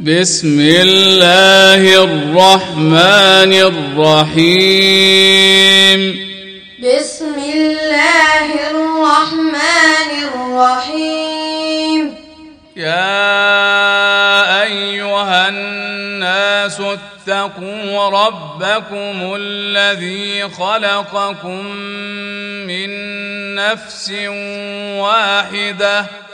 بسم الله الرحمن الرحيم. بسم الله الرحمن الرحيم. يا أيها الناس اتقوا ربكم الذي خلقكم من نفس واحدة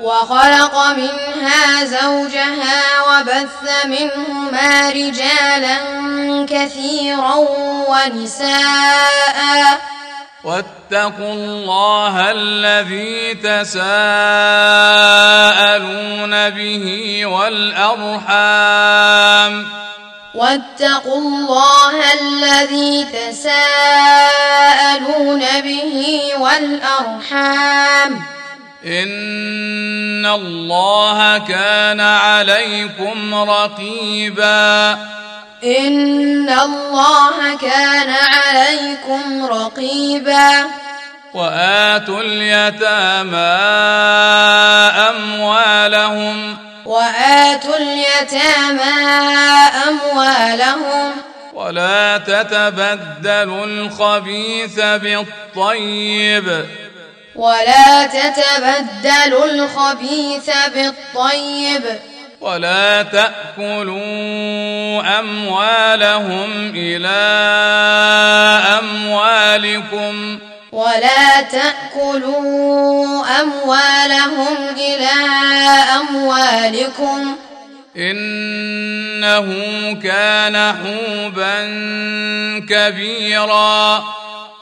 وخلق منها زوجها وبث منهما رجالا كثيرا ونساء. واتقوا الله الذي تساءلون به والأرحام. واتقوا الله الذي تساءلون به والأرحام. ان الله كان عليكم رقيبا. إن الله كان عليكم رقيبا. واتوا اليتامى اموالهم. وآتوا اليتامى أموالهم. ولا تتبدلوا الخبيث بالطيب. ولا تتبدلوا الخبيث بالطيب. ولا تأكلوا أموالهم إلى أموالكم. ولا تأكلوا أموالهم إلى أموالكم. إنه كان حوبا كبيرا.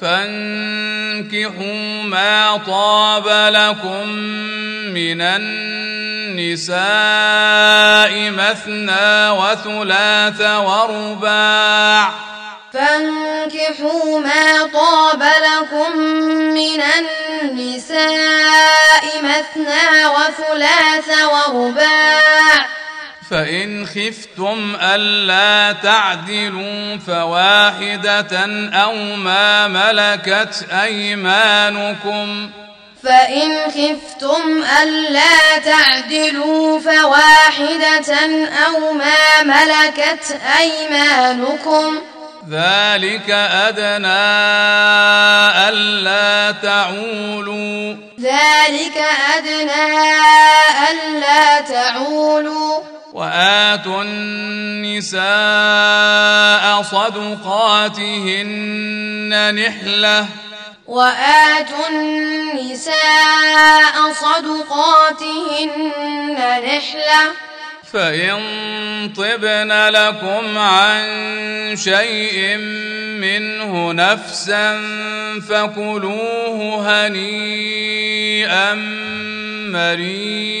فانكحوا ما طاب لكم من النساء مثنى وثلاث ورباع. فانكحوا ما طاب لكم من النساء مثنى وثلاث ورباع. فإن خفتم ألا تعدلوا فواحدة أو ما ملكت أيمانكم فإن خفتم ألا تعدلوا فواحدة أو ما ملكت أيمانكم ذلك أدنى ألا تعولوا ذلك أدنى ألا تعولوا وآتوا النساء صدقاتهن نحلةً. وآتوا النساء صدقاتهن نحلة. فإن طبن لكم عن شيء منه نفسا فكلوه هنيئا مريئا.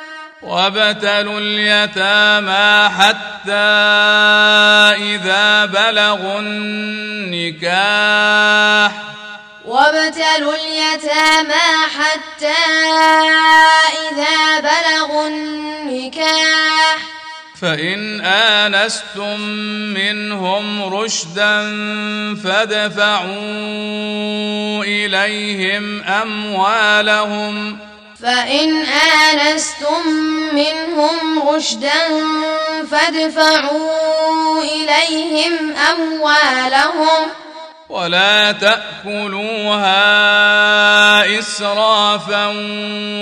وابتلوا اليتامى حتى إذا بلغوا النكاح. وابتلوا اليتامى حتى إذا بلغوا النكاح. فإن آنستم منهم رشدا فادفعوا إليهم أموالهم ۖ فإن آنستم منهم رشدا فادفعوا إليهم أموالهم ولا تأكلوها إسرافا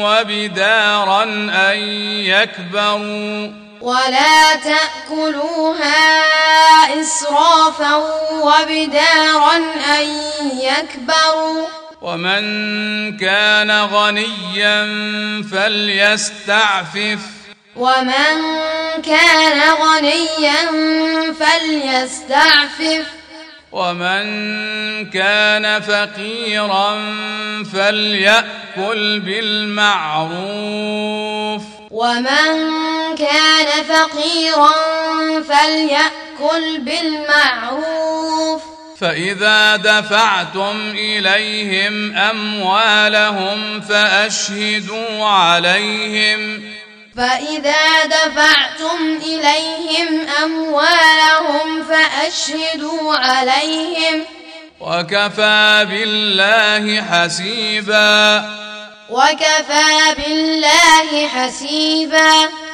وبدارا أن يكبروا ولا تأكلوها إسرافا وبدارا أن يكبروا ومن كان غنيا فليستعفف. ومن كان غنيا فليستعفف. ومن كان فقيرا فليأكل بالمعروف. ومن كان فقيرا فليأكل بالمعروف. فإذا دفعتم إليهم أموالهم فأشهدوا عليهم. فإذا دفعتم إليهم أموالهم فأشهدوا عليهم. وكفى بالله حسيبا. وكفى بالله حسيبا.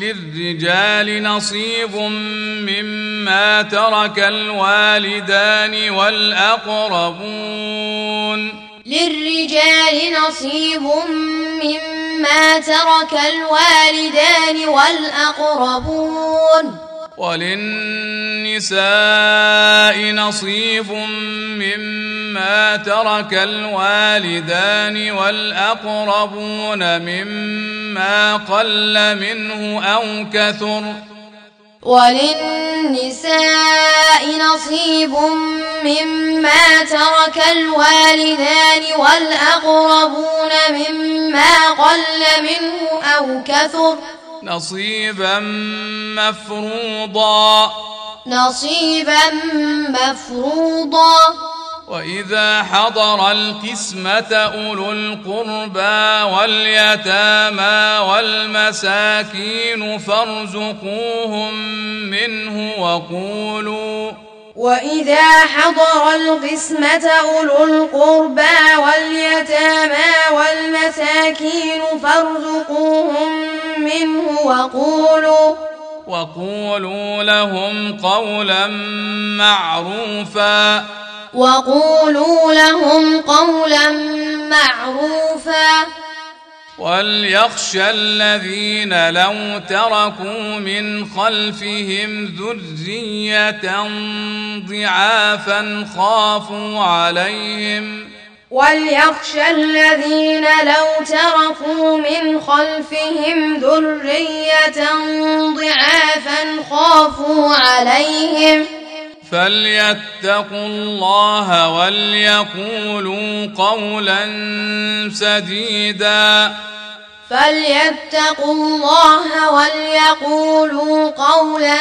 للرجال نصيب مما ترك الوالدان والأقربون. للرجال نصيب مما ترك الوالدان والأقربون. وللنساء نصيب مما ترك الوالدان والأقربون مما قل منه أو كثر وللنساء نصيب مما ترك الوالدان والأقربون مما قل منه أو كثر نصيبا مفروضا. نصيبا مفروضا. وإذا حضر القسمه أولو القربى واليتامى والمساكين فارزقوهم منه وقولوا وإذا حضر القسمة أولو القربى واليتامى والمساكين فارزقوهم منه وقولوا وقولوا لهم قولا معروفا. وقولوا لهم قولا معروفا. وليخشى الذين لو تركوا من خلفهم ذرية ضعافا خافوا عليهم وليخشى الذين لو تركوا من خلفهم ذرية ضعافا خافوا عليهم فليتقوا الله وليقولوا قولا سديدا فليتقوا الله وليقولوا قولا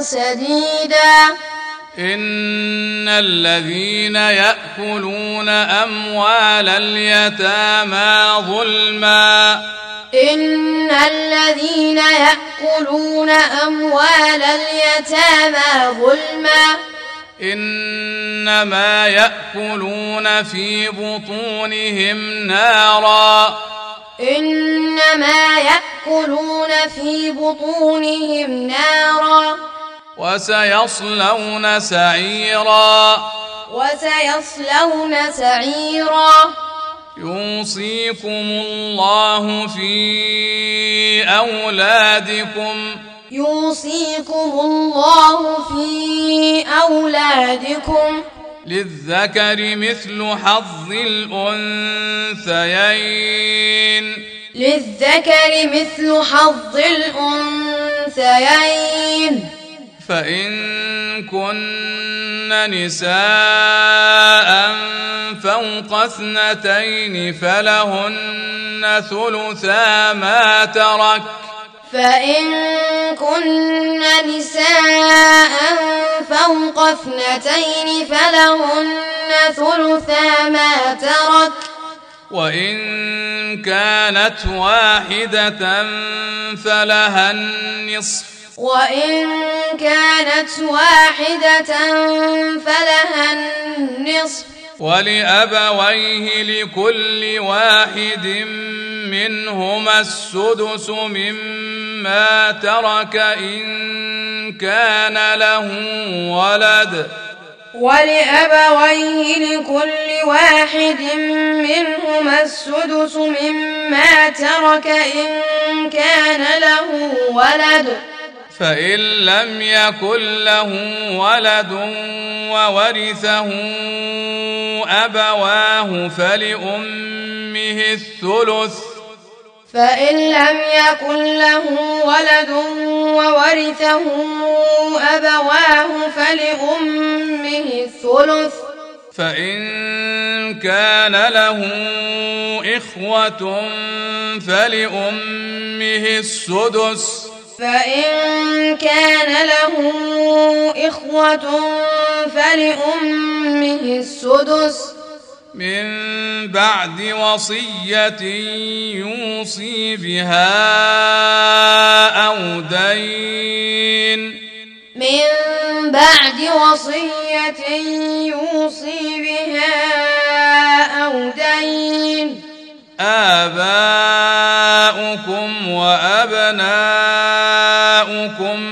سديدا إن الذين يأكلون أموال اليتامى ظلما. إن الذين يأكلون أموال اليتامى ظلما. إنما يأكلون في بطونهم نارا. إنما يأكلون في بطونهم نارا. وسيصلون سعيرا. وسيصلون سعيرا. يوصيكم الله في أولادكم. يوصيكم الله في أولادكم. للذكر مثل حظ الأنثيين. للذكر مثل حظ الأنثيين. فإن كن نساء فوق اثنتين فلهن ثلثا ما ترك. فإن كن نساء فوق اثنتين فلهن ثلثا ما ترك. وإن كانت واحدة فلها النصف. وإن كانت واحدة فلها النصف. ولأبويه لكل واحد منهما السدس مما ترك إن كان له ولد. ولأبويه لكل واحد منهما السدس مما ترك إن كان له ولد. فإن لم يكن له ولد وورثه أبواه فلأمه الثلث. فإن لم يكن له ولد وورثه أبواه فلأمه الثلث. فإن كان له إخوة فلأمه السدس. فإن كان له إخوة فلأمه السدس. من بعد وصية يوصي بها أو دين. من بعد وصية يوصي بها أو دين. آباؤكم وأبناؤكم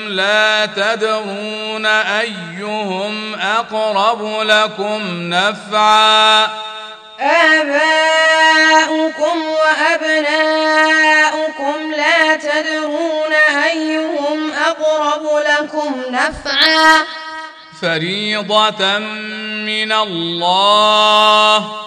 لا تدرون أيهم أقرب لكم نفعا. آباؤكم وأبناؤكم لا تدرون أيهم أقرب لكم نفعا. فريضة من الله.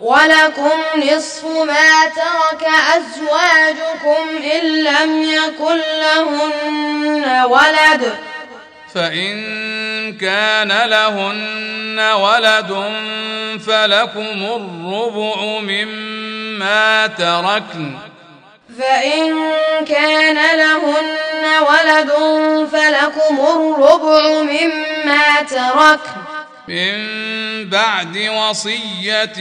ولكم نصف ما ترك أزواجكم إن لم يكن لهن ولد. فإن كان لهن ولد فلكم الربع مما تركن. فإن كان لهن ولد فلكم الربع مما تركن. من بعد وصية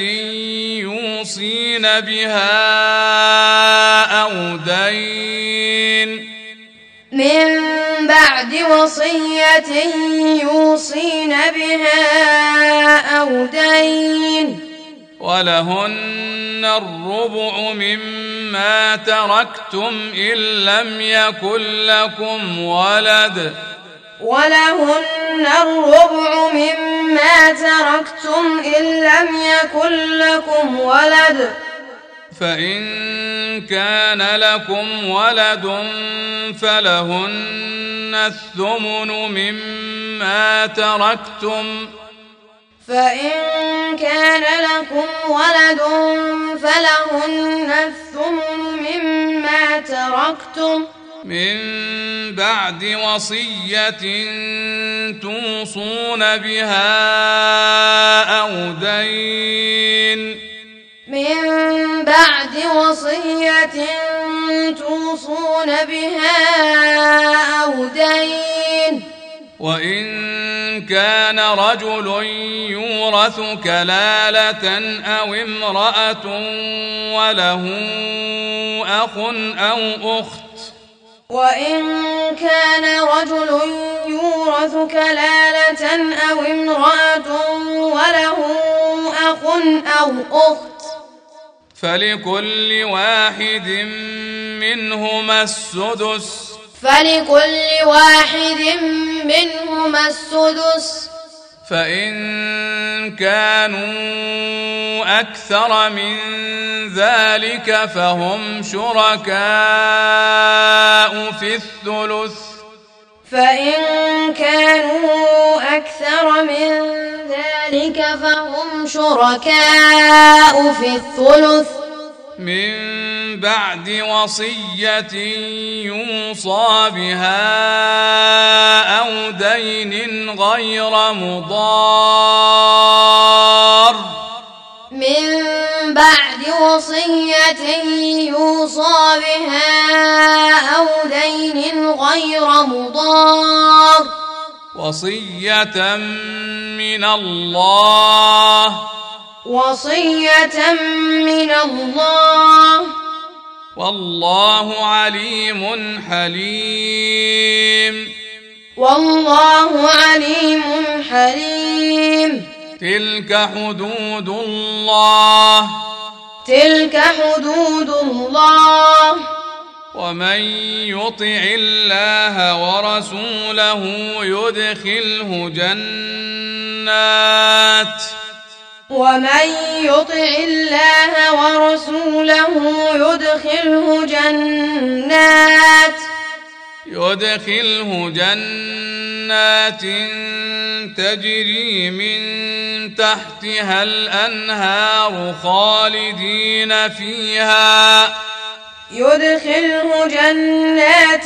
يوصين بها أو دين. من بعد وصية يوصين بها أو دين. ولهن الربع مما تركتم إن لم يكن لكم ولد. ولهن الربع مما تركتم إن لم يكن لكم ولد. فإن كان لكم ولد فلهن الثمن مما تركتم. فإن كان لكم ولد فلهن الثمن مما تركتم. من بعد وصية توصون بها أو دين. من بعد وصية توصون بها أو دين. وإن كان رجل يورث كلالة أو امرأة وله أخ أو أخت وإن كان رجل يورث كلالة أو امرأة وله أخ أو أخت فلكل واحد منهما السدس. فلكل واحد منهما السدس. فإن كانوا أكثر من ذلك فهم شركاء في الثلث. فإن كانوا أكثر من ذلك فهم شركاء في الثلث. من بعد وصية يوصى بها أو دين غير مضار. من بعد وصية يوصى بها أو دين غير مضار. وصية من الله وصية من الله. والله عليم حليم. والله عليم حليم. تلك حدود الله. تلك حدود الله. ومن يطع الله ورسوله يدخله جنات. ومن يطع الله ورسوله يدخله جنات يدخله جنات تجري من تحتها الأنهار خالدين فيها. يدخله جنات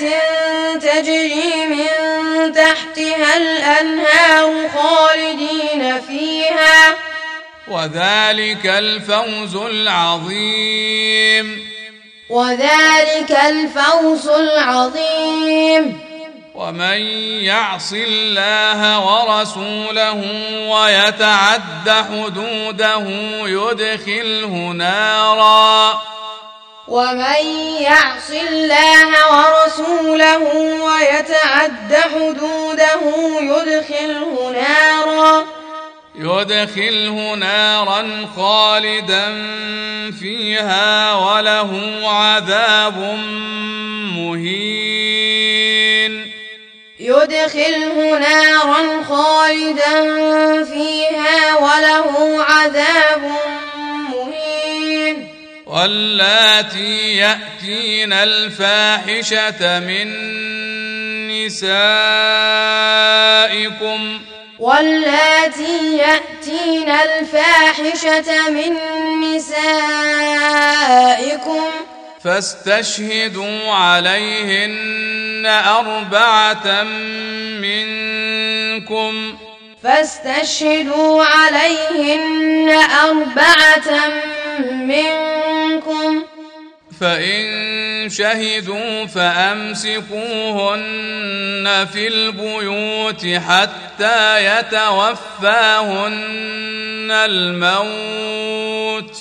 تجري من تحتها الأنهار خالدين فيها. وذلك الفوز العظيم. وذلك الفوز العظيم. ومن يعص الله ورسوله ويتعد حدوده يدخله نارا. ومن يعص الله ورسوله ويتعد حدوده يدخله نارا. يدخله نارا خالدا فيها وله عذاب مهين. يدخله نارا خالدا فيها وله عذاب مهين. واللاتي يأتين الفاحشة من نسائكم واللاتي يأتين الفاحشة من نسائكم فاستشهدوا عليهن أربعة منكم. فاستشهدوا عليهن أربعة منكم. فإن شهدوا فأمسكوهن في البيوت حتى يتوفاهن الموت.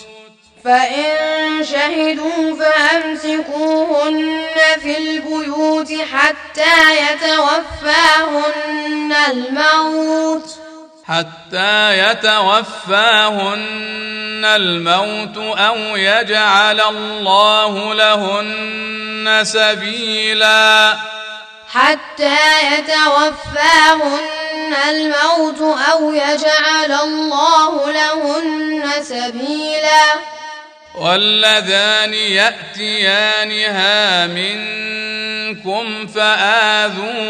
فإن شهدوا فأمسكوهن في البيوت حتى يتوفاهن الموت. حتى يتوفاهن الموت أو يجعل الله لهن سبيلا. حتى يتوفاهن الموت أو يجعل الله لهن سبيلا. واللذان يأتيانها منكم فآذوهما.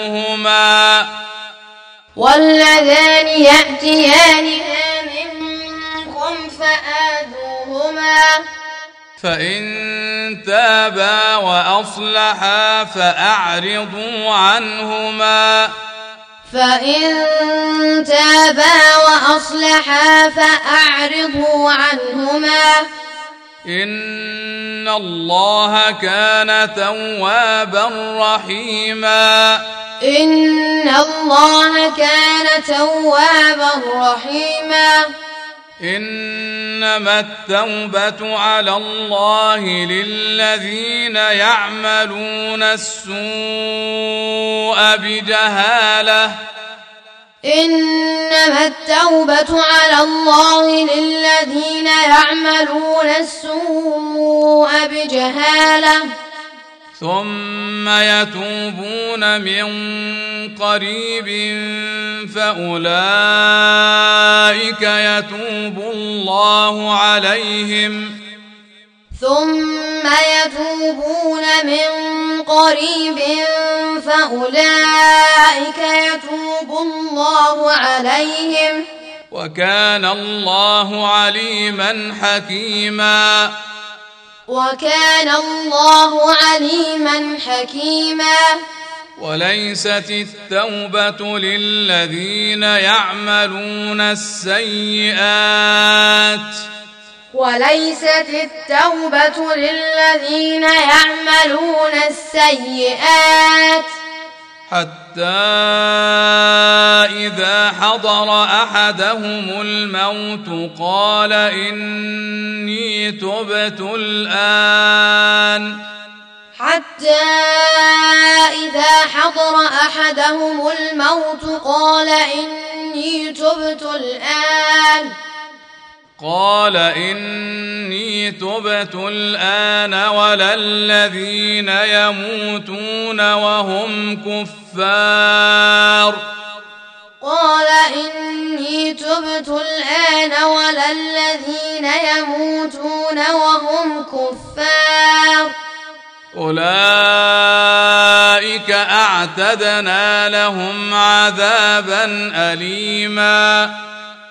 واللذان يأتيانها منكم فآذوهما. فإن تابا وأصلحا فأعرضوا عنهما. فإن تابا وأصلحا فأعرضوا عنهما. إن الله كان توابا رحيما إن الله كان توابا رحيما إنما التوبة على الله للذين يعملون السوء بجهاله إنما التوبة على الله للذين يعملون السوء بجهالة. ثم يتوبون من قريب فأولئك يتوب الله عليهم. ثم يتوبون من قريب فأولئك يتوب الله عليهم. وكان الله عليما حكيما. وكان الله عليما حكيما. وليست التوبة للذين يعملون السيئات. وليست التوبة للذين يعملون السيئات حتى إذا حضر أحدهم الموت قال إني تبت الآن. حتى إذا حضر أحدهم الموت قال إني تبت الآن. قال إني تبت الآن ولا الذين يموتون وهم كفار. قال إني تبت الآن ولا الذين يموتون وهم كفار. أولئك أعتدنا لهم عذابا أليما.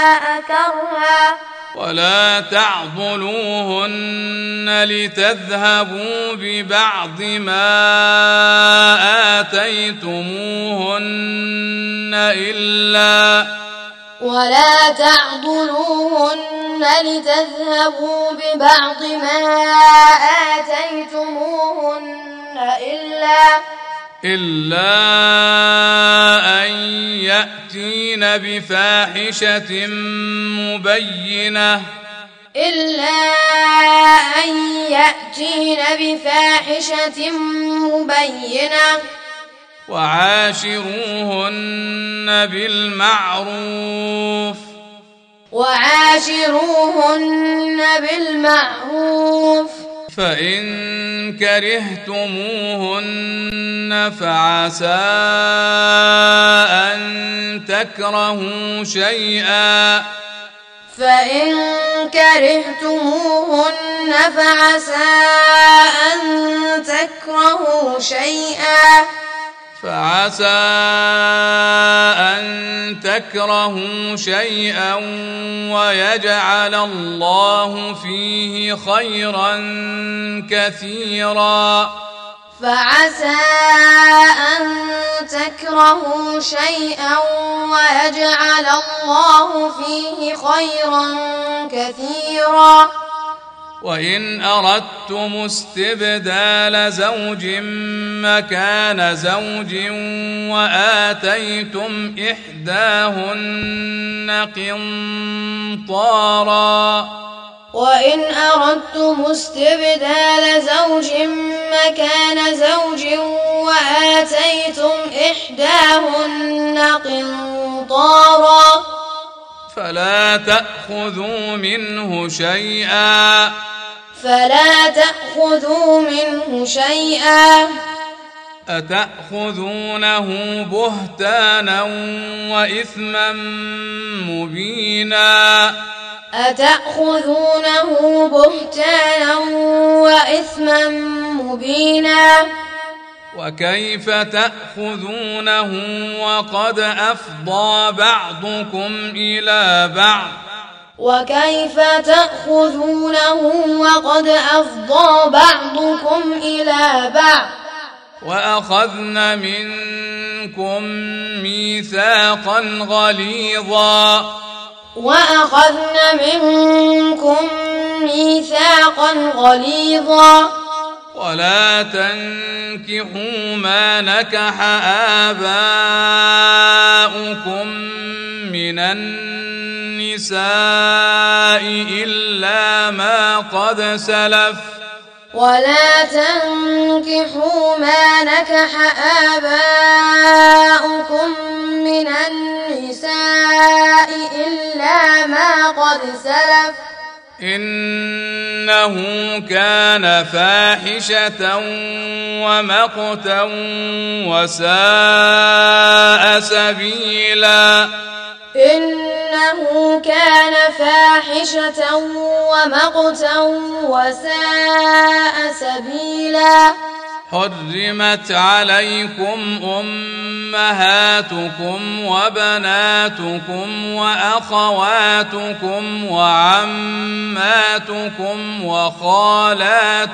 النساء كرها ولا تعضلوهن لتذهبوا ببعض ما آتيتموهن إلا ولا تعضلوهن لتذهبوا ببعض ما آتيتموهن إلا إلا أن يأتين بفاحشة مبينة. إلا أن يأتين بفاحشة مبينة. وعاشروهن بالمعروف. وعاشروهن بالمعروف. فإن كرهتموهن فعسى أن تكرهوا شيئا. فإن كرهتموهن فعسى أن تكرهوا شيئا. فعسى أن تكرهوا شيئا ويجعل الله فيه خيرا كثيرا. فعسى أن تكرهوا شيئا ويجعل الله فيه خيرا كثيرا. وإن أردتم استبدال زوج مكان زوج وآتيتم إحداهن قنطارا. وإن أردتم استبدال زوج مكان زوج وآتيتم إحداهن قنطارا. فلا تأخذوا منه شيئا. فلا تأخذوا منه شيئا. أتأخذونه بهتانا وإثما مبينا. أتأخذونه بهتانا وإثما مبينا. وكيف تأخذونه وقد أفضى بعضكم إلى بعض وكيف تأخذونه وقد أفضى بعضكم إلى بعض وأخذن منكم ميثاقا غليظا وأخذن منكم ميثاقا غليظا ولا تنكحوا ما نكح آباؤكم من النساء إلا ما قد سلف ولا تنكحوا ما نكح آباؤكم من النساء إلا ما قد سلف إنه كان فاحشة ومقتا وساء سبيلا. إنه كان فاحشة ومقتا وساء سبيلا. حرمت عليكم أمهاتكم وبناتكم وأخواتكم وعماتكم وخالاتكم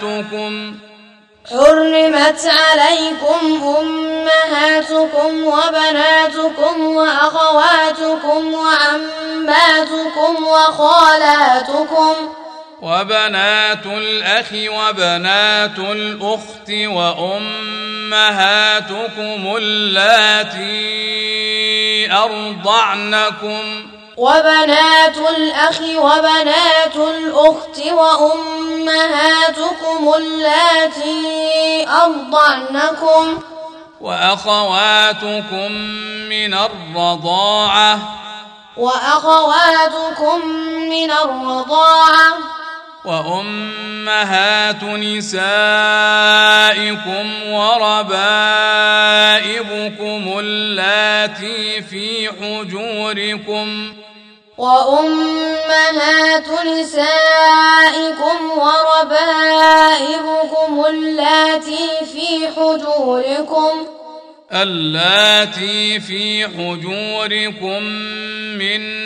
حرمت عليكم أمهاتكم وبناتكم وأخواتكم وعماتكم وخالاتكم وبنات الأخ وبنات الأخت وأمهاتكم اللاتي أرضعنكم. وبنات الأخ وبنات الأخت وأمهاتكم اللاتي أرضعنكم. وأخواتكم من الرضاعة. وأخواتكم من الرضاعة. وأمهات نسائكم وربائبكم اللاتي في حجوركم وأمهات نسائكم وربائبكم اللاتي في حجوركم اللاتي في حجوركم من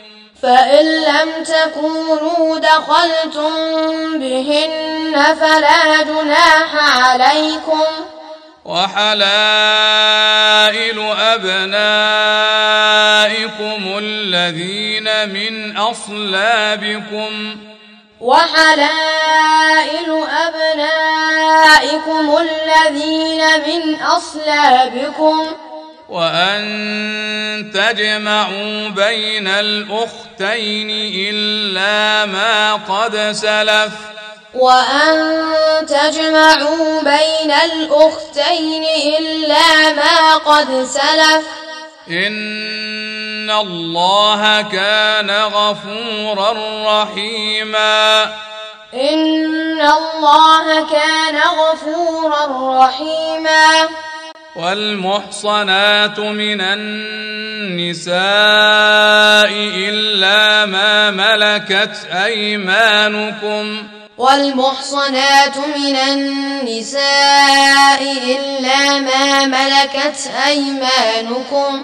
فإن لم تكونوا دخلتم بهن فلا جناح عليكم. وحلائل أبنائكم الذين من أصلابكم. وحلائل أبنائكم الذين من أصلابكم. وأن تجمعوا بين الأختين إلا ما قد سلف. وأن تجمعوا بين الأختين إلا ما قد سلف. إن الله كان غفورا رحيما. إن الله كان غفورا رحيما. والمحصنات من النساء إلا ما ملكت أيمانكم والمحصنات من النساء إلا ما ملكت أيمانكم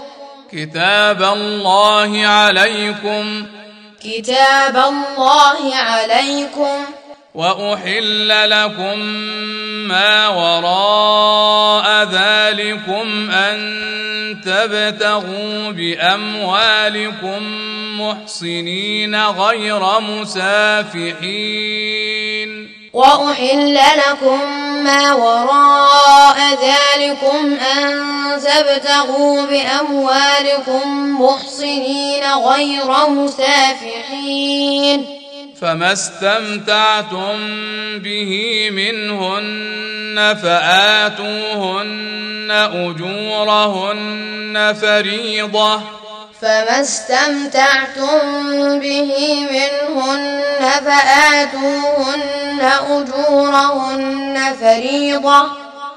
كتاب الله عليكم كتاب الله عليكم وأحل لكم ما وراء ذلكم أن تبتغوا بأموالكم محصنين غير مسافحين. وأحل لكم ما وراء ذلكم أن تبتغوا بأموالكم محصنين غير مسافحين. فما استمتعتم به منهن فآتوهن أجورهن فريضة. فما استمتعتم به منهن فآتوهن أجورهن فريضة.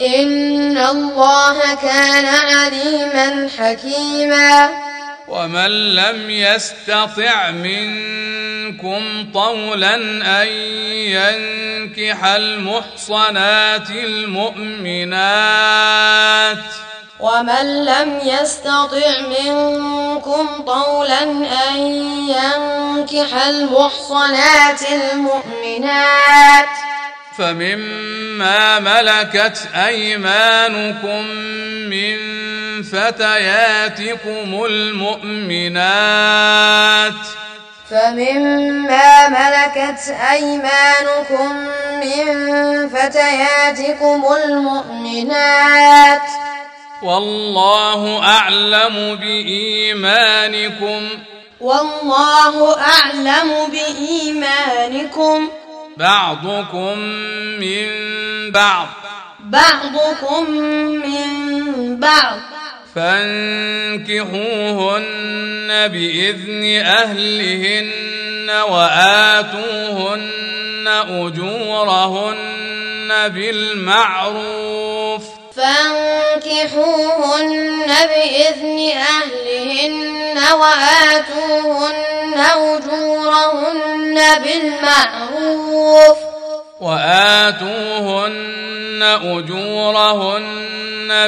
إن الله كان عليما حكيما. ومن لم يستطع منكم طولا أن ينكح المحصنات المؤمنات. ومن لم يستطع منكم طولا أن ينكح المحصنات المؤمنات. فمما ملكت أيمانكم من فتياتكم المؤمنات فمما ملكت أيمانكم من فتياتكم المؤمنات والله أعلم بإيمانكم والله أعلم بإيمانكم بعضكم من بعض. بعضكم من بعض. فانكحوهن بإذن أهلهن وآتوهن أجورهن بالمعروف. فانكحوهن بإذن أهلهن وآتوهن أجورهن بالمعروف. وآتوهن أجورهن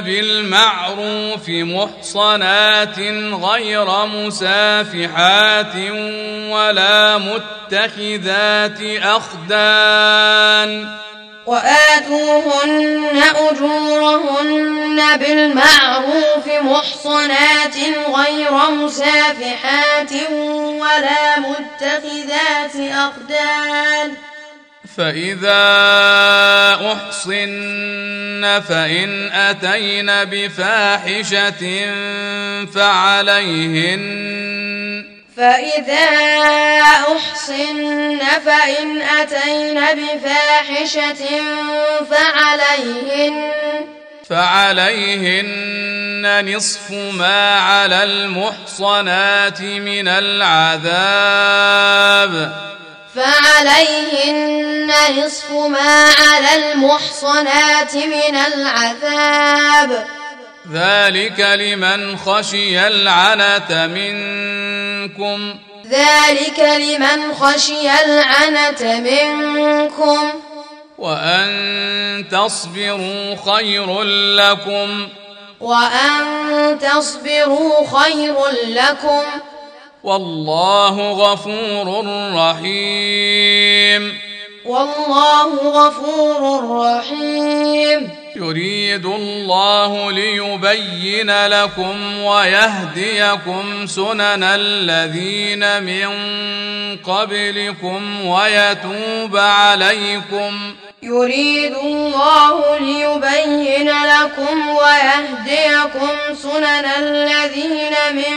بالمعروف محصنات غير مسافحات ولا متخذات أخدان. وآتوهن أجورهن بالمعروف محصنات غير مسافحات ولا متخذات أخدان فإذا أحصن فإن أتين بفاحشة فعليهن فإذا أحصن فإن أتين بفاحشة فعليهن فعليهن نصف ما على المحصنات من العذاب. فعليهن نصف ما على المحصنات من العذاب. ذلك لمن خشي العنة منكم ذلك لمن خشي العنة منكم وأن تصبروا خير لكم وأن تصبروا خير لكم والله غفور رحيم والله غفور رحيم. يريد الله ليبين لكم ويهديكم سنن الذين من قبلكم ويتوب عليكم. يريد الله ليبين لكم ويهديكم سنن الذين من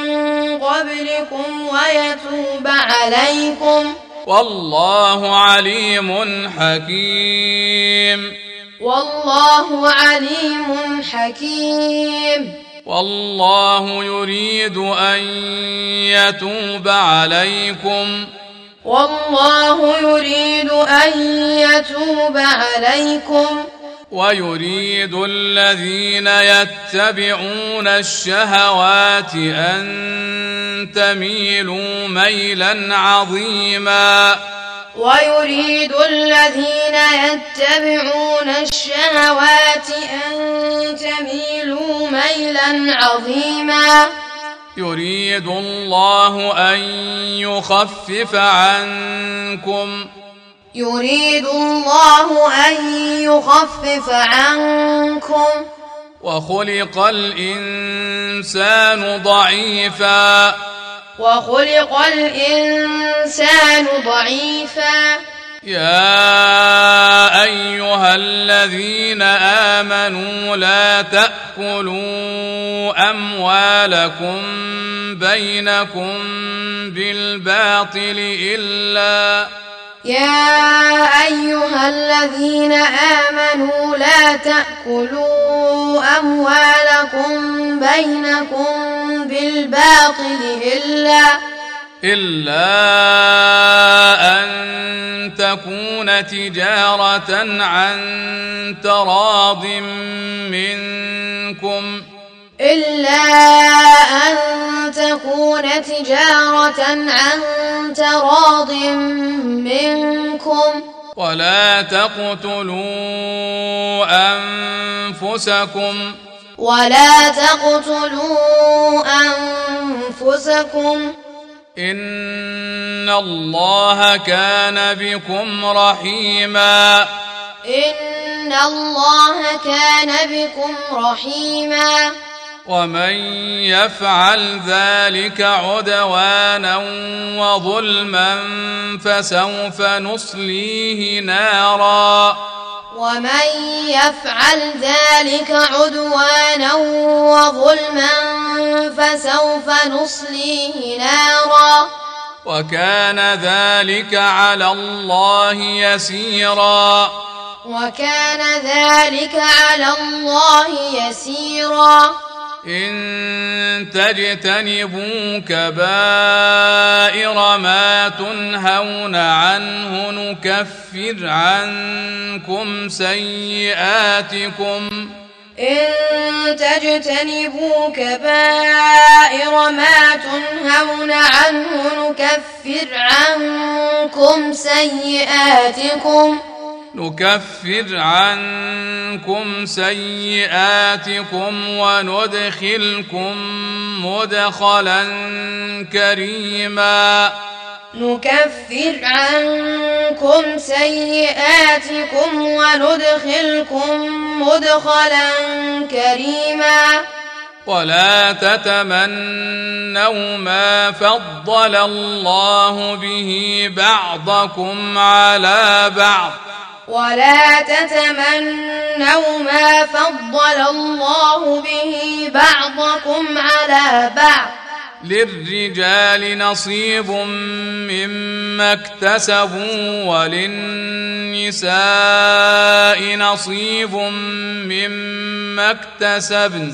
قبلكم ويتوب عليكم. والله عليم حكيم. والله عليم حكيم. والله يريد أن يتوب عليكم. والله يريد أن يتوب عليكم. ويريد الذين يتبعون الشهوات أن تميلوا ميلا عظيما. ويريد الذين يتبعون الشهوات أن تميلوا ميلا عظيما. يريد الله أن يخفف عنكم يريد الله أن يخفف عنكم. وخلق الإنسان ضعيفا. وخلق الإنسان ضعيفا. يا أيها الذين آمنوا لا تأكلوا أموالكم بينكم بالباطل إلا يا أيها الذين آمنوا لا تأكلوا أموالكم بينكم بالباطل إلا إلا أن تكون تجارة عن تراض منكم إلا أن تكون تجارة عن تراض منكم. ولا تقتلوا أنفسكم. ولا تقتلوا أنفسكم. إن الله كان بكم رحيما. إن الله كان بكم رحيما. ومن يفعل ذلك عدوانا وظلما فسوف نصليه نارا. ومن يفعل ذلك عدوانا وظلما فسوف نصليه نارا. وكان ذلك على الله يسيرا. وكان ذلك على الله يسيرا. إن تجتنبوا كبائر ما تنهون عنه نكفر عنكم سيئاتكم. إن تجتنبوا كبائر ما تنهون عنه نكفر عنكم سيئاتكم. نكفر عنكم سيئاتكم وندخلكم مدخلا كريما. نكفر عنكم سيئاتكم وندخلكم مدخلا كريما. ولا تتمنوا ما فضل الله به بعضكم على بعض. ولا تتمنوا ما فضل الله به بعضكم على بعض. للرجال نصيب مما اكتسبوا وللنساء نصيب مما اكتسبن.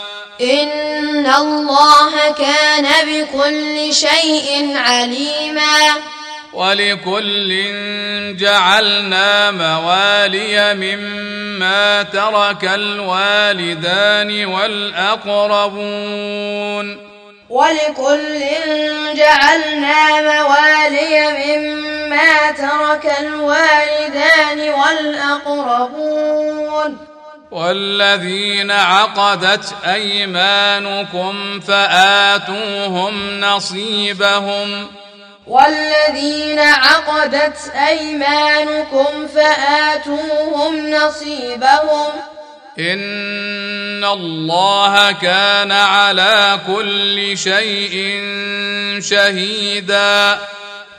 إن الله كان بكل شيء عليما. ولكل جعلنا موالي مما ترك الوالدان والأقربون. ولكل جعلنا موالي مما ترك الوالدان والأقربون. والذين عقدت أيمانكم فآتوهم نصيبهم. والذين عقدت أيمانكم فآتوهم نصيبهم. إن الله كان على كل شيء شهيدا.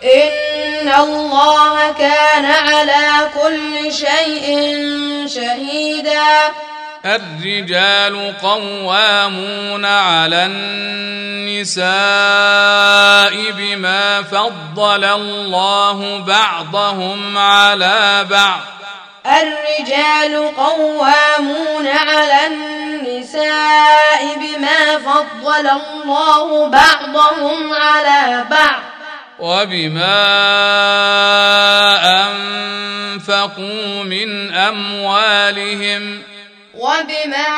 إن الله كان على كل شيء شهيدا. الرجال قوامون على النساء بما فضل الله بعضهم على بعض. الرجال قوامون على النساء بما فضل الله بعضهم على بعض. وبما أنفقوا من أموالهم وبما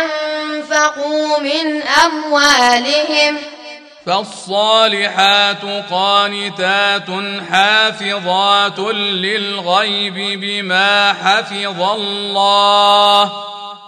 أنفقوا من أموالهم فالصالحات قانتات حافظات للغيب بما حفظ الله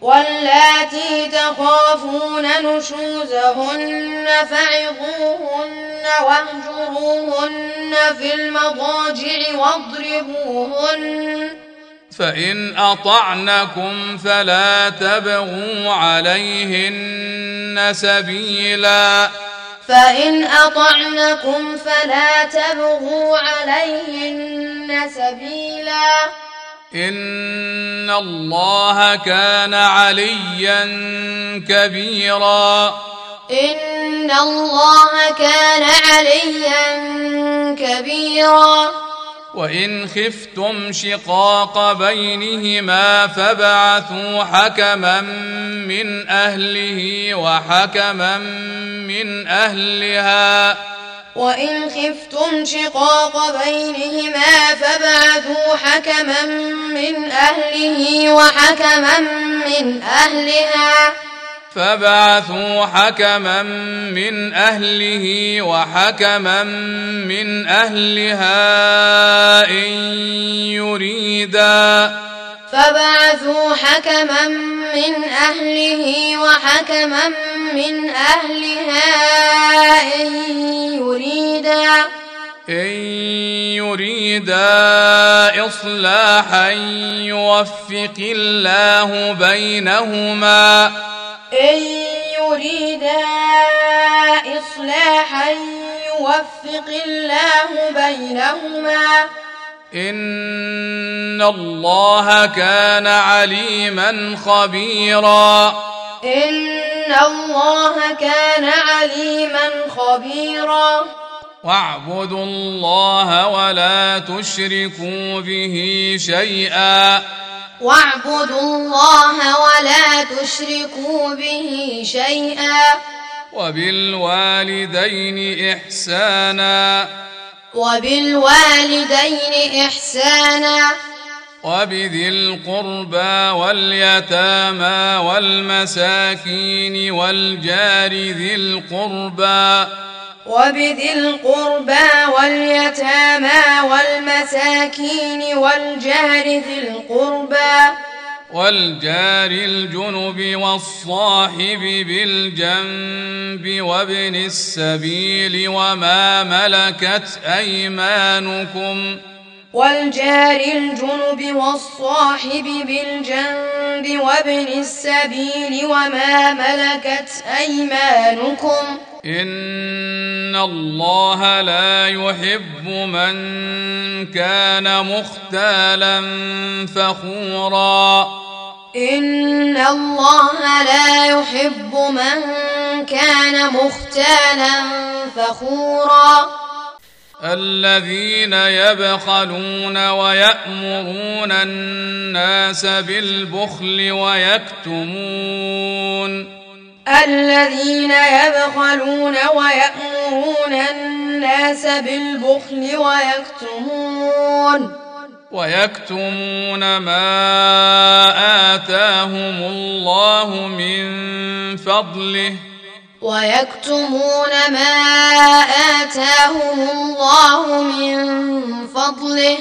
واللاتي تخافون نشوزهن فعظوهن واهجروهن في المضاجع واضربوهن فإن أطعنكم فلا تبغوا عليهن سبيلا. فإن أطعنكم فلا تبغوا عليهن سبيلا. إن الله كان عليا كبيرا. إن الله كان عليا كبيرا. وإن خفتم شقاق بينهما فابعثوا حكما من أهله وحكما من أهلها. وإن خفتم شقاق بينهما فابعثوا حكما من أهله وحكما من أهلها. فبعثوا حكما من أهله وحكما من أهلها إن يريدا. فبعثوا حكما من أهله وحكما من أهلها إن يريدا إن يريدا إصلاحا يوفق الله بينهما. إن يريدا إصلاحا يوفق الله بينهما. ان الله كان عليما خبيرا. إن الله كان عليما خبيرا. واعبدوا الله ولا تشركوا به شيئا. واعبدوا الله ولا تشركوا به شيئا. وبالوالدين احسانا. وبالوالدين إحسانا. وبذي القربى واليتامى والمساكين والجار ذي القربى. وبذي القربى واليتامى والمساكين والجار ذي القربى. والجار الجنب والصاحب بالجنب وابن السبيل وما ملكت أيمانكم والجار الجنب والصاحب بالجنب وابن السبيل وما ملكت أيمانكم إن الله لا يحب من كان مختالا فخورا. إن الله لا يحب من كان مختالا فخورا. الذين يبخلون ويأمرون الناس بالبخل ويكتمون. الذين يبخلون ويأمرون الناس بالبخل ويكتمون ويكتمون ما آتاهم الله من فضله. ويكتمون ما آتاهم الله من فضله.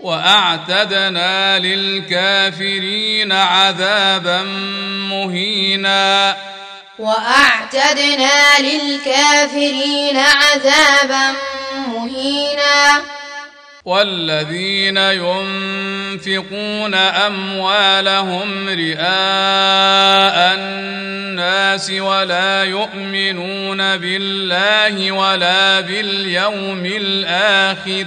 وأعتدنا للكافرين عذابا مهينا. وأعتدنا للكافرين عذابا مهينا. والذين ينفقون أموالهم رئاء الناس ولا يؤمنون بالله ولا باليوم الآخر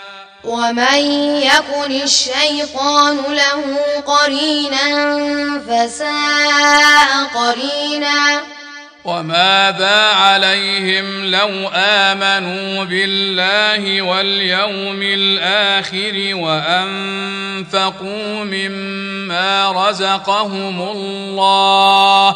ومن يكن الشيطان له قرينا فساء قرينا. وماذا عليهم لو آمنوا بالله واليوم الآخر وأنفقوا مما رزقهم الله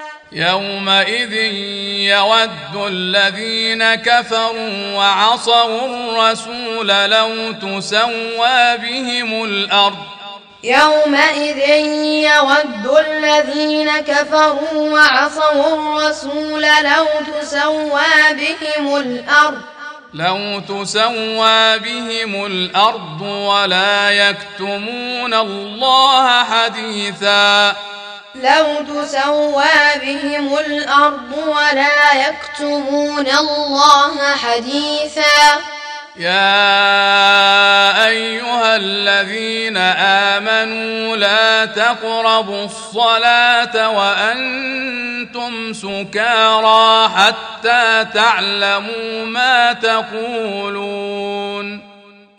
يومئذ يود الذين كفروا وعصوا الرسول لو تسوى بهم الأرض. يومئذ يود الذين كفروا وعصوا الرسول لو تسوى بهم الأرض. لو تسوى بهم الأرض ولا يكتمون الله حديثا. لو تسوى بهم الأرض ولا يكتمون الله حديثا. يا أيها الذين آمنوا لا تقربوا الصلاة وأنتم سكارى حتى تعلموا ما تقولون.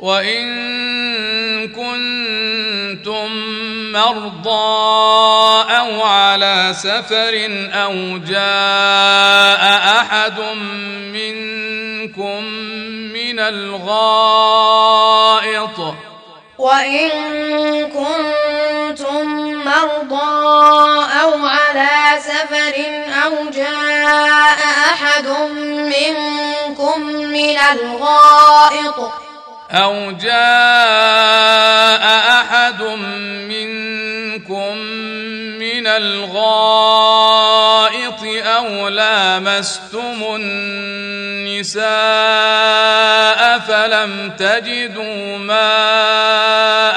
وإن كنتم مرضى أو على سفر أو جاء أحد منكم من الغائط وإن كنتم مرضى أو على سفر أو جاء أحد منكم من الغائط أو جاء أحد منكم من الغائط أو لامستم النساء فلم تجدوا ماء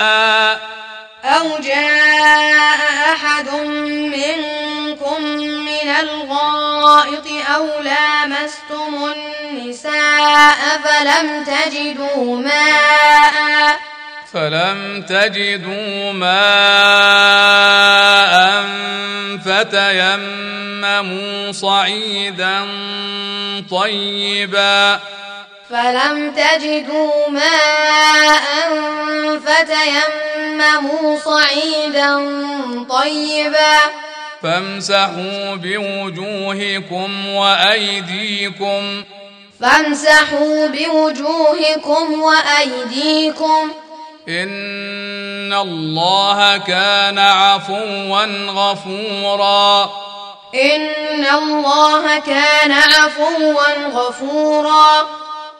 أو جاء أحد منكم من الغائط أو لامستم النساء فلم تجدوا ماء. فلم تجدوا ماء فتيمموا صعيدا طيبا. فلم تجدوا ماء فتيمموا صعيدا طيبا. فامسحوا بوجوهكم وأيديكم فامسحوا بوجوهكم وأيديكم إن الله كان عفوا غفورا. إن الله كان عفوا غفورا.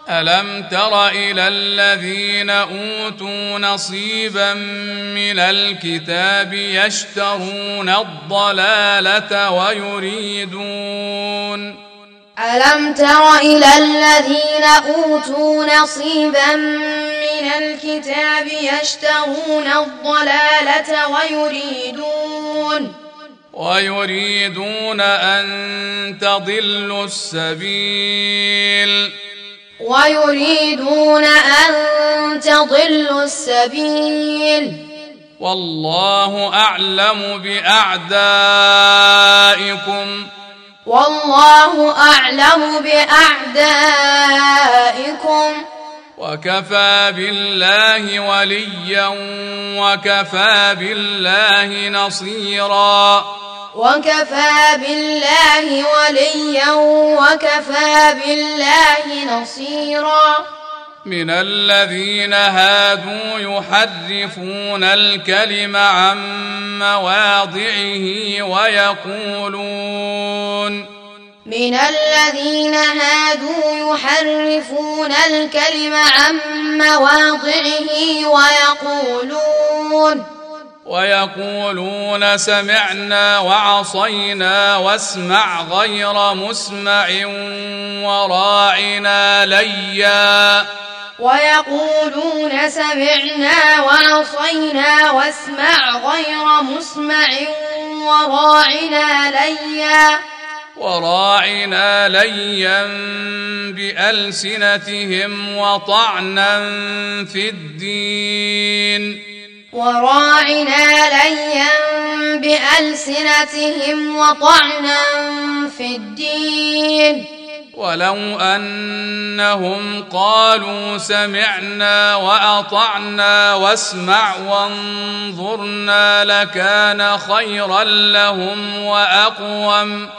ألم تر إلى الذين أوتوا نصيبا من الكتاب يشترون الضلالة ويريدون ألم تر إلى الذين أوتوا نصيبا من الكتاب يشترون الضلالة ويريدون ويريدون أن تضلوا السبيل. ويريدون أن تضلوا السبيل. والله أعلم بأعدائكم. والله أعلم بأعدائكم. وكفى بالله وليا وكفى بالله نصيرا. وكفى بالله وليا وكفى بالله نصيرا. من الذين هادوا يحرفون الكلم عن مواضعه ويقولون من الذين هادوا يحرفون الكلم عن مواضعه ويقولون ويقولون سمعنا وعصينا واسمع غير مسمع وراعنا ليا. ويقولون سمعنا وعصينا واسمع غير مسمع وراعنا ليا. وراعنا ليا بألسنتهم وطعنا في الدين. وراعنا ليا بألسنتهم وطعنا في الدين. ولو أنهم قالوا سمعنا وأطعنا واسمع وانظرنا لكان خيرا لهم وأقوم.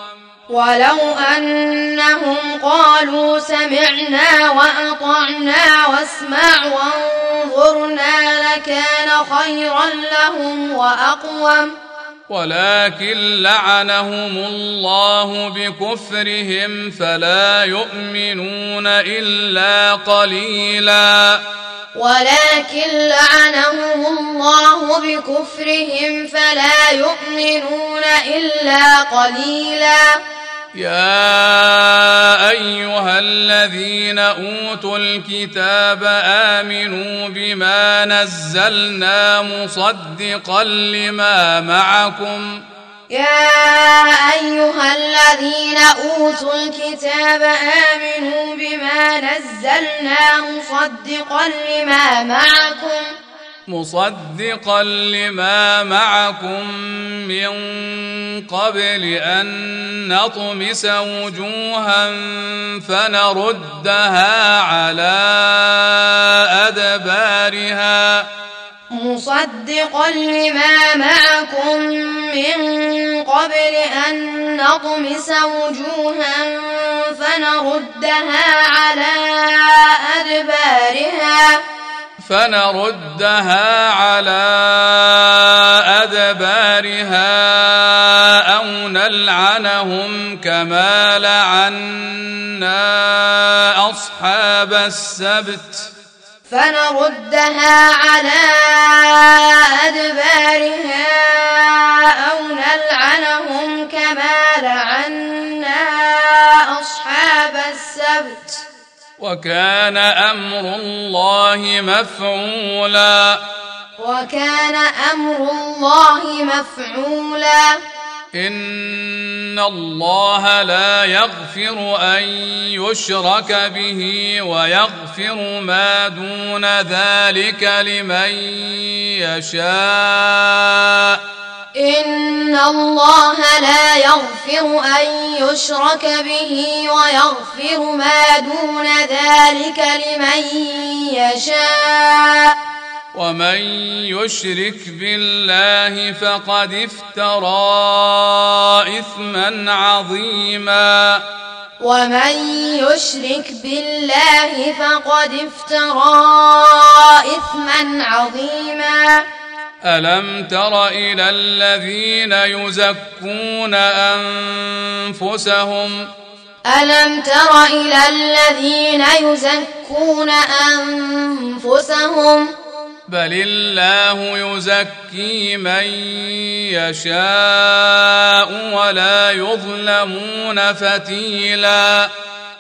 ولو أنهم قالوا سمعنا وأطعنا واسمع وانظرنا لكان خيرا لهم وأقوم. ولكن لعنهم الله بكفرهم فلا يؤمنون إلا قليلاً. ولكن لعنهم الله بكفرهم فلا يؤمنون إلا قليلا. يا أيها الذين أوتوا الكتاب آمنوا بما نزلنا مصدقا لما معكم. يا أيها الذين أوتوا الكتاب آمنوا بما نزلنا مصدقا لما معكم. مصدقا لما معكم من قبل أن نطمس وجوها فنردها على أدبارها. مصدقا لما معكم من قبل أن نطمس وجوها فنردها على أدبارها. فنردها على أدبارها أو نلعنهم كما لعنا أصحاب السبت. فنردها على أدبارها أو نلعنهم كما لعنا أصحاب السبت. وكان أمر الله مفعولا. وكان أمر الله مفعولا. إن الله لا يغفر أن يشرك به ويغفر ما دون ذلك لمن يشاء. إن الله لا يغفر أن يشرك به ويغفر ما دون ذلك لمن يشاء ومن يشرك بالله فقد افترى اثما عظيما ومن يشرك بالله فقد افترى اثما عظيما ألم تر إلى الذين يزكون أنفسهم؟ ألم تر إلى الذين يزكون أنفسهم؟ بل الله يزكي من يشاء ولا يظلمون فتيلا.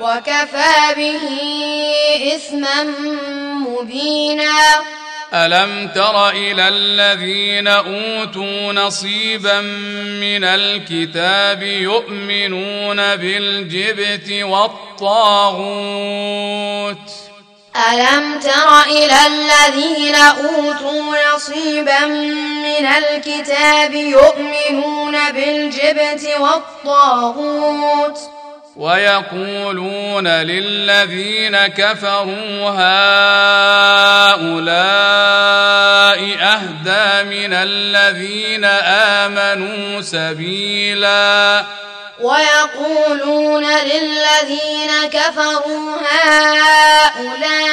وكفى به إثما مبينا. ألم تر إلى الذين أوتوا نصيبا من الكتاب يؤمنون بالجبت والطاغوت؟ ألم تر إلى الذين أوتوا نصيبا من الكتاب يؤمنون بالجبت والطاغوت؟ ويقولون للذين كفروا هؤلاء أهدى من الذين آمنوا سبيلاً. ويقولون للذين كفروا هؤلاء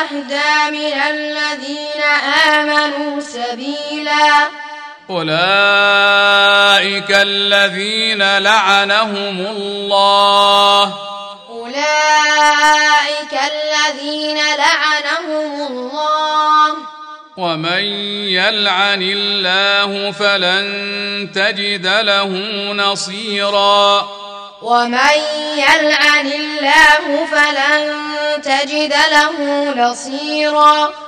أهدى من الذين آمنوا سبيلا. أولئك الذين لعنهم الله. أولئك الذين لعنهم الله. ومن يلعن الله فلن تجد له نصيرا. ومن يلعن الله فلن تجد له نصيرا.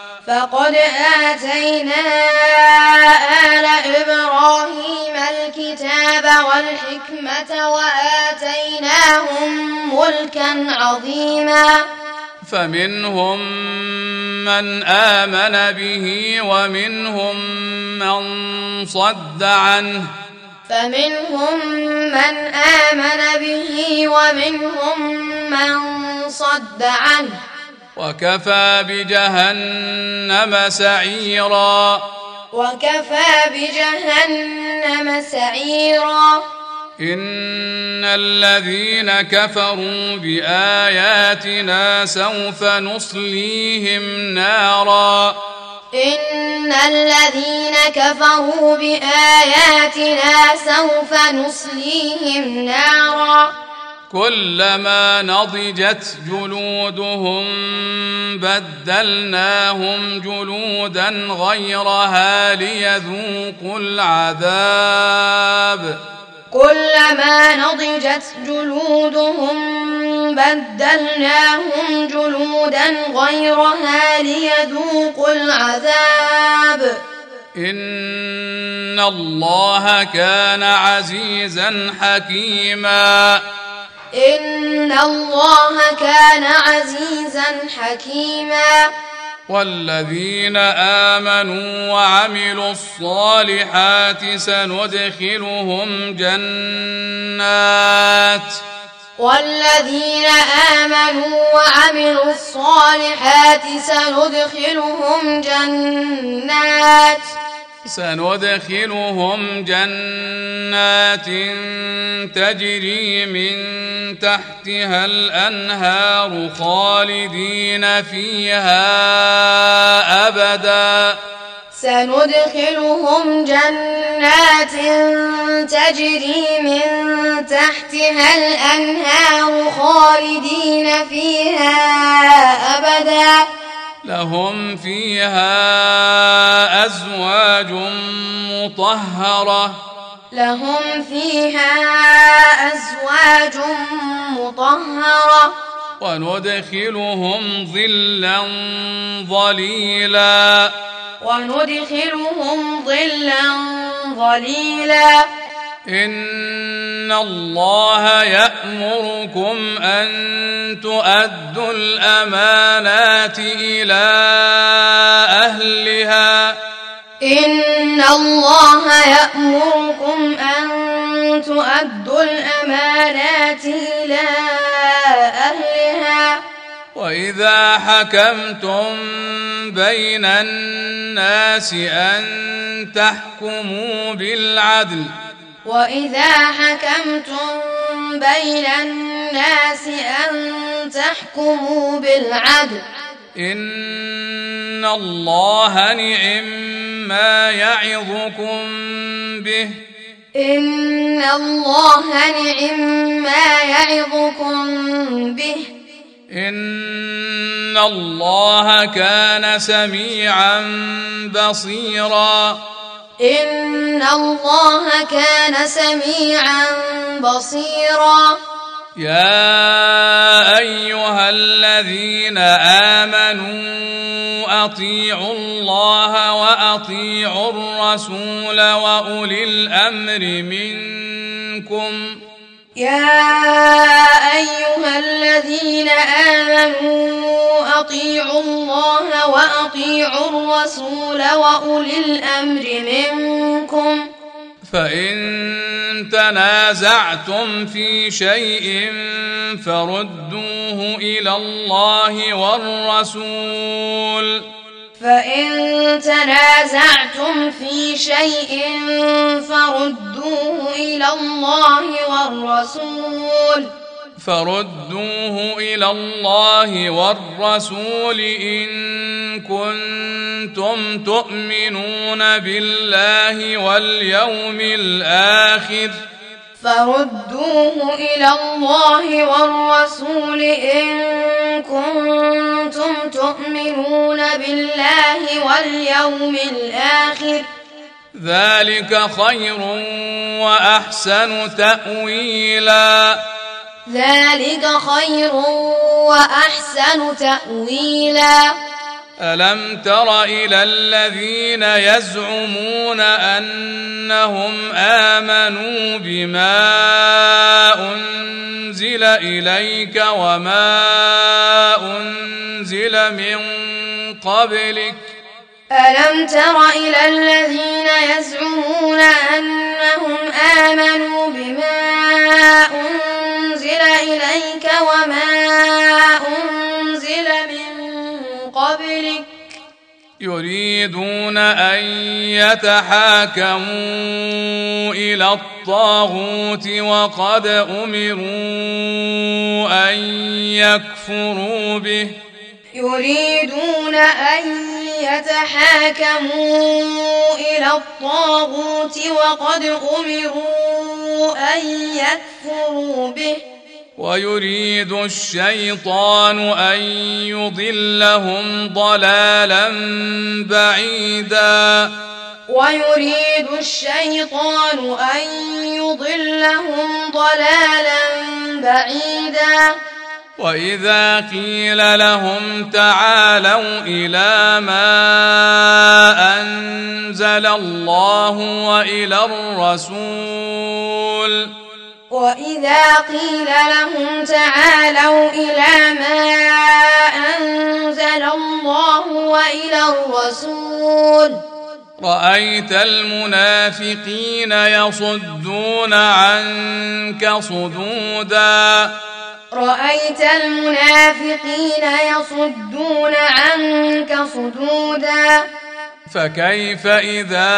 فقد آتينا آل إبراهيم الكتاب والحكمة وآتيناهم ملكا عظيما. فمنهم من آمن به ومنهم من صد عنه. فمنهم من آمن به ومنهم من صد عنه. وكفى بجهنم سعيرا. وكفى بجهنم سعيرا. إن الذين كفروا بآياتنا سوف نصليهم نارا. إن الذين كفروا بآياتنا سوف نصليهم نارا. كلما نضجت جلودهم بدلناهم جلودا غيرها ليذوقوا العذاب. كلما نضجت جلودهم بدلناهم جلودا غيرها ليذوقوا العذاب. إن الله كان عزيزا حكيما. ان الله كان عزيزا حكيما. والذين امنوا وعملوا الصالحات سندخلهم جنات. والذين امنوا وعملوا الصالحات سندخلهم جنات. سندخلهم جنات تجري من تحتها الأنهار خالدين فيها أبدا. سندخلهم جنات تجري من تحتها الأنهار خالدين فيها أبدا. لهم فيها أزواج مطهرة. لهم فيها أزواج مطهرة. وندخلهم ظلا ظليلا. وندخلهم ظلا ظليلا. إن الله يأمركم أن تؤدوا الأمانات إلى أهلها إن الله يأمركم أن تؤدوا الأمانات إلى أهلها وإذا حكمتم بين الناس أن تحكموا بالعدل وإذا حكمتم بين الناس أن تحكموا بالعدل إن الله نعم ما يعظكم به. إن الله نعم ما يعظكم به. إن الله كان سميعا بصيرا. إن الله كان سميعا بصيرا. يا أيها الذين آمنوا أطيعوا الله وأطيعوا الرسول وأولي الأمر منكم يا أيها الذين آمنوا أطيعوا الله وأطيعوا الرسول وأولي الأمر منكم. فإن تنازعتم في شيء فردوه إلى الله والرسول. فإن تنازعتم في شيء فردوه إلى الله والرسول. فردوه إلى الله والرسول إن كنتم تؤمنون بالله واليوم الآخر. فردوه إلى الله والرسول إن كنتم تؤمنون بالله واليوم الآخر. ذلك خير وأحسن تأويلا. ذلك خير وأحسن تأويلا. ألم تر إلى الذين يزعمون أنهم آمنوا بما أنزل إليك وما أنزل من قبلك؟ ألم تر إلى الذين يزعمون أنهم آمنوا بما أنزل إليك وما أنزل من قبلك. يريدون أن يتحاكموا إلى الطاغوت وقد أمروا أن يكفروا به. يريدون أن يتحاكموا إلى الطاغوت وقد أمروا أن يكفروا به. ويريد الشيطان أن يضلهم ضلالا بعيدا. ويريد الشيطان أن يضلهم ضلالا بعيدا. وإذا قيل لهم تعالوا إلى ما أنزل الله وإلى الرسول وإذا قيل لهم تعالوا إلى ما أنزل الله وإلى الرسول رأيت المنافقين يصدون عنك صدودا. رأيت المنافقين يصدون عنك صدودا. فكيف إذا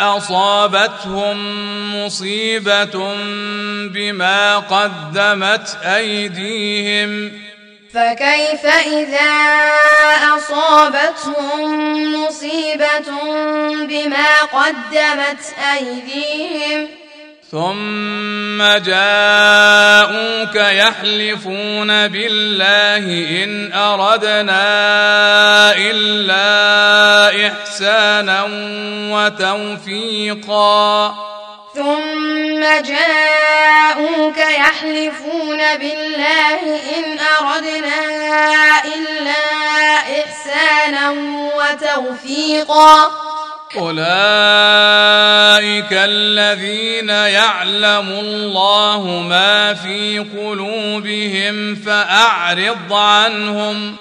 أصابتهم مصيبة بما قدمت أيديهم؟ فكيف إذا أصابتهم مصيبة بما قدمت أيديهم؟ ثم جاءوك يحلفون بالله إن أردنا إلا إحسانا وتوفيقا. ثم جاءوك يحلفون بالله إن أردنا إلا إحسانا وتوفيقا. أولئك الذين يعلم الله ما في قلوبهم فأعرض عنهم.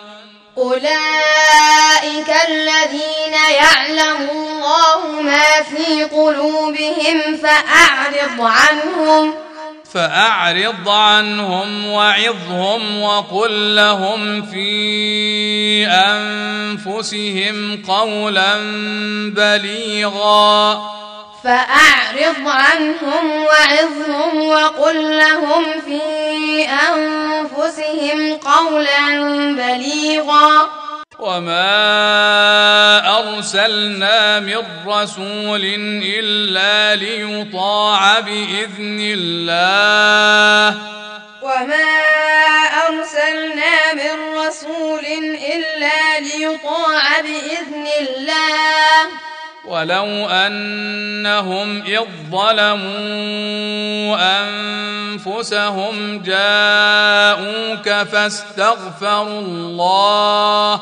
أولئك الذين يعلم الله ما في قلوبهم فأعرض عنهم. فأعرض عنهم وعظهم وقل لهم في أنفسهم قولا بليغا. فأعرض عنهم وعظهم وقل لهم في أنفسهم قولا بليغا. وما أرسلنا من رسول إلا ليطاع بإذن الله وما أرسلنا من رسول إلا ليطاع بإذن الله ولو أنهم إذ ظلموا أنفسهم جاءوك فاستغفروا الله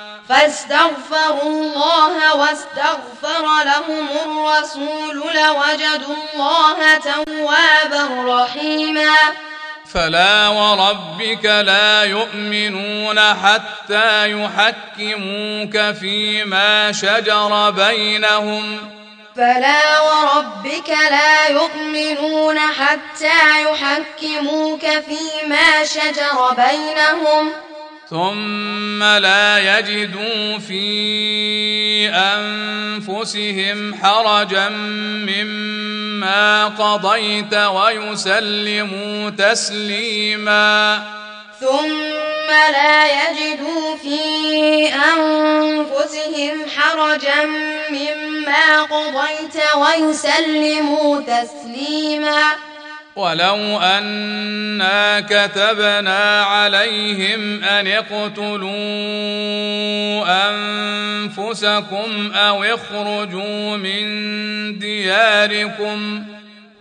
فاستغفروا الله واستغفر لهم الرسول لوجدوا الله توابا رحيما. فلا وربك لا يؤمنون حتى يحكموك فيما شجر بينهم. فلا وربك لا يؤمنون حتى يحكموك فيما شجر بينهم. ثم لا يجدوا في انفسهم حرجا مما قضيت ويسلموا تسليما ثم لا يجدوا في أنفسهم حرجا مما قضيت ويسلموا تسليما ولو أنا كتبنا عليهم أن اقتلوا أنفسكم أو اخرجوا من دياركم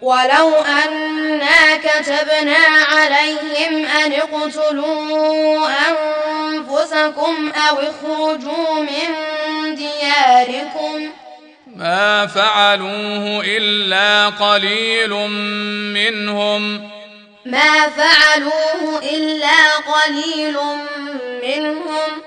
ولو أنا كتبنا عليهم أن اقتلوا أنفسكم أو اخرجوا من دياركم ما فعلوه إلا قليل منهم. ما فعلوه إلا قليل منهم.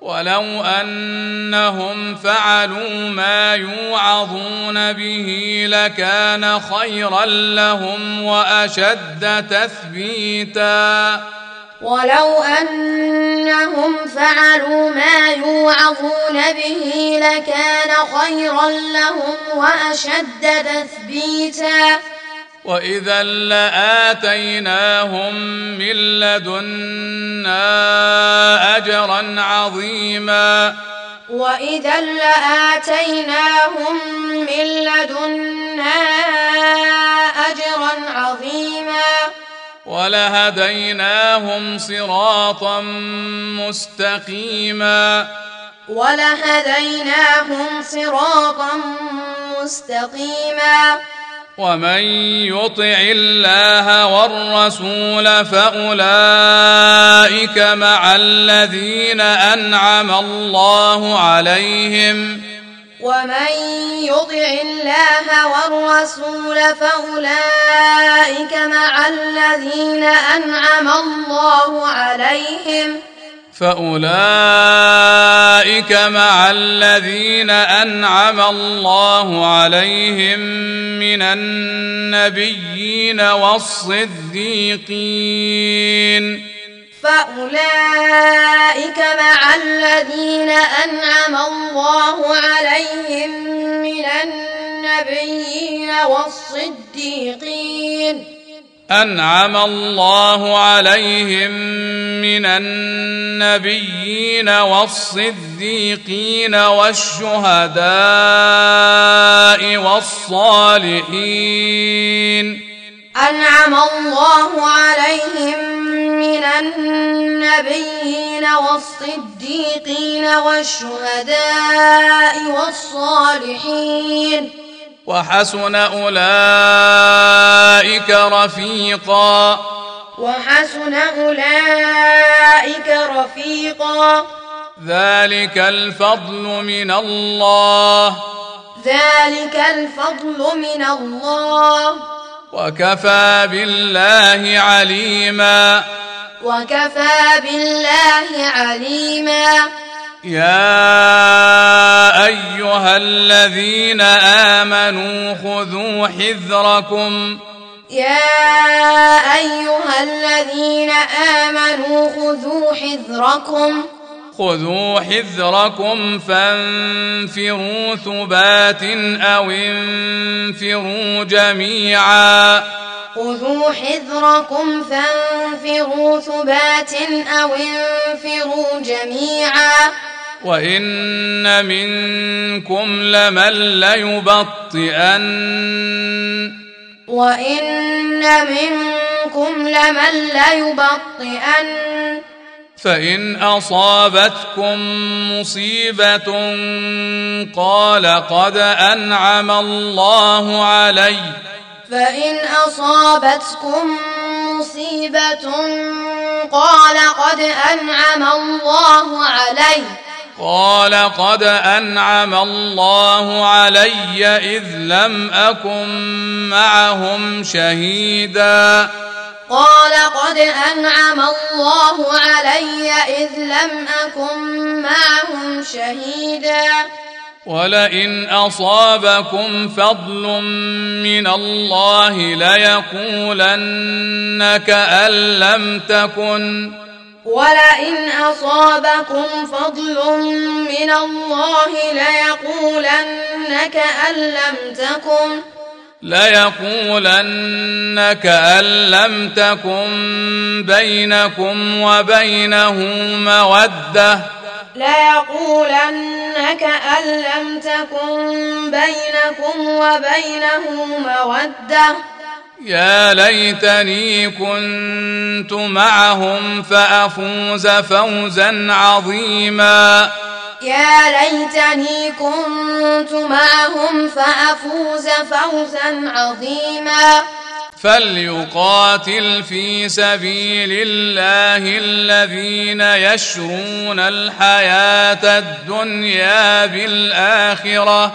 ولو أنهم فعلوا ما يوعظون به لكان خيرا لهم وأشد تثبيتا. ولو أنهم فعلوا ما يوعظون به لكان خيرا لهم وأشد تثبيتا. وإذا لآتيناهم من لدنا أجرا عظيما. وإذا لآتيناهم من لدنا أجرا عظيما. ولهديناهم صراطا مستقيما. ولهديناهم صراطا مستقيما. ومن يطع الله والرسول فأولئك مع الذين أنعم الله عليهم. ومن يطع الله والرسول فأولئك مع الذين أنعم الله عليهم. فأولئك مع الذين أنعم الله عليهم من النبيين والصديقين. فأولئك مع الذين أنعم الله عليهم من النبيين والصديقين. أنعم الله عليهم من النبيين والصديقين والشهداء والصالحين. أنعم الله عليهم من النبيين والصديقين والشهداء والصالحين. وحسن أولئك رفيقا. وحسن أولئك رفيقا. ذلك الفضل من الله. ذلك الفضل من الله. وكفى بالله عليما. وكفى بالله عليما. يا أيها الذين آمنوا خذوا حذركم. يا أيها الذين آمنوا خذوا حذركم. خذوا حذركم فانفروا ثبات أو انفروا جميعا. خذوا حذركم فانفروا ثبات أو انفروا جميعا. وإن منكم لمن ليبطئن. وإن منكم لمن ليبطئن. فإن أصابتكم مصيبة قال قد أنعم الله علي. فإن أصابتكم مصيبة قال قد أنعم الله علي. قال قد أنعم الله علي إذ لم أكن معهم شهيدا. قال قد أنعم الله علي إذ لم أكن معهم شهيدا. ولئن أصابكم فضل من الله ليقولن كأن لم تكن. ولئن أصابكم فضل من الله ليقولن كأن لم تكن. ليقولن كأن لم تكن بينكم وبينه مودة ليقولن كأن لم تكن بينكم وبينه مودة يا ليتني كنت معهم فأفوز فوزا عظيما يا ليتني كنت معهم فأفوز فوزا عظيما. فليقاتل في سبيل الله الذين يشرون الحياة الدنيا بالآخرة.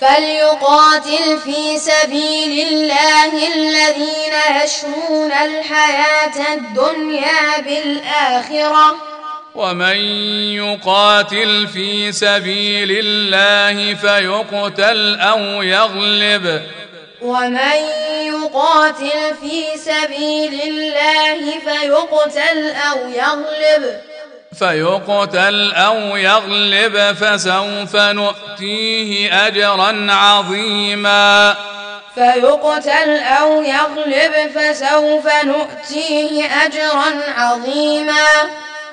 فليقاتل في سبيل الله الذين يشرون الحياة الدنيا بالآخرة. ومن يقاتل في سبيل الله فيقتل أو يغلب. ومن يقاتل في سبيل الله فيقتل أو يغلب. فيقتل أو يغلب فسوف نؤتيه أجرا عظيما. فيقتل أو يغلب فسوف نؤتيه أجرا عظيما.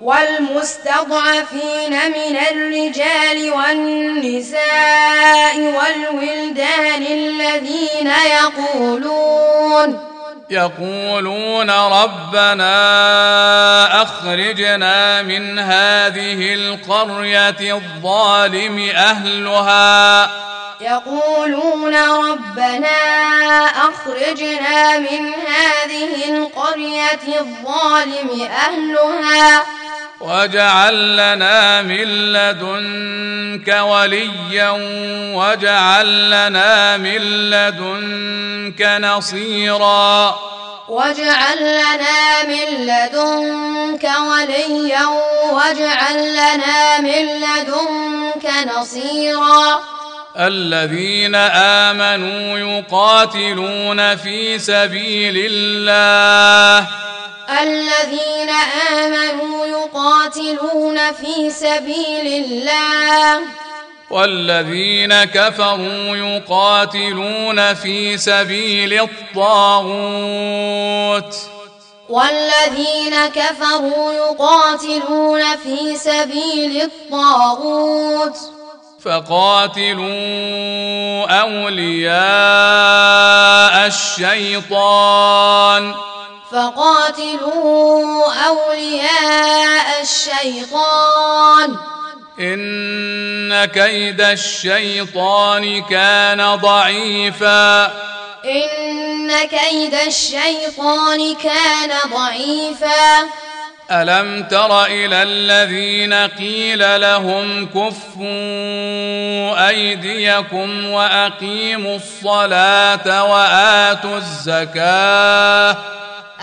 والمستضعفين من الرجال والنساء والولدان الذين يقولون يقولون ربنا أخرجنا من هذه القرية الظالم أهلها يقولون ربنا أخرجنا من هذه القرية الظالم أهلها واجعل لنا من لدنك وليا واجعل لنا من لدنك نصيرا واجعل لنا من لدنك وليا واجعل لنا من لدنك نصيرا الذين آمنوا يقاتلون في سبيل الله. الذين آمنوا يقاتلون في سبيل الله. والذين كفروا يقاتلون في سبيل الطاغوت. والذين كفروا يقاتلون في سبيل الطاغوت. فقاتلوا أولياء الشيطان. فقاتلوا أولياء الشيطان. إن كيد الشيطان كان ضعيفا. إن كيد الشيطان كان ضعيفا. ألم تر إلى الذين قيل لهم كفوا أيديكم وأقيموا الصلاة وآتوا الزكاة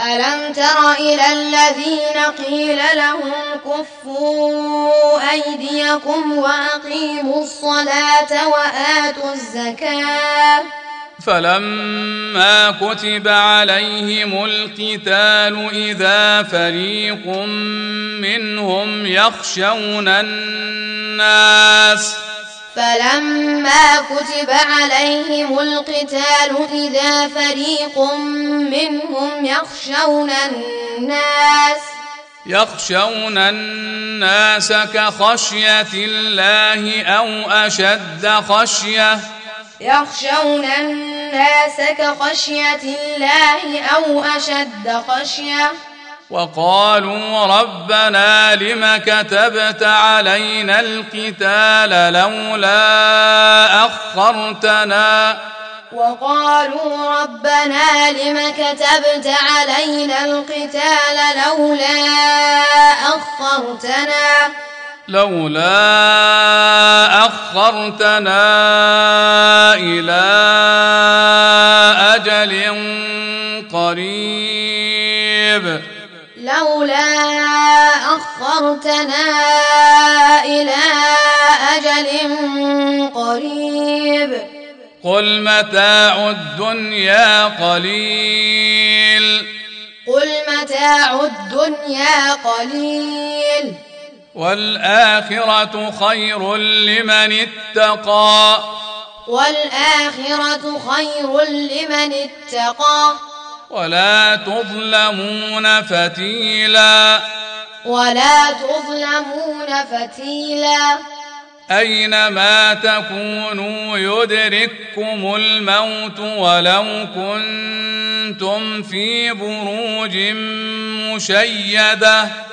ألم تر إلى الذين قيل لهم كفوا أيديكم وأقيموا الصلاة وآتوا الزكاة فلما كتب عليهم القتال إذا فريق منهم يخشون الناس فلما كتب عليهم القتال إذا فريق منهم يخشون الناس يخشون الناس كخشية الله أو أشد خشية يخشون الناس كخشية الله أو أشد خشية. وقالوا ربنا لم كتبت علينا القتال لولا أخرتنا. وقالوا ربنا لم كتبت علينا القتال لولا أخرتنا. لولا أخرتنا إلى أجل قريب. لولا أخرتنا إلى أجل قريب. قل متاع الدنيا قليل. قل متاع الدنيا قليل. والآخرة خير لمن اتقى. والآخرة خير لمن اتقى. ولا تظلمون فتيلا. ولا تظلمون فتيلا. أينما تكونوا يدرككم الموت ولو كنتم في بروج مشيدة.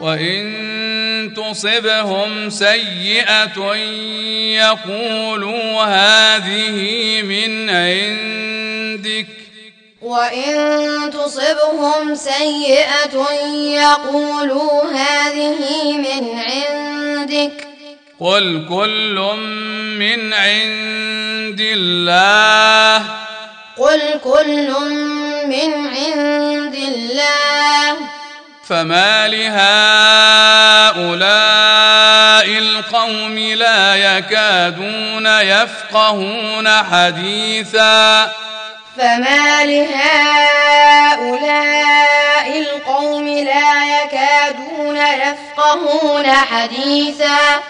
وإن تصبهم سيئة يقولوا هذه من عندك. وإن تصبهم سيئة يقولوا هذه من عندك. قل كل من عند الله. قل كل من عند الله. فما لهؤلاء القوم لا يكادون يفقهون حديثا. فما لهؤلاء القوم لا يكادون يفقهون حديثا.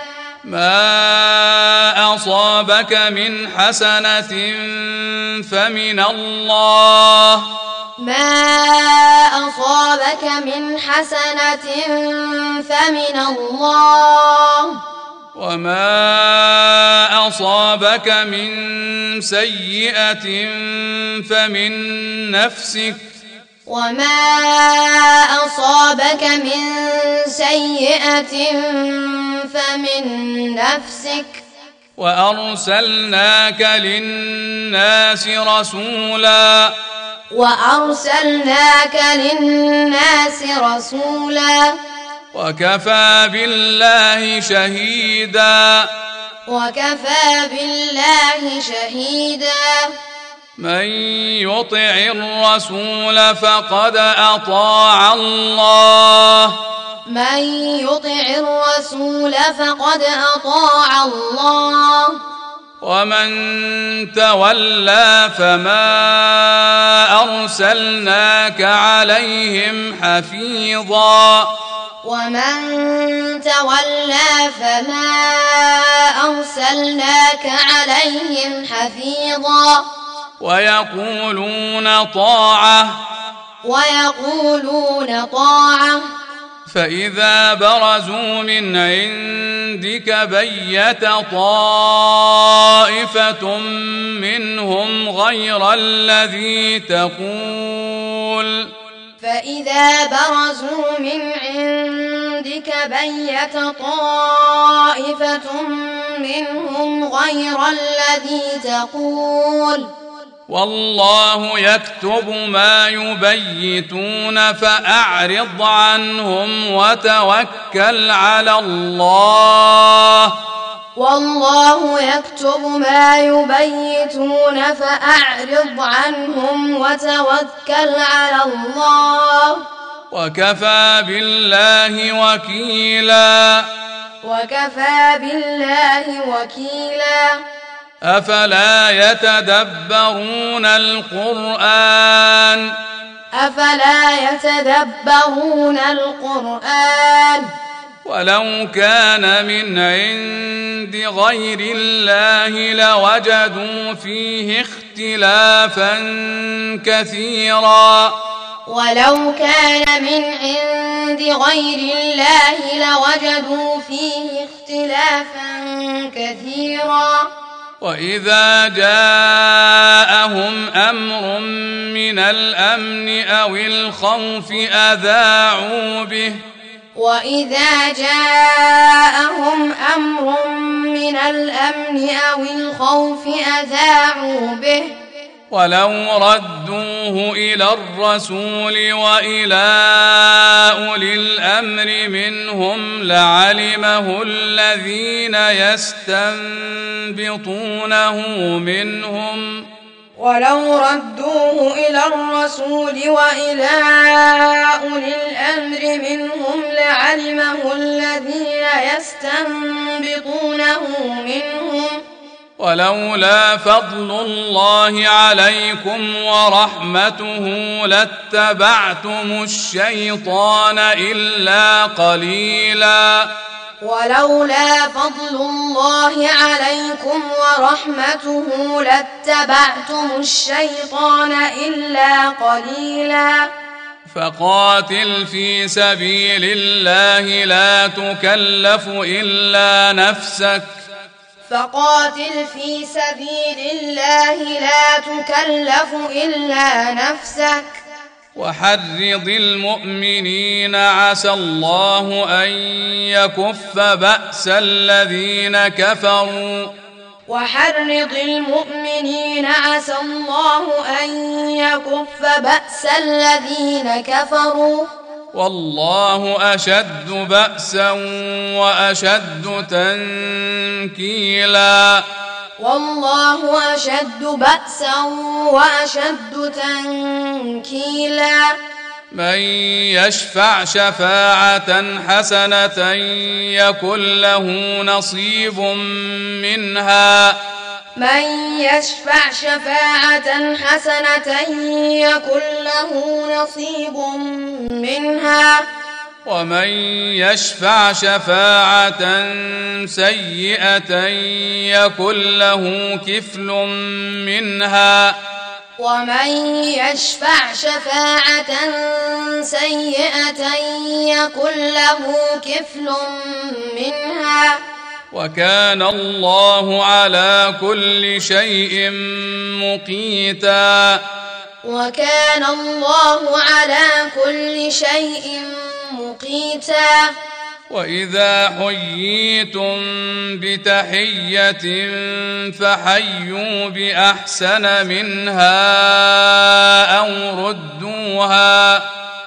ما اصابك من حسنه فمن الله ما أصابك من حسنة فمن الله وما أصابك من سيئة فمن نفسك وما أصابك من سيئة فمن نفسك وأرسلناك للناس رسولاً وأرسلناك للناس رسولا وكفى بالله شهيدا وكفى بالله شهيدا من يطع الرسول فقد أطاع الله. من يطع الرسول فقد أطاع الله. ومن تولى فما أرسلناك عليهم حفيظا. ومن تولى فما أرسلناك عليهم حفيظا. ويقولون طاعة. ويقولون طاعة. فإذا برزوا من عندك بيت طائفة منهم غير الذي تقول. فإذا برزوا من عندك بيت طائفة منهم غير الذي تقول. والله يكتب ما يبيتون فأعرض عنهم وتوكل على الله. والله يكتب ما يبيتون فأعرض عنهم وتوكل على الله. وكفى بالله وكيلا. وكفى بالله وكيلا. أفلا يتدبرون القرآن؟ أفلا يتدبرون القرآن؟ ولو كان من عند غير الله لوجدوا فيه اختلافا كثيرا. ولو كان من عند غير الله لوجدوا فيه اختلافا كثيرا. وإذا جاءهم أمر من الأمن أو الخوف أذاعوا به. وإذا جاءهم أمر من الأمن أو الخوف أذاعوا به. ولو ردوه إلى الرسول وإلى أولي الأمر منهم لعلمه الذين يستنبطونه منهم. ولو ردوه إلى الرسول وإلى أولي الأمر منهم لعلمه الذين يستنبطونه منهم. ولولا فضل الله عليكم ورحمته لاتبعتم الشيطان إلا قليلاً. ولولا فضل الله عليكم ورحمته لاتبعتم الشيطان إلا قليلا. فقاتل في سبيل الله لا تكلف إلا نفسك. فقاتل في سبيل الله لا تكلف إلا نفسك. وحرض المؤمنين عسى الله أن يكف بأس الذين كفروا. وحرض المؤمنين عسى الله أن يكف بأس الذين كفروا. والله أشد بأسا وأشد تنكيلا. والله أشد بأسا وأشد تنكيلا. من يشفع شفاعة حسنة يكن له نصيب منها. من يشفع شفاعة حسنة يكن له نصيب منها. ومن يشفع شفاعة سيئة يكن له كفل منها. ومن يشفع شفاعة سيئة يكن له كفل منها. وكان الله على كل شيء مقيتا. وكان الله على كل شيء مقيتا. وإذا حييتم بتحية فحيوا بأحسن منها أو ردوها.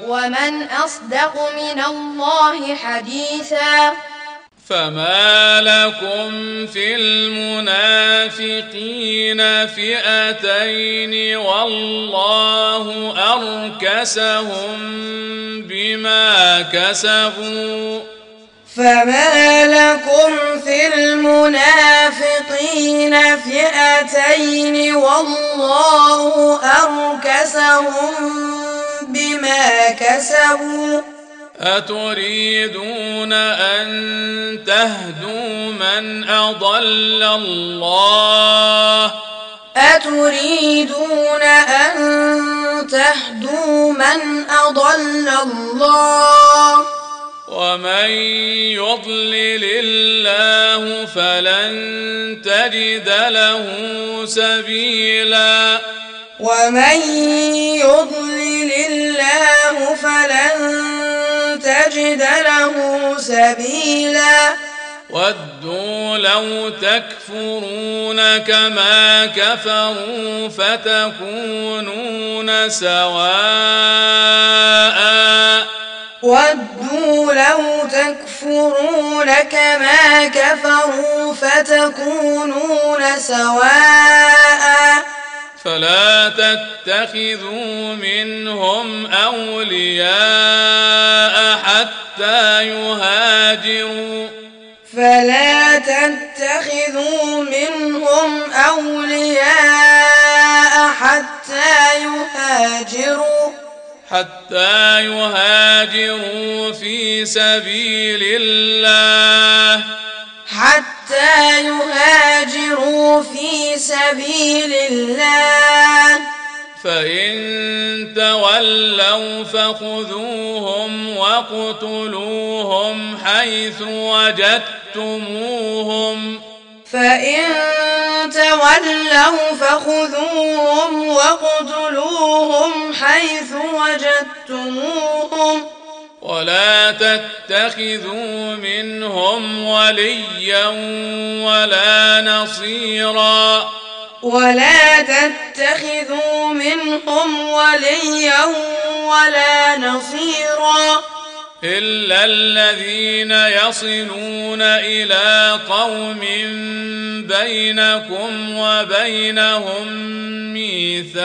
ومن أصدق من الله حديثا. فما لكم في المنافقين فئتين والله أركسهم بما كسبوا. فما لكم في المنافقين فئتين والله أركسهم بما كسبوا. أتريدون أن تهدوا من أضل الله؟ أتريدون أن تهدوا من أضل الله؟ ومن يضلل الله فلن تجد له سبيلا. ومن يضلل الله فلن تجد له سبيلا ودوا لو تكفرون كما كفروا فتكونون سواء ودوا لو تكفرون كما كفروا فتكونون سواء فلا تتخذوا منهم أولياء حتى يهاجروا. فلا تتخذوا منهم أولياء حتى يهاجروا. حتى يهاجروا في سبيل الله. حتى يهاجروا في سبيل الله. فإن تولوا فخذوهم واقتلوهم حيث وجدتموهم. فإن تولوا فخذوهم واقتلوهم حيث وجدتموهم. ولا تتخذوا منهم وليا ولا نصيرا. ولا تتخذوا منهم وليا ولا نصيرا. إلا الذين يصلون إلى قوم بينكم وبينهم ميثاق.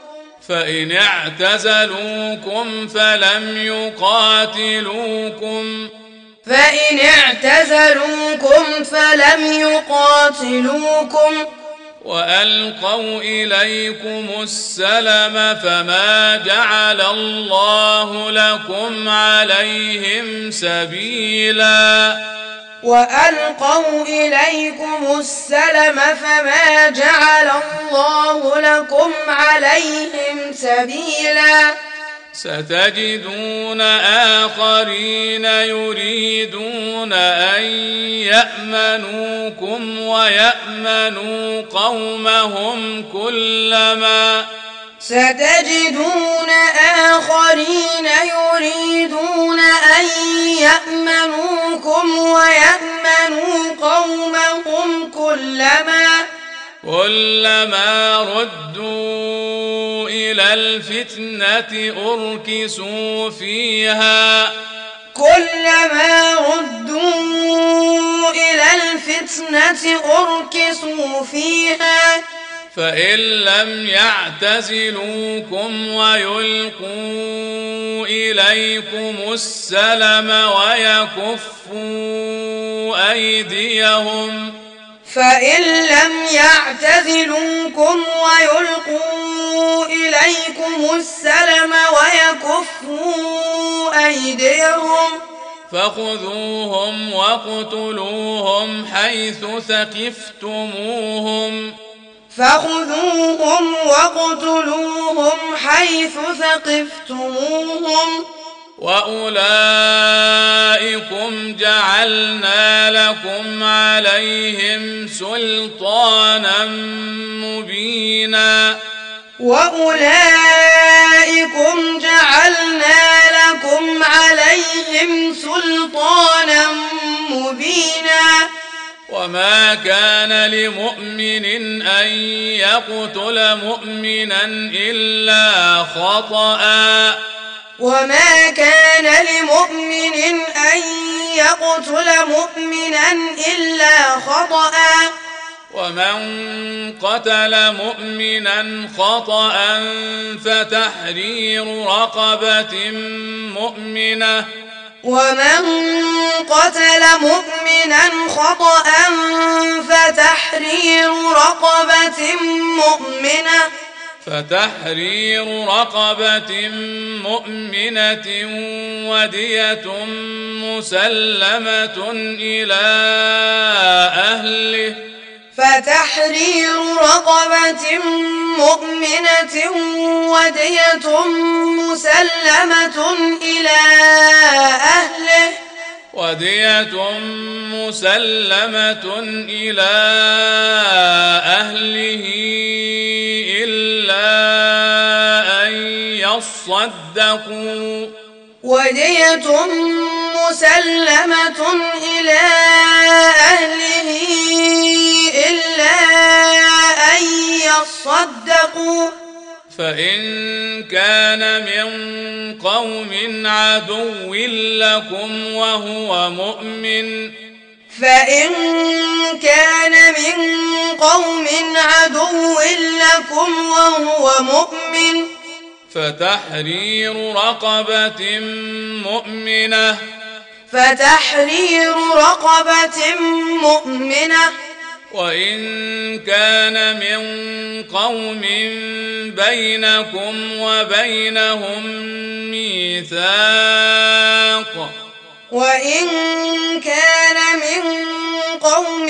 فإن اعتزلوكم فلم يقاتلوكم. فإن اعتزلوكم فلم يقاتلوكم. وألقوا إليكم السلم فما جعل الله لكم عليهم سبيلا. وألقوا إليكم السلم فما جعل الله لكم عليهم سبيلا. ستجدون آخرين يريدون أن يأمنوكم ويأمنوا قومهم كلما ستجدون آخرين يريدون أن يأمنوكم ويأمنوا قومهم كلما كلما ردوا إلى الفتنة أركسوا فيها. كلما ردوا إلى الفتنة أركسوا فيها. فإن لم يعتزلوكم ويلقوا إليكم السلم ويكفوا أيديهم فإن لم يعتزلوكم ويلقوا إليكم السلم ويكفوا أيديهم فخذوهم واقتلوهم حيث ثقفتموهم فخذوهم واقتلوهم حيث ثقفتموهم. واولئكم جعلنا لكم عليهم سلطانا مبينا. وأولئكم جعلنا لكم عليهم سلطانا وما كان لمؤمن ان يقتل مؤمنا الا خطأ. وما كان لمؤمن أن يقتل مؤمنا إلا خطأ. ومن قتل مؤمنا خطأ فتحرير رقبة مؤمنة. ومن قتل مؤمنا خطأ فتحرير رقبة مؤمنة فتحرير رقبة مؤمنة ودية مسلمة إلى أهله فتحرير رقبة مؤمنة ودية مسلمة إلى أهله. ودية مسلمة إلى أهله إلا أن يصدقوا. ودية مسلمة إلى أهله إلا أن يصدقوا. فإن كان من قوم عدو لكم وهو مؤمن. فإن كان من قوم عدو لكم وهو مؤمن. فتحرير رقبة مؤمنة. فتحرير رقبة مؤمنة. وإن كان من قوم بينكم وبينهم ميثاق. وإن كان من قوم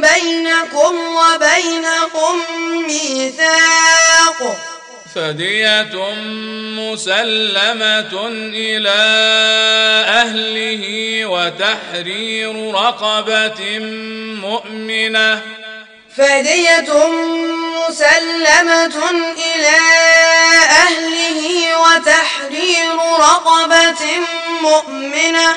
بينكم وبينهم ميثاق. فدية مسلمة إلى أهله وتحرير رقبة مؤمنة. فدية مسلمة إلى أهله وتحرير رقبة مؤمنة.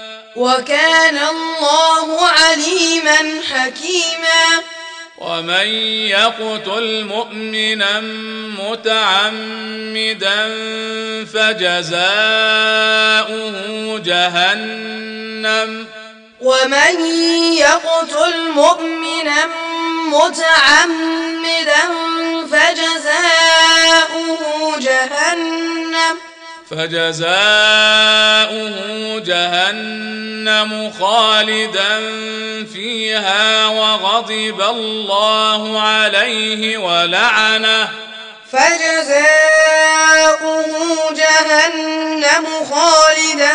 وكان الله عليما حكيما. ومن يقتل مؤمنا متعمدا فجزاؤه جهنم. ومن يقتل مؤمنا متعمدا فجزاؤه جهنم. فجزاؤه جهنم خالدا فيها وغضب الله عليه ولعنه. فجزاؤه جهنم خالدا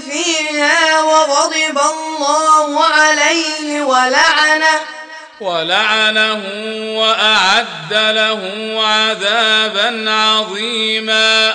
فيها وغضب الله عليه ولعنه. ولعنه وأعد له عذابا عظيما.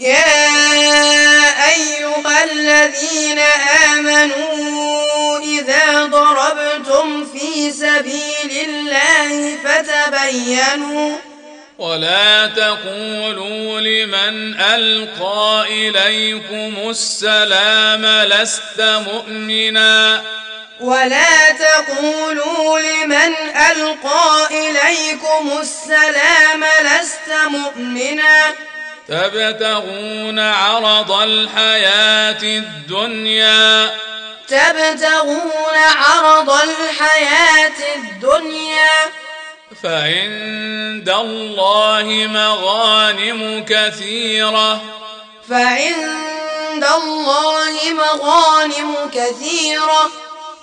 يا أيها الذين آمنوا إذا ضربتم في سبيل الله فتبينوا ولا تقولوا لمن ألقى إليكم السلام لست مؤمنا. ولا تقولوا لمن ألقى إليكم السلام لست مؤمنا. تبتغون عرض الحياة الدنيا. تبتغون عرض الحياة الدنيا. فعند الله مغانم كثيرة. فعند الله مغانم كثيرة.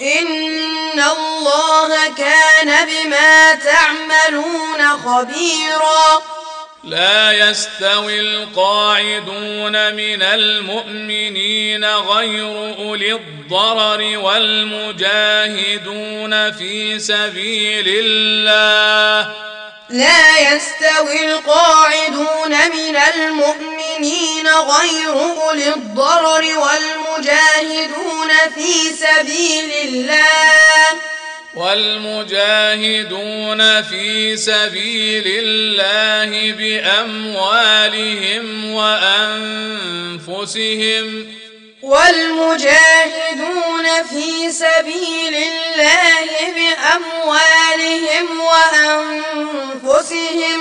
إن الله كان بما تعملون خبيرا. لا يستوي القاعدون من المؤمنين غير أولي الضرر والمجاهدون في سبيل الله. لا يستوي القاعدون من المؤمنين غير أولي الضرر والمجاهدون في سبيل الله. والمجاهدون في سبيل الله بأموالهم وأنفسهم والمجاهدون في سبيل الله بأموالهم وأنفسهم.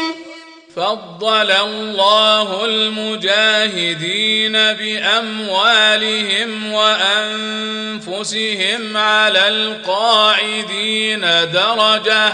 فضل الله المجاهدين بأموالهم وأنفسهم على القاعدين درجة.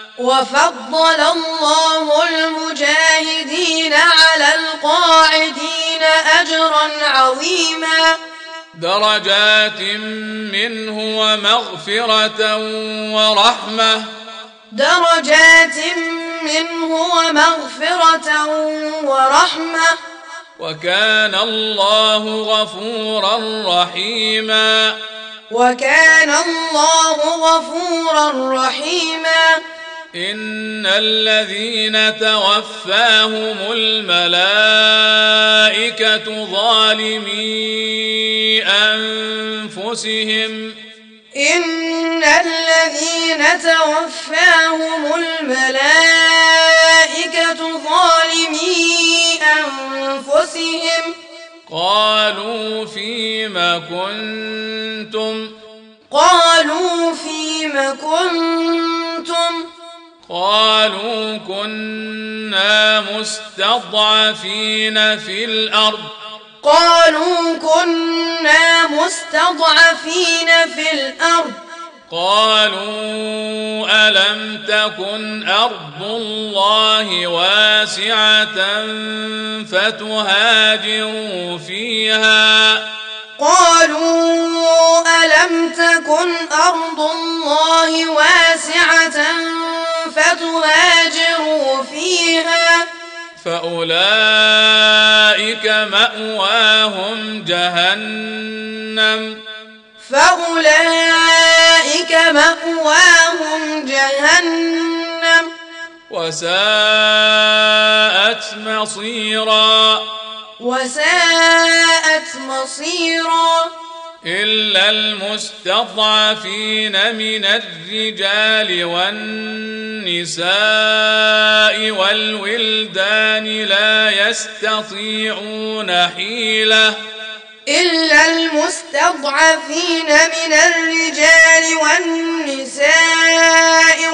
وفضل الله المجاهدين على القاعدين أجرا عظيما. درجات منه ومغفرة ورحمة. درجات منه ومغفرة ورحمة. وكان الله غفورا رحيما. وكان الله غفورا رحيما. إن الذين توفاهم الملائكة ظالمي أنفسهم إن الذين توفاهم الملائكة ظالمي أنفسهم قالوا فيما كنتم قالوا فيم كنتم قالوا كنا مستضعفين في الأرض. قالوا كنا مستضعفين في الأرض. قالوا ألم تكن أرض الله واسعة فتهاجروا فيها؟ قالوا ألم تكن أرض الله واسعة فتهاجروا فيها فأولئك مأواهم جهنم. فأولئك مأواهم جهنم. وساءت مصيرا. وساءت مصيرا. إلا المستضعفين من الرجال والنساء والولدان لا يستطيعون حيلة. إلا المستضعفين من الرجال والنساء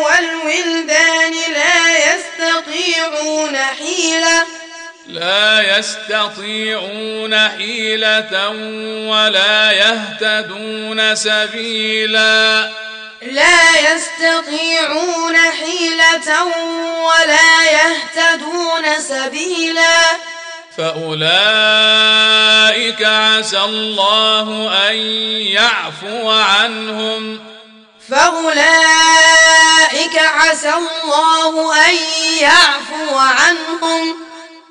والولدان لا يستطيعون حيلة. لا يستطيعون حيلة ولا يهتدون سبيلا. لا يستطيعون حيلة ولا يهتدون سبيلا. فأولئك عسى الله أن يعفو عنهم. فأولئك عسى الله أن يعفو عنهم.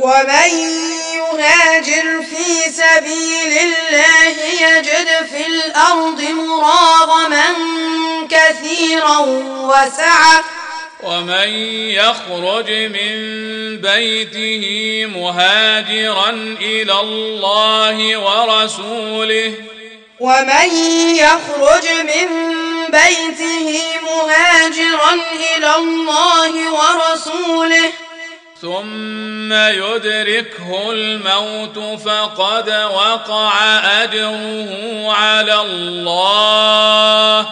ومن يهاجر في سبيل الله يجد في الأرض مراغما كثيرا وسعه ومن يخرج من بيته مهاجرا إلى الله ورسوله. ومن يخرج من بيته مهاجرا إلى الله ورسوله. ثم يدركه الموت فقد وقع أجره على الله.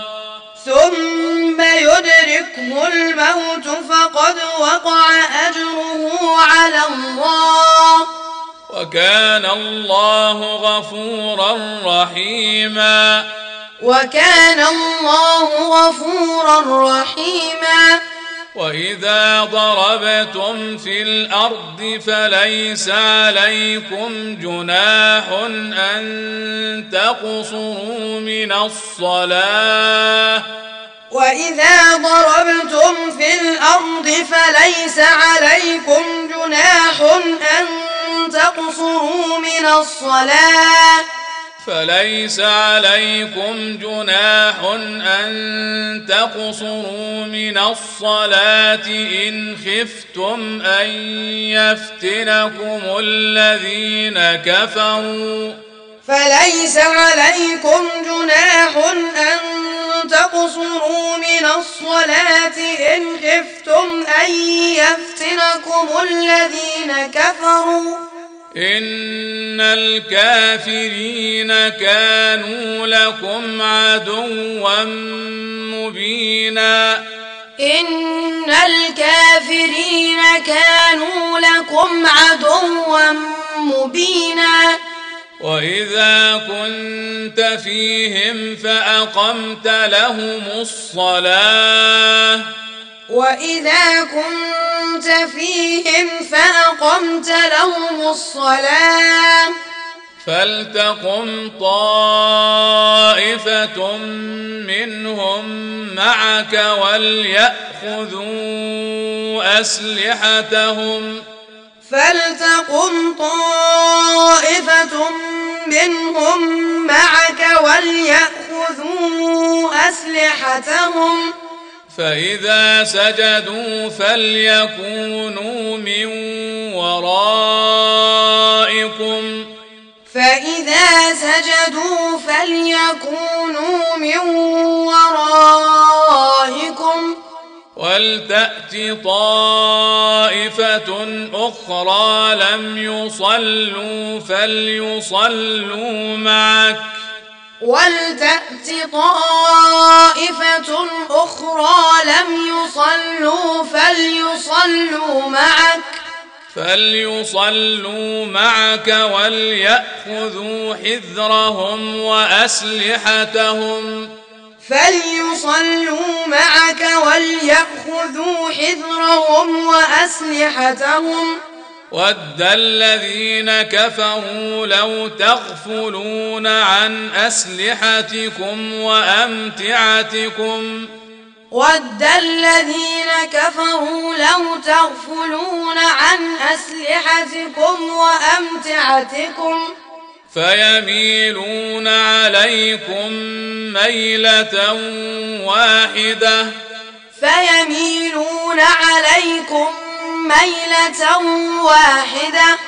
ثم يدركه الموت فقد وقع أجره على الله. وكان الله غفورا رحيما. وكان الله غفورا رحيما. واذا ضربتم في الأرض فليس عليكم جناح ان تقصروا من الصلاه وإذا ضربتم في الأرض فليس عليكم جناح أن تقصروا من الصلاة فليس عليكم جناح أن تقصروا من الصلاة إن خفتم أن يفتنكم الذين كفروا. فليس عليكم جناح أن تقصروا من الصلاة إن خفتم أن يفتنكم الذين كفروا. إن الكافرين كانوا لكم عدوا مبينا. إن الكافرين كانوا لكم عدوا مبينا. وإذا كنت فيهم فأقمت لهم الصلاة. وإذا كنت فيهم فأقمت لهم الصلاة فلتقم طائفة منهم معك وليأخذوا أسلحتهم فلتقم طائفة منهم معك وليأخذوا أسلحتهم فإذا سجدوا فليكونوا من ورائكم. فإذا سجدوا فليكونوا من ورائكم. ولتأت طائفة أخرى لم يصلوا فليصلوا معك. ولتأت طائفة أخرى لم يصلوا فليصلوا معك. فليصلوا معك وليأخذوا حذرهم وأسلحتهم. فليصلوا معك وليأخذوا حذرهم وأسلحتهم. ود الذين كفروا لو تغفلون عن أسلحتكم وأمتعتكم ود الذين كفروا لو تغفلون عن أسلحتكم وأمتعتكم فيميلون عليكم ميلة واحدة فيميلون عليكم ميلة واحدة.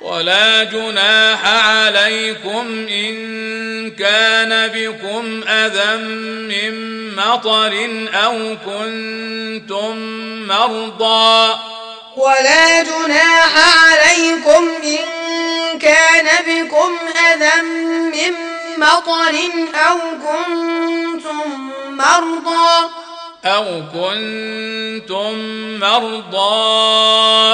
ولا جناح عليكم إن كان بكم أذى من مطر أو كنتم مرضى. ولا جناح عليكم إن كان بكم أذى من مطر أو كنتم مرضى. أو كنتم مرضى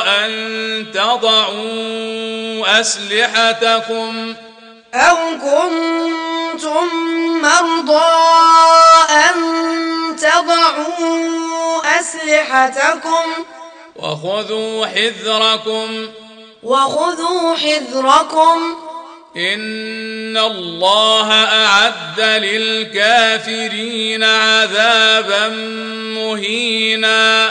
أن تضعوا أسلحتكم أو كنتم مرضى أن تضعوا أسلحتكم وخذوا حذركم وخذوا حذركم إن الله أعد للكافرين عذابا مهينا.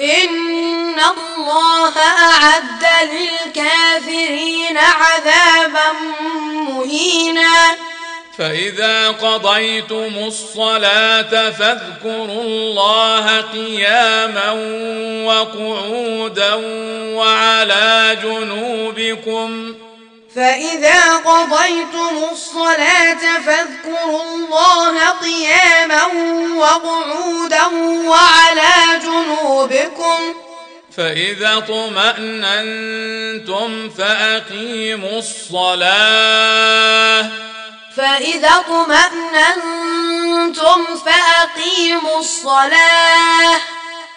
إن الله أعد للكافرين عذابا مهينا. فإذا قضيتم الصلاة فاذكروا الله قياما وقعودا وعلى جنوبكم فإذا قضيتم الصلاة فاذكروا الله قياما وقعودا وعلى جنوبكم فإذا طمأننتم فأقيموا الصلاة. فإذا اطمأننتم فأقيموا الصلاة.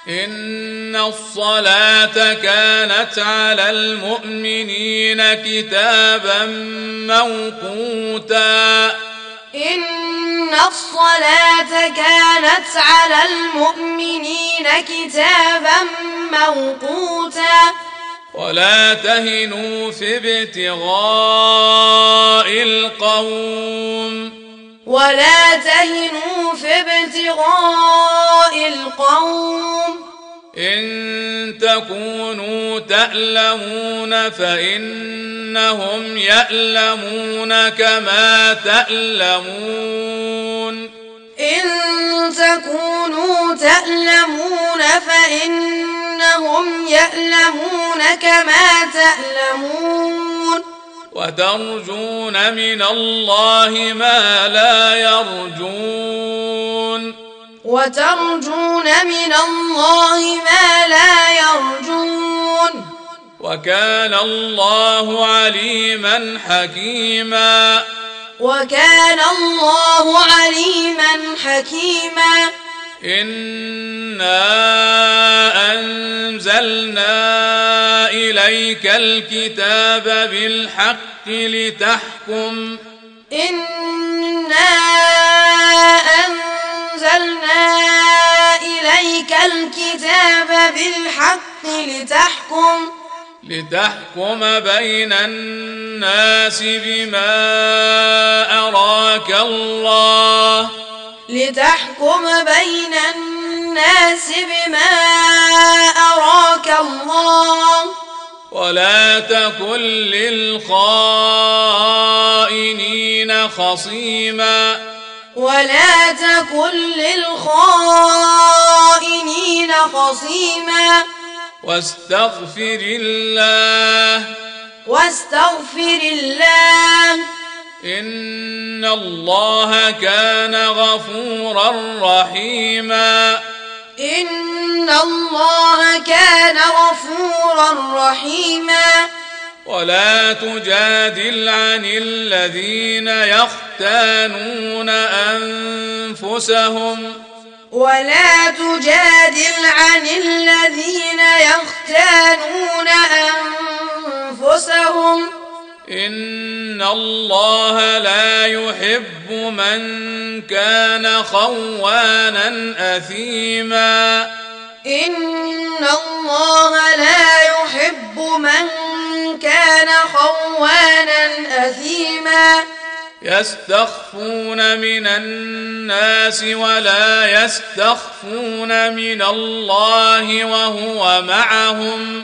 إن الصلاة كانت على المؤمنين كتابا موقوتا. إن الصلاة كانت على المؤمنين كتابا موقوتا. ولا تهنوا في ابتغاء القوم. ولا تهنوا في ابتغاء القوم. إن تكونوا تألمون فإنهم يألمون كما تألمون. إن تكونوا تألمون فإنهم يألمون كما تألمون. وترجون من الله ما لا يرجون. وترجون من الله ما لا يرجون. وكان الله عليما حكيما. وكان الله عليما حكيما. إنا أنزلنا إليك الكتاب بالحق لتحكم إنا أنزلنا إليك الكتاب بالحق لتحكم لتحكم بين الناس بما أراك الله لتحكم بين الناس بما أراك الله. ولا تكن للخائنين خصيما. ولا تكن للخائنين خصيما. واستغفر الله. واستغفر الله. إن الله كان غفورا رحيما إن الله كان غفورا رحيما ولا تجادل عن الذين يختانون أنفسهم ولا تجادل عن الذين يختانون أنفسهم إن الله لا يحب من كان خوانا أثيما إن الله لا يحب من كان خوانا أثيما يستخفون من الناس ولا يستخفون من الله وهو معهم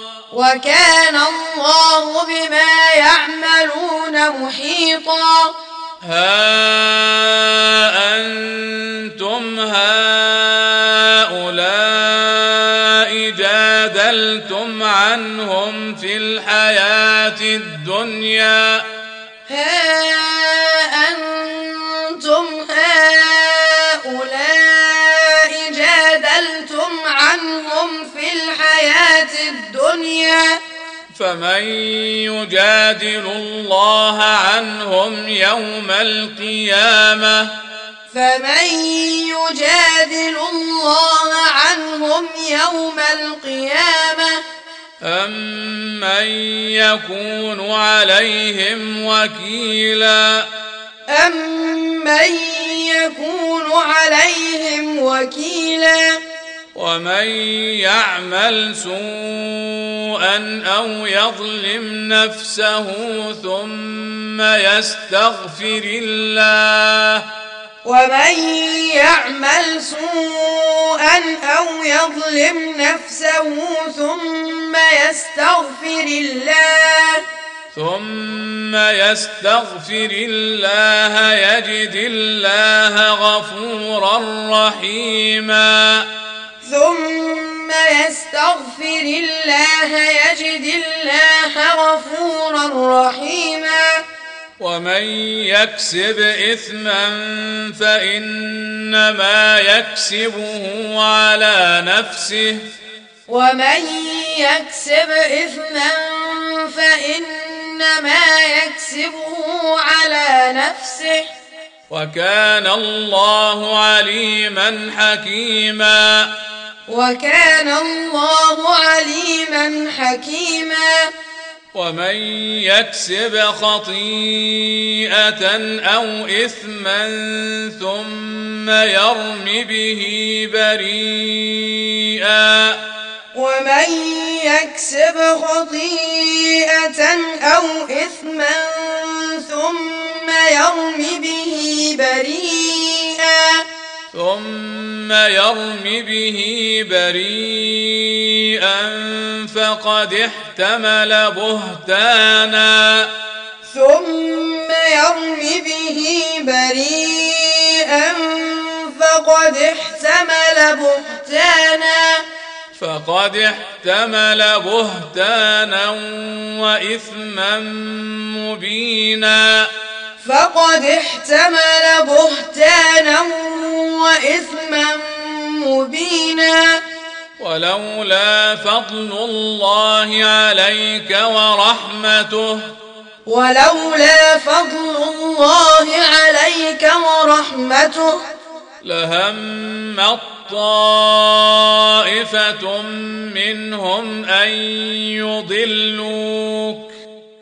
وكان الله بما يعملون محيطا. ها أنتم هؤلاء جادلتم عنهم في الحياة الدنيا. فمن يجادل الله عنهم يوم القيامة فمن يجادل الله عنهم يوم القيامة أمن يكون عليهم وكيلا أمن يكون عليهم وكيلا ومن يعمل سوءا أو يظلم نفسه ثم يستغفر الله. ومن يعمل سوءا أو يظلم نفسه ثم يستغفر الله. ثم يستغفر الله يجد الله غفورا رحيما. ثم يستغفر الله يجد الله غفورا رحيما. ومن يكسب إثما فإنما يكسبه على نفسه. ومن يكسب إثما فإنما يكسبه على نفسه. وكان الله عليما حكيما. وكان الله عليما حكيما. ومن يكسب خطيئة أو إثما ثم يرم به بريئا. ومن يكسب خطيئة أو إثما ثم يرم به بريئا. ثم يرم به بريئا فقد احتمل بهتانا. ثم يرم به بريئا فقد احتمل بهتانا. فقد احتمل بهتانا وإثما مبينا. فقد احتمل بهتانا وإثما مبينا. ولولا فضل الله عليك ورحمته ولولا فضل الله عليك ورحمته لهم طائفة منهم أن يضلوك.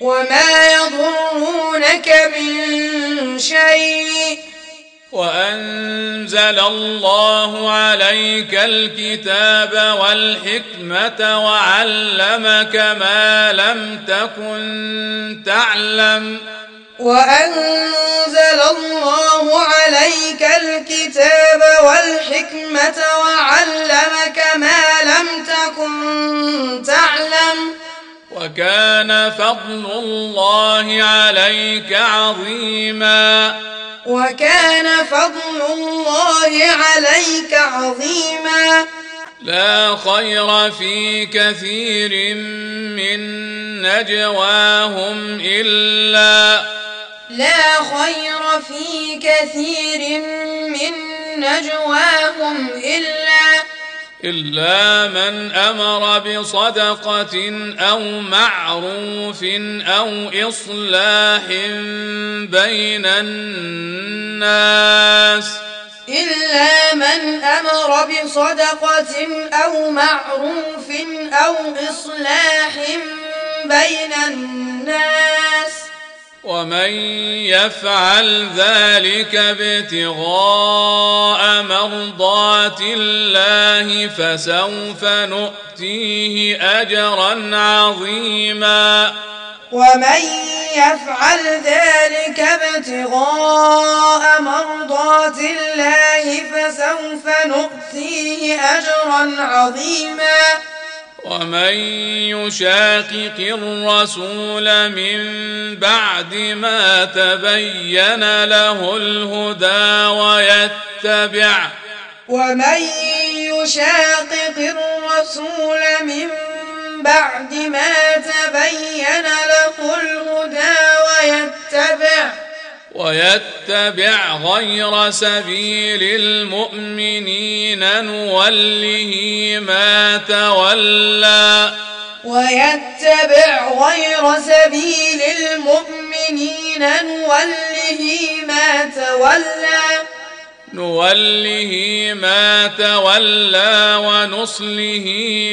وما يضرونك من شيء. وأنزل الله عليك الكتاب والحكمة وعلمك ما لم تكن تعلم. وأنزل الله عليك الكتاب والحكمة وعلمك ما لم تكن تعلم. وكان فضل الله عليك عظيما. وكان فضل الله عليك عظيما. لا خير في كثير من نجواهم إلا لا خير في كثير من نجواهم إلا إلا من أمر بصدقة أو معروف أو إصلاح بين الناس. إلا من أمر بصدقة أو معروف أو إصلاح بين الناس. ومن يفعل ذلك ابتغاء مرضات الله فسوف نؤتيه أجرا عظيما. ومن يفعل ذلك ابتغاء مرضات الله فسوف نؤتيه أجرا عظيما. ومن يشاقق الرسول من بعد ما تبين له الهدى ويتبع ومن يشاقق الرسول من بعد ما تبين له الهدى ويتبع ويتبع غير سبيل المؤمنين نوله ما تولى. ويتبع غير سبيل المؤمنين نوله ما تولى. نوله ما تولى ونصله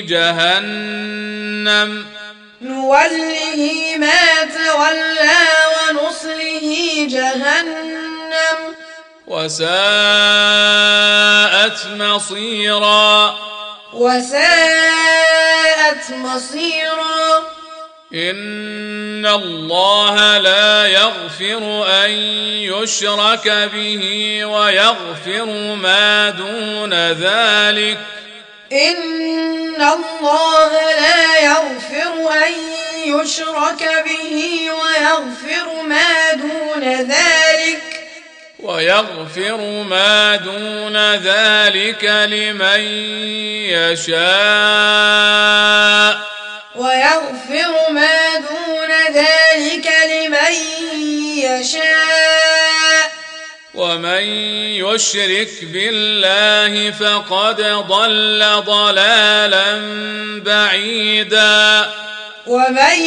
جهنم. نوله ما تولى ونصله جهنم. وساءت مصيرا. وساءت مصيرا. إن الله لا يغفر أن يشرك به ويغفر ما دون ذلك. إن الله لا يغفر أن يشرك به ويغفر ما دون ذلك ويغفر ما دون ذلك لمن يشاء. ويغفر ما دون ذلك لمن يشاء. ومن يشرك بالله فقد ضل ضلالا بعيدا. ومن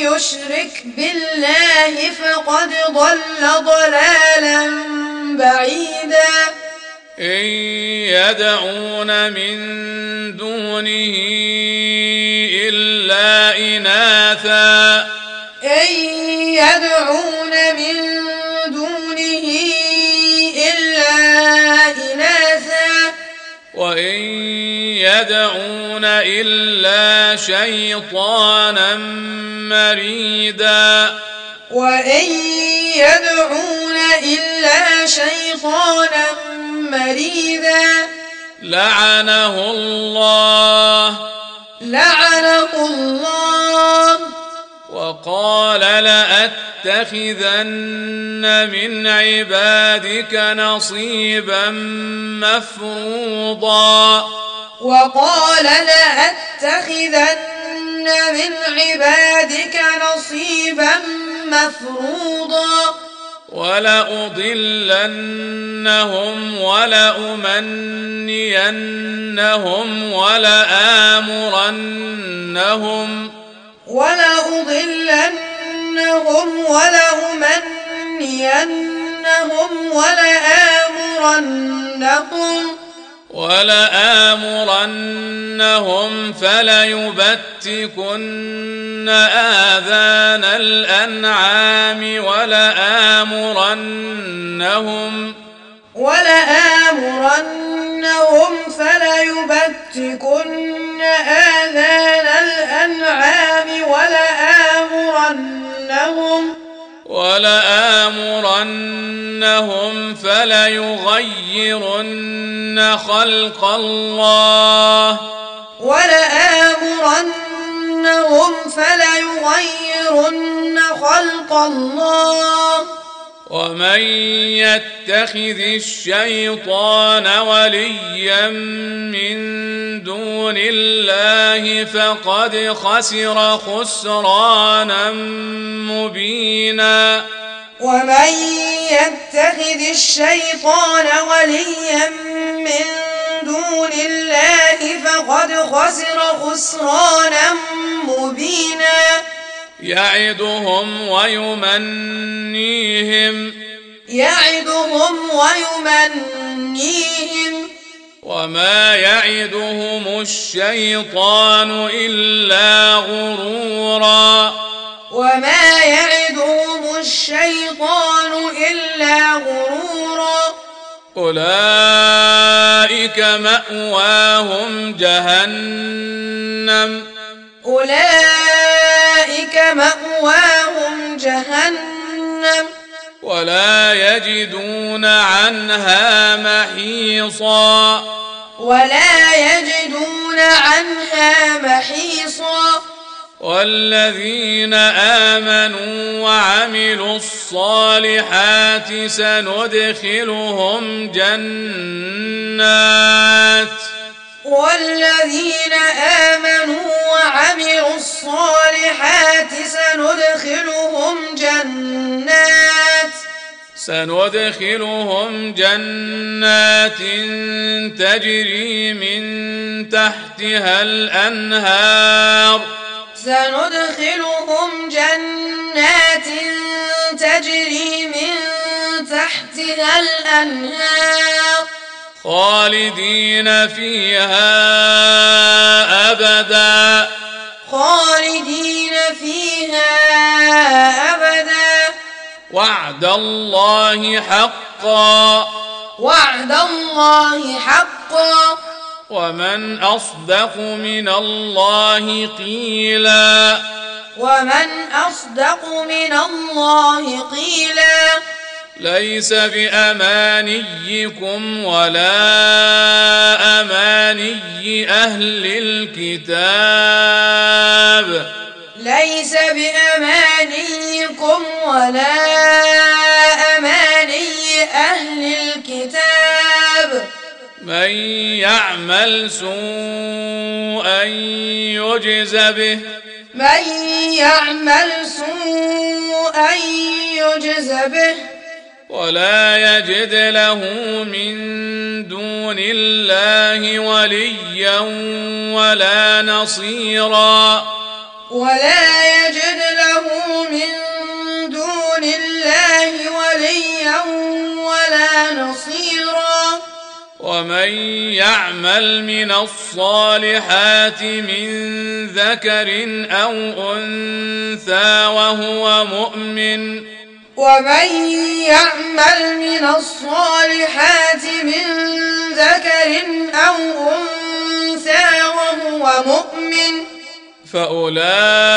يشرك بالله فقد ضل ضلالا بعيدا. إن يدعون من دونه إلا اناثا. إن يدعون من وإن يدعون إلا شيطانا مريدا. وإن يدعون إلا شيطانا مريدا. لعنه الله. لعنه الله. وقال لأتخذن من عبادك نصيبا مفروضا. وقال لأتخذن من عبادك نصيبا مفروضا. ولأضلنهم ولأمنينهم ولآمرنهم. ولأضلنهم ولأمنينهم ولآمرنهم ولآمرنهم فليبتكن آذان الأنعام ولآمرنهم ولآمرنهم فليبتكن آذان الأنعام ولآمرنهم ولآمرنهم فليغيرن خلق الله. ولآمرنهم فليغيرن خلق الله. ومن يتخذ الشيطان وليا من دون الله فقد خسر خسرانا مبينا. ومن يتخذ الشيطان وليا من دون الله فقد خسر خسرانا مبينا. يعدهم ويمنيهم. يعدهم ويمنيهم. وما يعدهم الشيطان إلا غرورا. وما يعدهم الشيطان إلا غرورا. أولئك مأواهم جهنم. أولئك مأواهم جهنم ولا يجدون عنها محيصا. ولا يجدون عنها محيصا. والذين آمنوا وعملوا الصالحات سندخلهم جنات. والذين آمنوا وعملوا الصالحات سندخلهم جنات سندخلهم جنات تجري من تحتها الأنهار. سندخلهم جنات تجري من تحتها الأنهار. خالدين فيها أبدا. خالدين فيها أبدا. وعد الله حقا. وعد الله حقا. ومن أصدق من الله قيلا. ومن أصدق من الله قيلا. ليس بأمانيكم ولا أماني أهل الكتاب. ليس بأمانيكم ولا أماني أهل الكتاب. من يعمل سوءا يجز به. من يعمل سوءا يجز به. ولا يجد له من دون الله وليا ولا نصيرا. ولا يجد له من دون الله وليا ولا نصيرا. ومن يعمل من الصالحات من ذكر أو أنثى وهو مؤمن ومن يعمل من الصالحات من ذكر أو أنثى وهو مؤمن فأولئك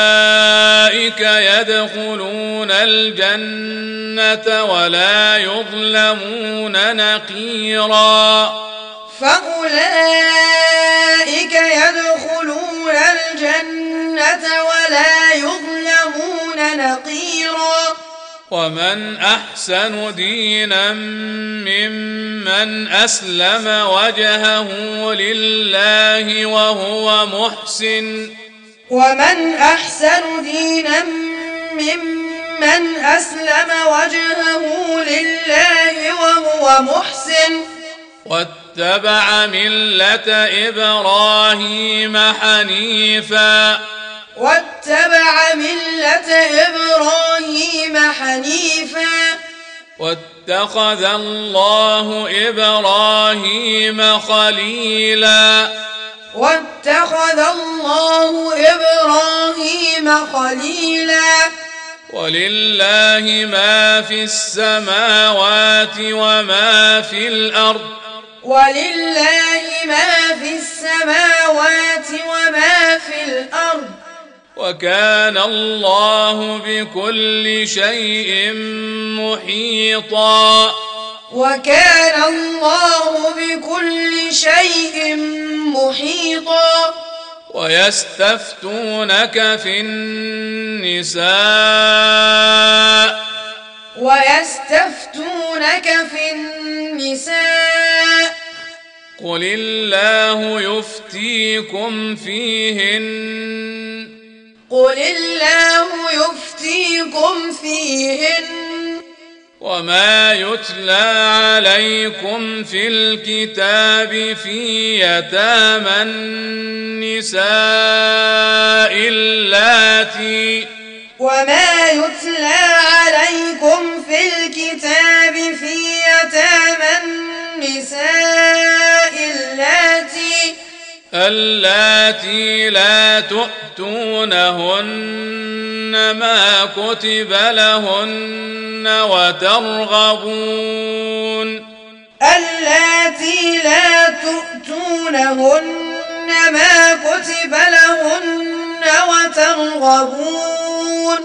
يدخلون الجنة ولا يظلمون نقيرا. فأولئك يدخلون الجنة ولا يظلمون نقيرا. ومن أحسن دينا ممن أسلم وجهه لله وهو محسن. ومن أحسن دينا ممن ممن أسلم وجهه لله وهو محسن. واتبع ملة إبراهيم حنيفا. واتبع ملة إبراهيم حنيفا. واتخذ الله إبراهيم خليلا. واتخذ الله إبراهيم خليلا. ولله ما في السماوات وما في الأرض. ولله ما في السماوات وما في الأرض. وكان الله بكل شيء محيطا. وكان الله بكل شيء محيطا. ويستفتونك في النساء. ويستفتونك في النساء. قل الله يفتيكم فيهن. قل الله يفتيكم فيهن وما يتلى عليكم في الكتاب في يتامى النساء اللاتي وما يتلى عليكم في الكتاب في يتامى النساء اللاتي لا تؤتونهن ما كتب لهن وترغبون. اللاتي لا تؤتونهن ما كتب لهن وترغبون.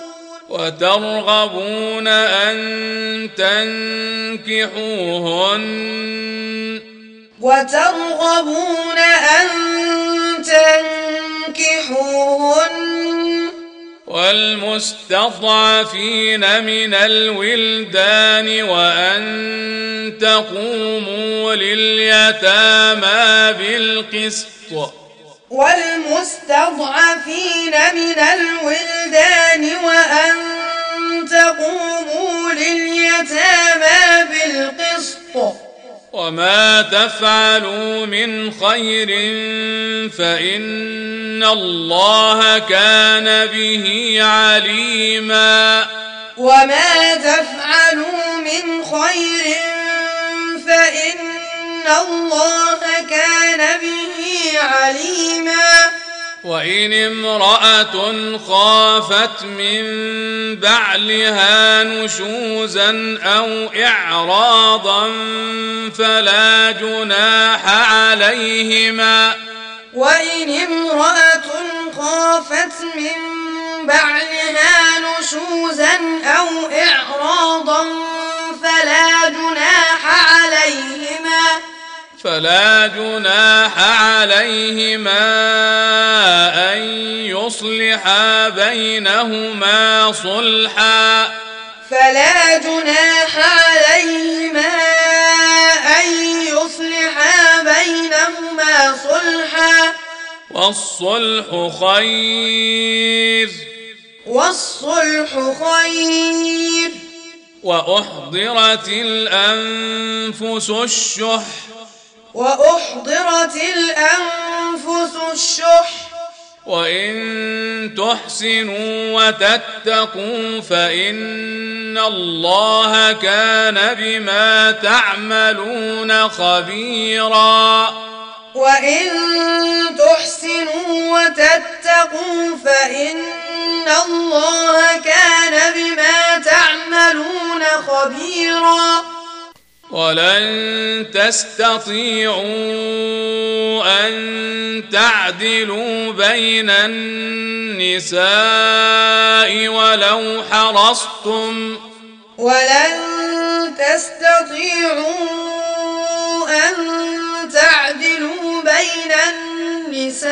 وترغبون أن تنكحوهن. وترغبون أن تنكحوهن. والمستضعفين من الولدان وأن تقوموا لليتامى بالقسط. والمستضعفين من الولدان وأن تقوموا لليتامى بالقسط. وما تفعلوا من خير فإن الله كان به عليما وما تفعلوا من خير فإن الله كان به عليما وإن امرأة خافت من بعلها نشوزا أو إعراضا فلا جناح عليهما. وإن امرأة خافت من بعلها نشوزا أو إعراضا فلا جناح عليهما. فلا جناح عليهما أن يصلحا بينهما صلحا. فلا جناح عليهما أن يصلحا بينهما صلحا. والصلح خير. والصلح خير. وأحضرت الأنفس الشح. وأحضرت الأنفس الشح. وإن تحسنوا وتتقوا فإن الله كان بما تعملون خبيرا. وإن تحسنوا وتتقوا فإن الله كان بما تعملون خبيرا. ولن تستطيعوا أن تعدلوا بين النساء ولو حرصتم. ولن تستطيعوا أن تعدلوا بين النساء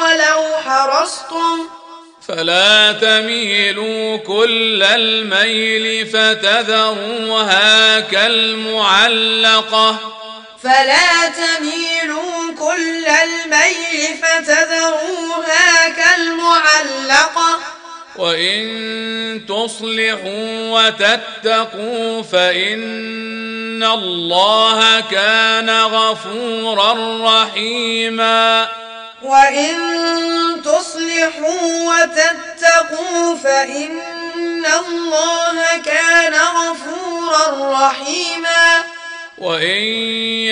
ولو حرصتم. فلا تميلوا كل الميل فتذروها كالمعلقة. فلا تميلوا كل الميل فتذروها كالمعلقة. وإن تصلحوا وتتقوا فإن الله كان غفورا رحيما. وإن تصلحوا وتتقوا فإن الله كان غفورا رحيما وان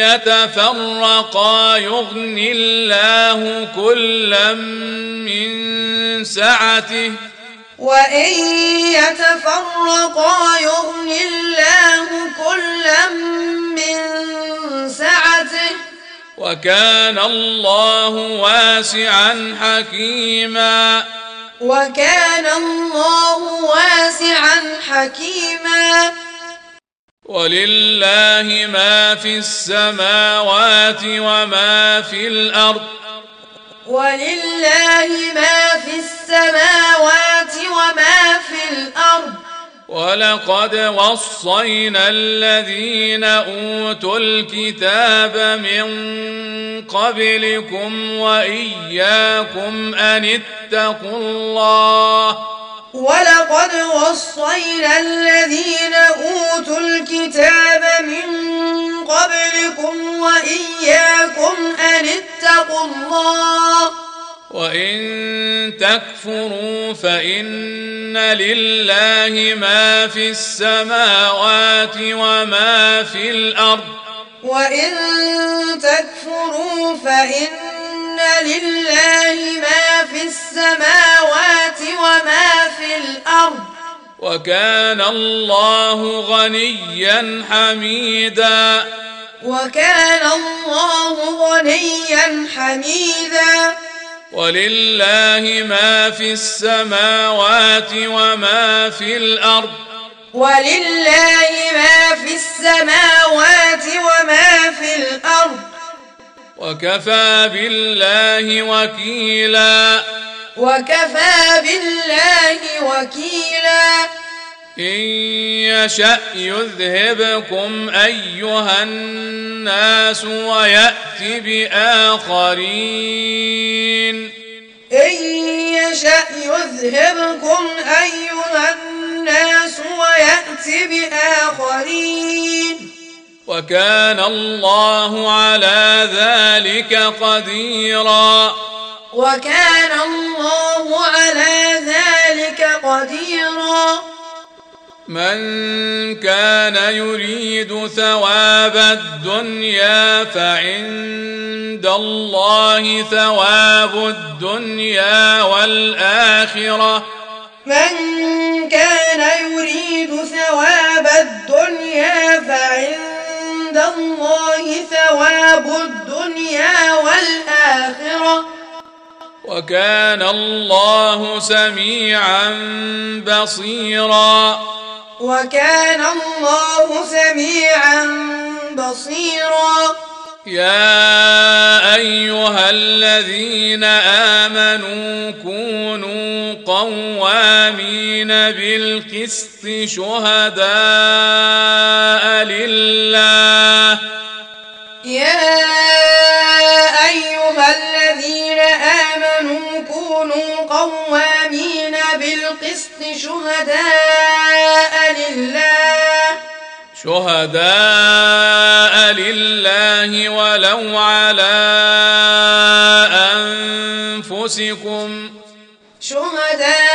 يتفرقا يغن الله كلا من سعته وإن يتفرقا يغن الله كلا من سعته وكان الله واسعا حكيما. وكان الله واسعا حكيما. ولله ما في السماوات وما في الأرض. ولله ما في السماوات وما في الأرض. ولقد وصينا الذين أوتوا الكتاب من قبلكم وإياكم أن اتقوا الله. ولقد وصينا الذين أوتوا الكتاب من قبلكم وإياكم أن اتقوا الله. وإن تكفروا فإن لله ما في السماوات وما في الأرض. وإن تكفروا فإن لله ما في السماوات وما في الأرض. وكان الله غنيا حميدا. وكان الله غنيا حميدا. ولله ما في السماوات وما في الأرض. ولله ما في السماوات وما في الأرض. وكفى بالله وكيلا. وكفى بالله وكيلا. إن يشأ يذهبكم أيها الناس ويأت بآخرين. إن يشأ يذهبكم أيها الناس ويأت بآخرين. وكان الله على ذلك قديرا. وكان الله على ذلك قديرا. من كان يريد ثواب الدنيا فعند الله ثواب الدنيا والآخرة. من كان يريد ثواب الدنيا فعند الله ثواب الدنيا والآخرة. وكان الله سميعا بصيرا. وكان الله سميعا بصيرا. يا أيها الذين آمنوا كونوا قوامين بالقسط شهداء لله. يا أيها الذين آمنوا كونوا قوامين بالقسط شهداء لله. شهداء لله ولو على أنفسكم. شهداء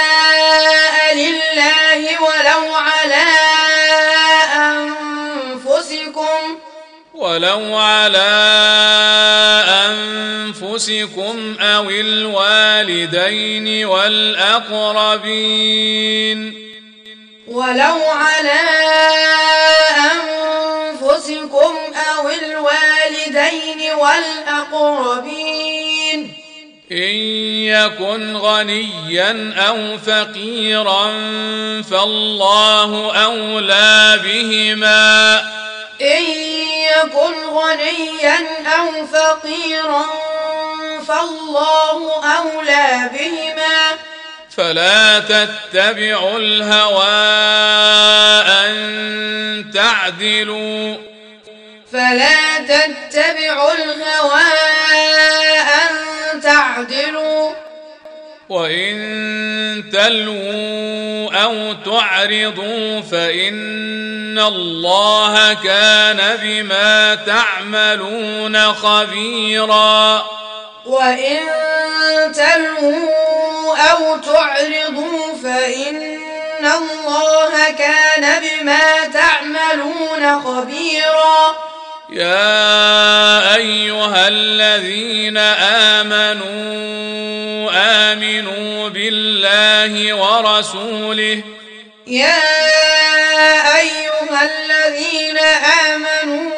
ولو على أنفسكم أو الوالدين والأقربين. ولو على أنفسكم أو الوالدين والأقربين. إن يكن غنيا أو فقيرا فالله أولى بهما. إن يكن غنيا أو فقيرا فالله أولى بهما. فلا تتبعوا الهوى أن تعدلوا. فلا تتبعوا الهوى أن تعدلوا. وإن تلووا أو تعرضوا فإن الله كان بما تعملون خبيرا. وإن تلووا أو تعرضوا فإن الله كان بما تعملون خبيرا. يا أيها الذين آمنوا آمنوا بالله ورسوله. يا أيها الذين آمنوا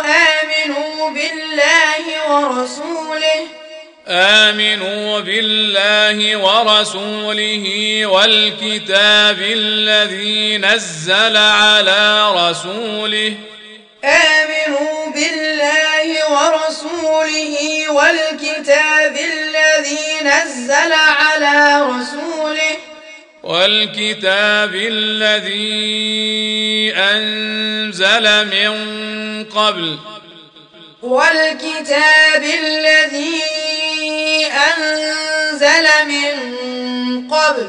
آمنوا بالله ورسوله. آمنوا بالله ورسوله والكتاب الذي نزل على رسوله. آمنوا بالله ورسوله والكتاب الذي نزل على رسوله والكتاب الذي أنزل من قبل والكتاب الذي أنزل من قبل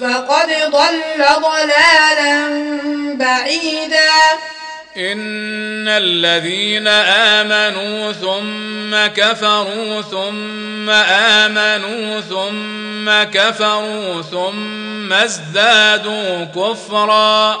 فقد ضل ضلالا بعيدا. إن الذين آمنوا ثم كفروا ثم آمنوا ثم كفروا ثم ازدادوا كفرا.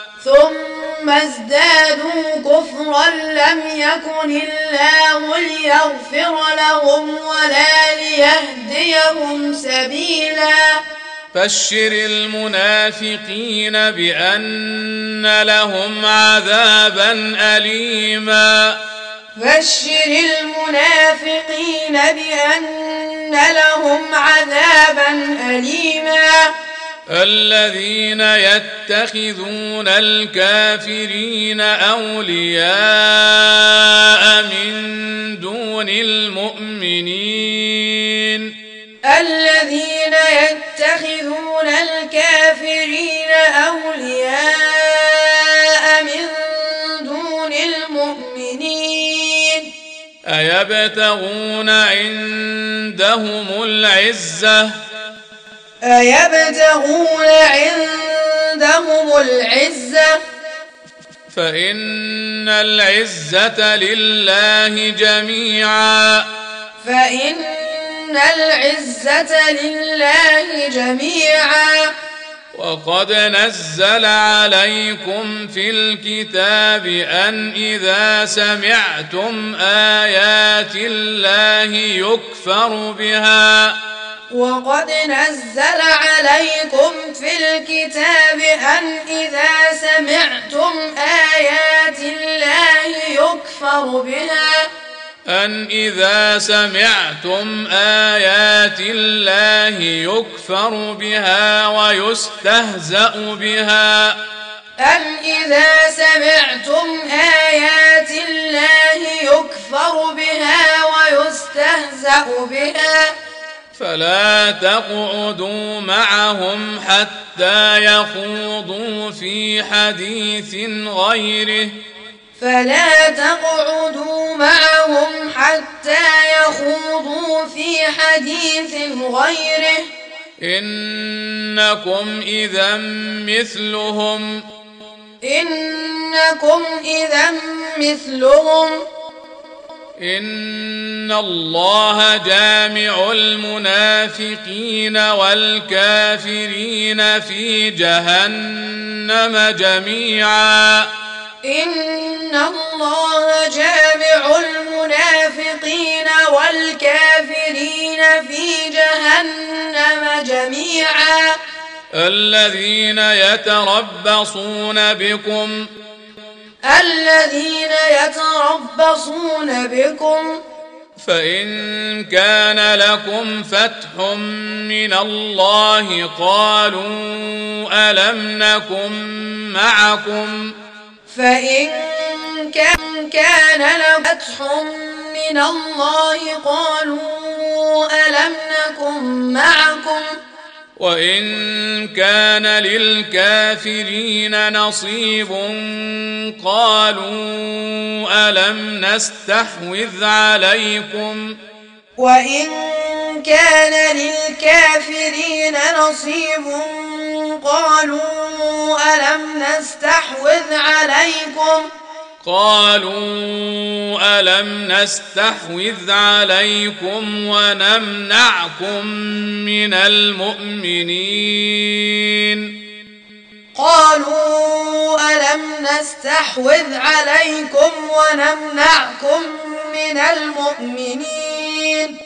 ثم ازدادوا كفرا لم يكن الله ليغفر لهم ولا ليهديهم سبيلا. بشر المنافقين بأن لهم عذابا اليما. بشر المنافقين بأن لهم عذابا أليما. الذين يتخذون الكافرين أولياء من دون المؤمنين. الذين يتخذون الكافرين أولياء من دون المؤمنين. أيبتغون عندهم العزة أيبتغون عندهم العزة؟ فإن العزة لله جميعا. فإن العزة لله جميعا. وقد نزل عليكم في الكتاب أن إذا سمعتم آيات الله يكفر بها. وقد نزل عليكم في الكتاب أن إذا سمعتم آيات الله يكفر بها. أن إذا سمعتم آيات الله يكفر بها ويستهزأ بها. أن إذا سمعتم آيات الله يكفر بها ويستهزأ بها. فلا تقعدوا معهم حتى يخوضوا في حديث غيره. فلا تقعدوا معهم حتى يخوضوا في حديث غيره. إنكم إذا مثلهم. إنكم إذا مثلهم. إن الله جامع المنافقين والكافرين في جهنم جميعا. إن الله جامع المنافقين والكافرين في جهنم جميعا. الذين يتربصون بكم الذين يتربصون بكم. فإن كان لكم فتح من الله قالوا ألم نكن معكم. فإن كان لكم فتح من الله قالوا ألم نكن معكم. وإن كان للكافرين نصيب قالوا ألم نستحوذ عليكم؟ وإن كان للكافرين نصيب قالوا ألم نستحوذ عليكم؟ قالوا ألم نستحوذ عليكم ونمنعكم من المؤمنين قالوا ألم نستحوذ عليكم ونمنعكم من المؤمنين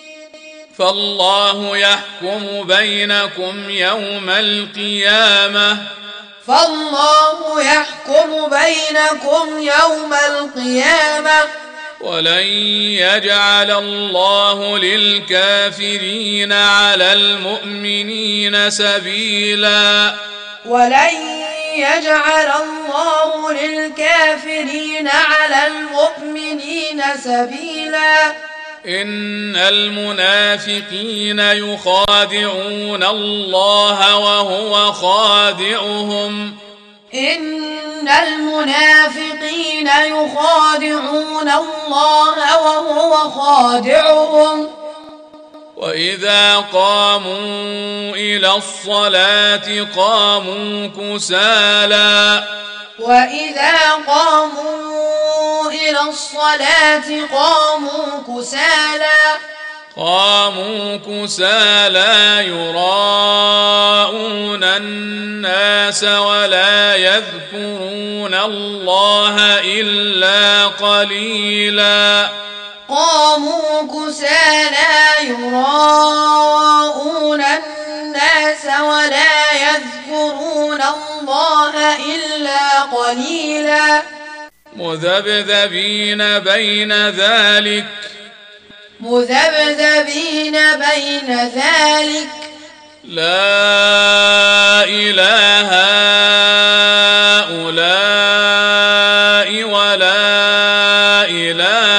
فالله يحكم بينكم يوم القيامة فالله يحكم بينكم يوم القيامة. ولن يجعل الله للكافرين على المؤمنين سبيلا. ولن يجعل الله للكافرين على المؤمنين سبيلا. إن المنافقين يخادعون الله وهو خادعهم. إن المنافقين يخادعون الله وهو خادعهم. وإذا قاموا إلى الصلاة قاموا كسالى. وإذا قاموا إلى الصلاة قاموا كسالى قاموا كسالى يراءون الناس ولا يذكرون الله إلا قليلا قاموا كسالى يراءون الناس ولا يذكرون الله إلا قليلا. مذبذبين بين ذلك. مذبذبين بين ذلك. لا إله هؤلاء ولا إله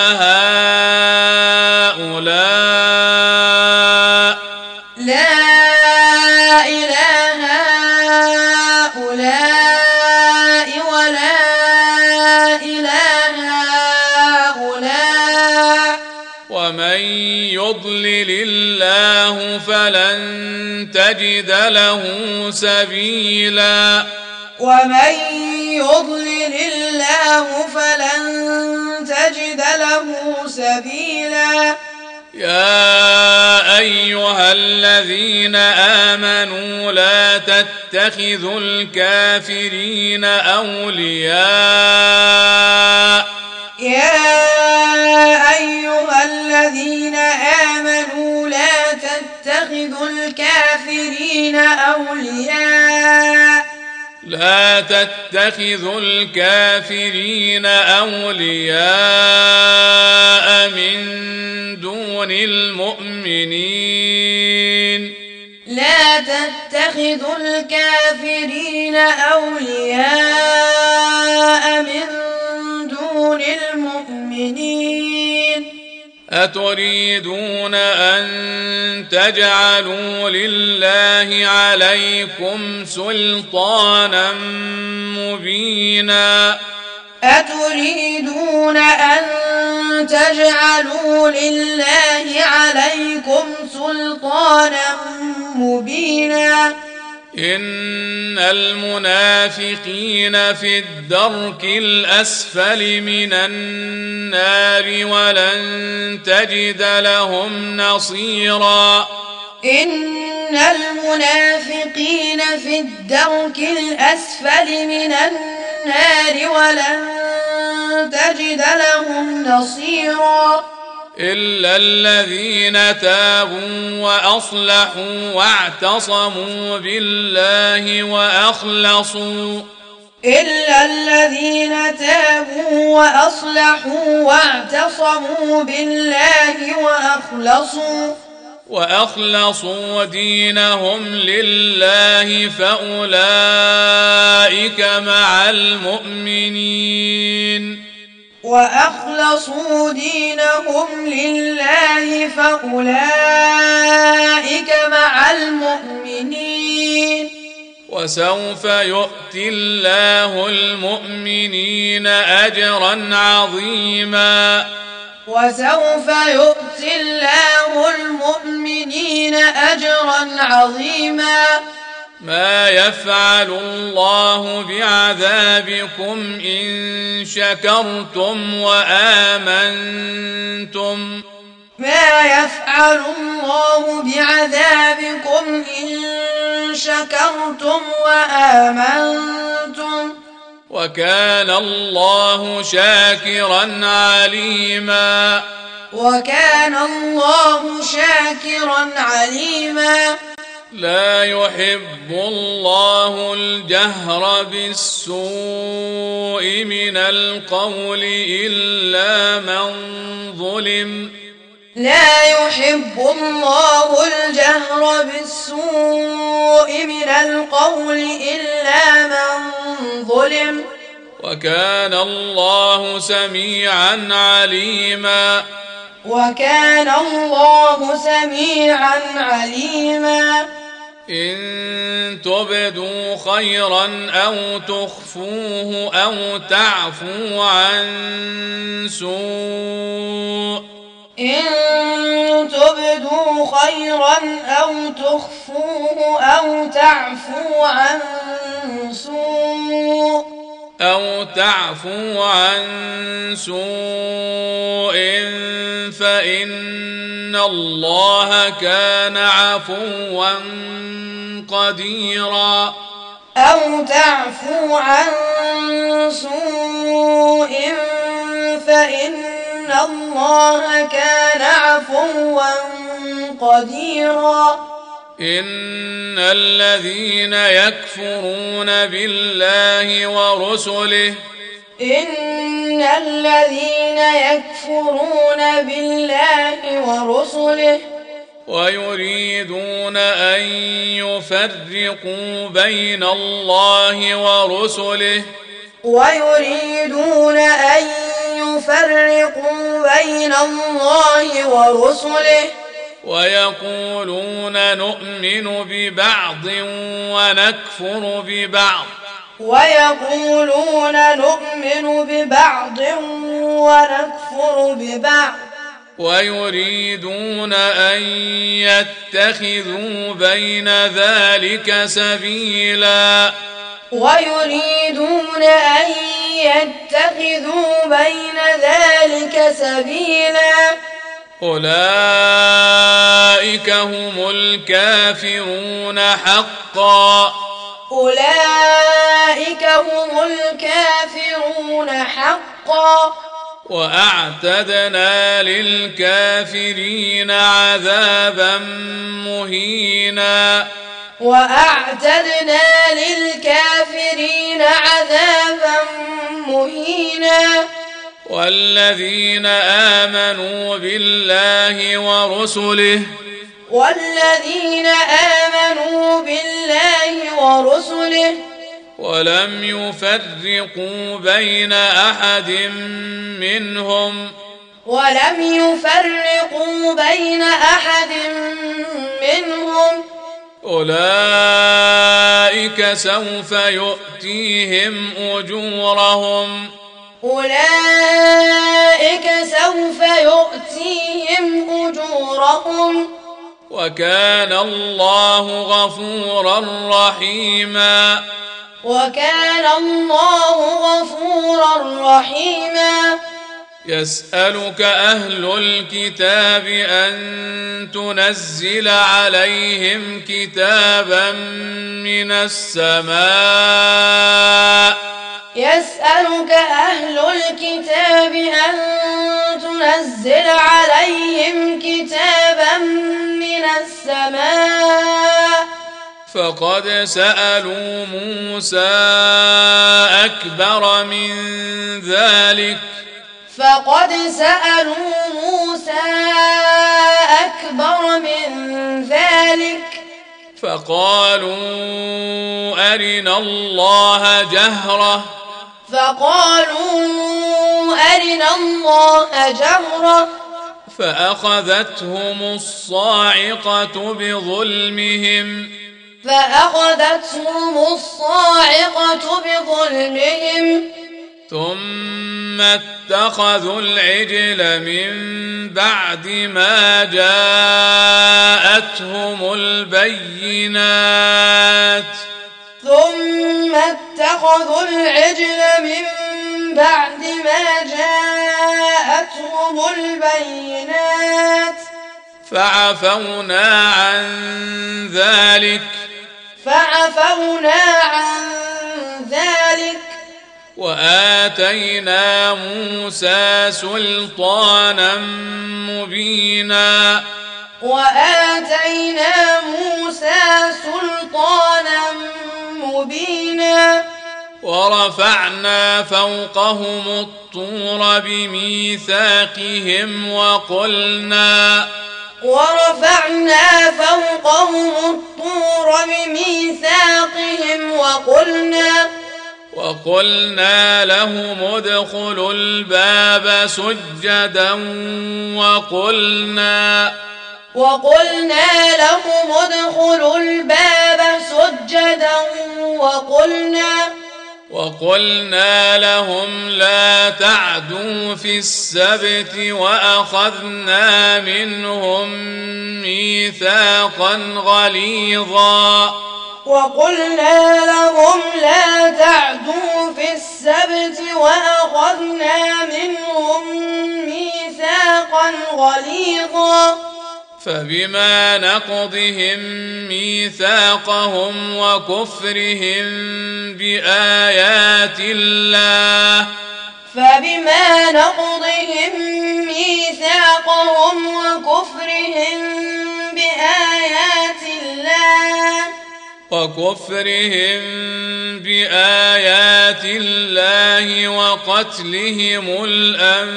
تجد له سبيلا. ومن يضلل الله فلن تجد له سبيلا. يا أيها الذين آمنوا لا تتخذوا الكافرين أولياء. يا أيها الذين آمنوا لا تتخذوا الكافرين أولياء لا تتخذوا الكافرين أولياء من دون المؤمنين. لا تتخذوا الكافرين أولياء من دون المؤمنين أتريدون أن تجعلوا لله عليكم سلطانا مبينا؟ أتريدون أن تجعلوا لله عليكم سلطانا مبينا؟ إن المنافقين في الدرك الأسفل من النار ولن تجد لهم نصيرا. إن المنافقين في الدرك الأسفل من النار ولن تجد لهم نصيرا. إلا الذين تابوا وأصلحوا واعتصموا بالله وأخلصوا إلا الذين تابوا وأصلحوا واعتصموا بالله وأخلصوا وأخلصوا دينهم لله فأولئك مع المؤمنين وأخلصوا دينهم لله فأولئك مع المؤمنين. وسوف يؤتي الله المؤمنين اجرا عظيما. وسوف يؤتي الله المؤمنين أجرا عظيما. ما يفعل الله بعذابكم إن شكرتم وآمنتم. ما يفعل الله بعذابكم إن شكرتم وآمنتم. وكان الله شاكرا عليما. وكان الله شاكرا عليما. لا يحب الله الجهر بالسوء من القول إلا من ظلم. لا يحب الله الجهر بالسوء من القول إلا من ظلم. وكان الله سميعا عليما. وكان الله سميعا عليما. إن تبدوا خيرا أو تخفوه أو تعفو عن سوء. إن تبدوا خيرا أو تخفوه أو تعفو عن سوء. أو تعفو عن سوء فإن الله كان عفوا قديرا. أو تعفو عن سوء فإن الله كان عفوا قديرا. إن الذين يكفرون بالله ورسله إن الذين يكفرون بالله ورسله ويريدون أن يفرقوا بين الله ورسله ويريدون أن يفرقوا بين الله ورسله ويقولون نؤمن ببعض ونكفر ببعض. ويقولون نؤمن ببعض ونكفر ببعض. ويريدون أن يتخذوا بين ذلك سبيلا. ويريدون أن يتخذوا بين ذلك سبيلا. أولئك هم الكافرون حقا. أولئك هم الكافرون حقا. وأعتدنا للكافرين عذابا مهينا. وأعتدنا للكافرين عذابا مهينا. والذين آمنوا بالله ورسله والذين آمنوا بالله ورسله ولم يفرقوا بين أحد منهم ولم يفرقوا بين أحد منهم أولئك سوف يؤتيهم أجورهم أولئك سوف يؤتيهم أجورهم. وكان الله غفورا رحيما. وكان الله غفورا رحيما. يسألك أهل الكتاب أن تنزل عليهم كتابا من السماء. يسألك أهل الكتاب أن تنزل عليهم كتابا من السماء. فقد سألوا موسى أكبر من ذلك. فقد سألوا موسى أكبر من ذلك. فقالوا أرنا الله جهرة. فقالوا أرنا الله جهرة. فأخذتهم الصاعقة بظلمهم. فأخذتهم الصاعقة بظلمهم. ثم اتخذوا العجل من بعد ما جاءتهم البينات. ثم اتخذوا العجل من بعد ما جاءتهم البينات. فعفونا عن ذلك. فعفونا عن ذلك. وآتينا موسى سلطانا مبينا. وآتينا موسى سلطانا مبينا. ورفعنا فوقهم الطور بميثاقهم وقلنا ورفعنا فوقهم الطور بميثاقهم وقلنا وقلنا لهم ادخلوا الباب سجدا وقلنا وقلنا لهم ادخلوا الباب سجدا وقلنا وقلنا لهم لا تعدوا في السبت وأخذنا منهم ميثاقا غليظا وقلنا لهم لا تعدوا في السبت وأخذنا منهم ميثاقا غليظا. فبما نقضهم ميثاقهم وكفرهم بآيات الله. فبما نقضهم ميثاقهم وكفرهم بآيات الله. وكفرهم بآيات الله وقتلهم الأنبياء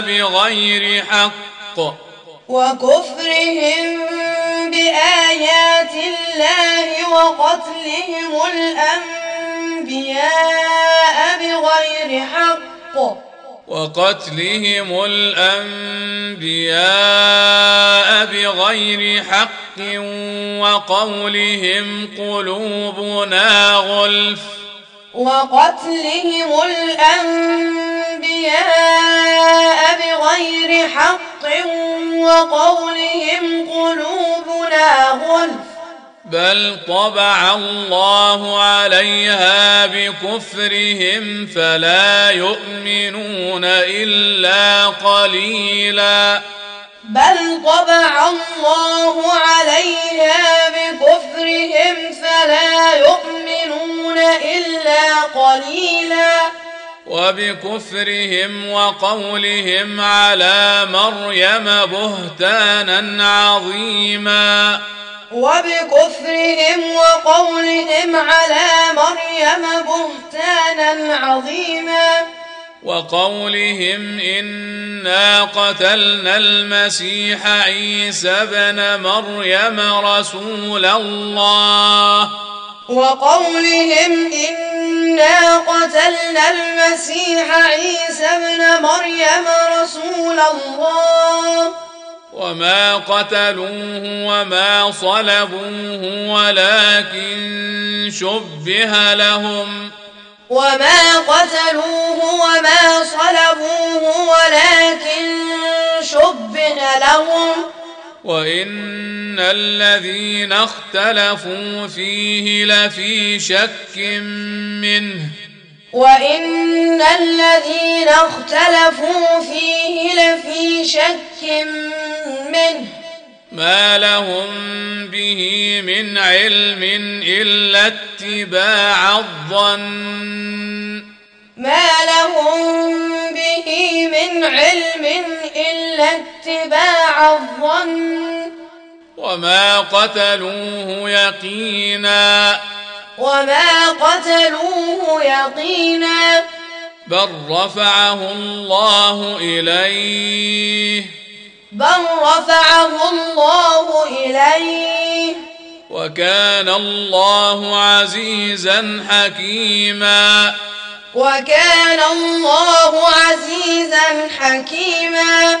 بغير حق. وكفرهم بآيات الله وقتلهم الأنبياء بغير حق. وقتلهم الأنبياء بغير حق وقولهم قلوبنا غلف. وقتلهم الأنبياء بغير حق وقولهم قلوبنا غلف. بل طبع الله عليها بكفرهم فلا يؤمنون إلا قليلا بل طبع الله عليها بكفرهم فلا يؤمنون إلا قليلا وبكفرهم وقولهم على مريم بهتانا عظيما وبكفرهم وقولهم على مريم بهتانا عظيما. وقولهم إنا قتلنا المسيح عيسى ابن مريم رسول الله. وقولهم إنا قتلنا المسيح عيسى ابن مريم رسول الله. وما قتلوه وما صلبوه ولكن شبه لهم وما قتلوه وما صلبوه ولكن شبه لهم وإن الذين اختلفوا فيه لفي شك منه وإن الذين اختلفوا فيه لفي شك منه ما لهم به من علم إلا اتباع الظن ما لهم به من علم إلا اتباع الظن وما قتلوه يقينا وما قتلوه يقينا. بل رفعه الله إليه. بل رفعه الله إليه. وكان الله عزيزا حكيما. وكان الله عزيزا حكيما.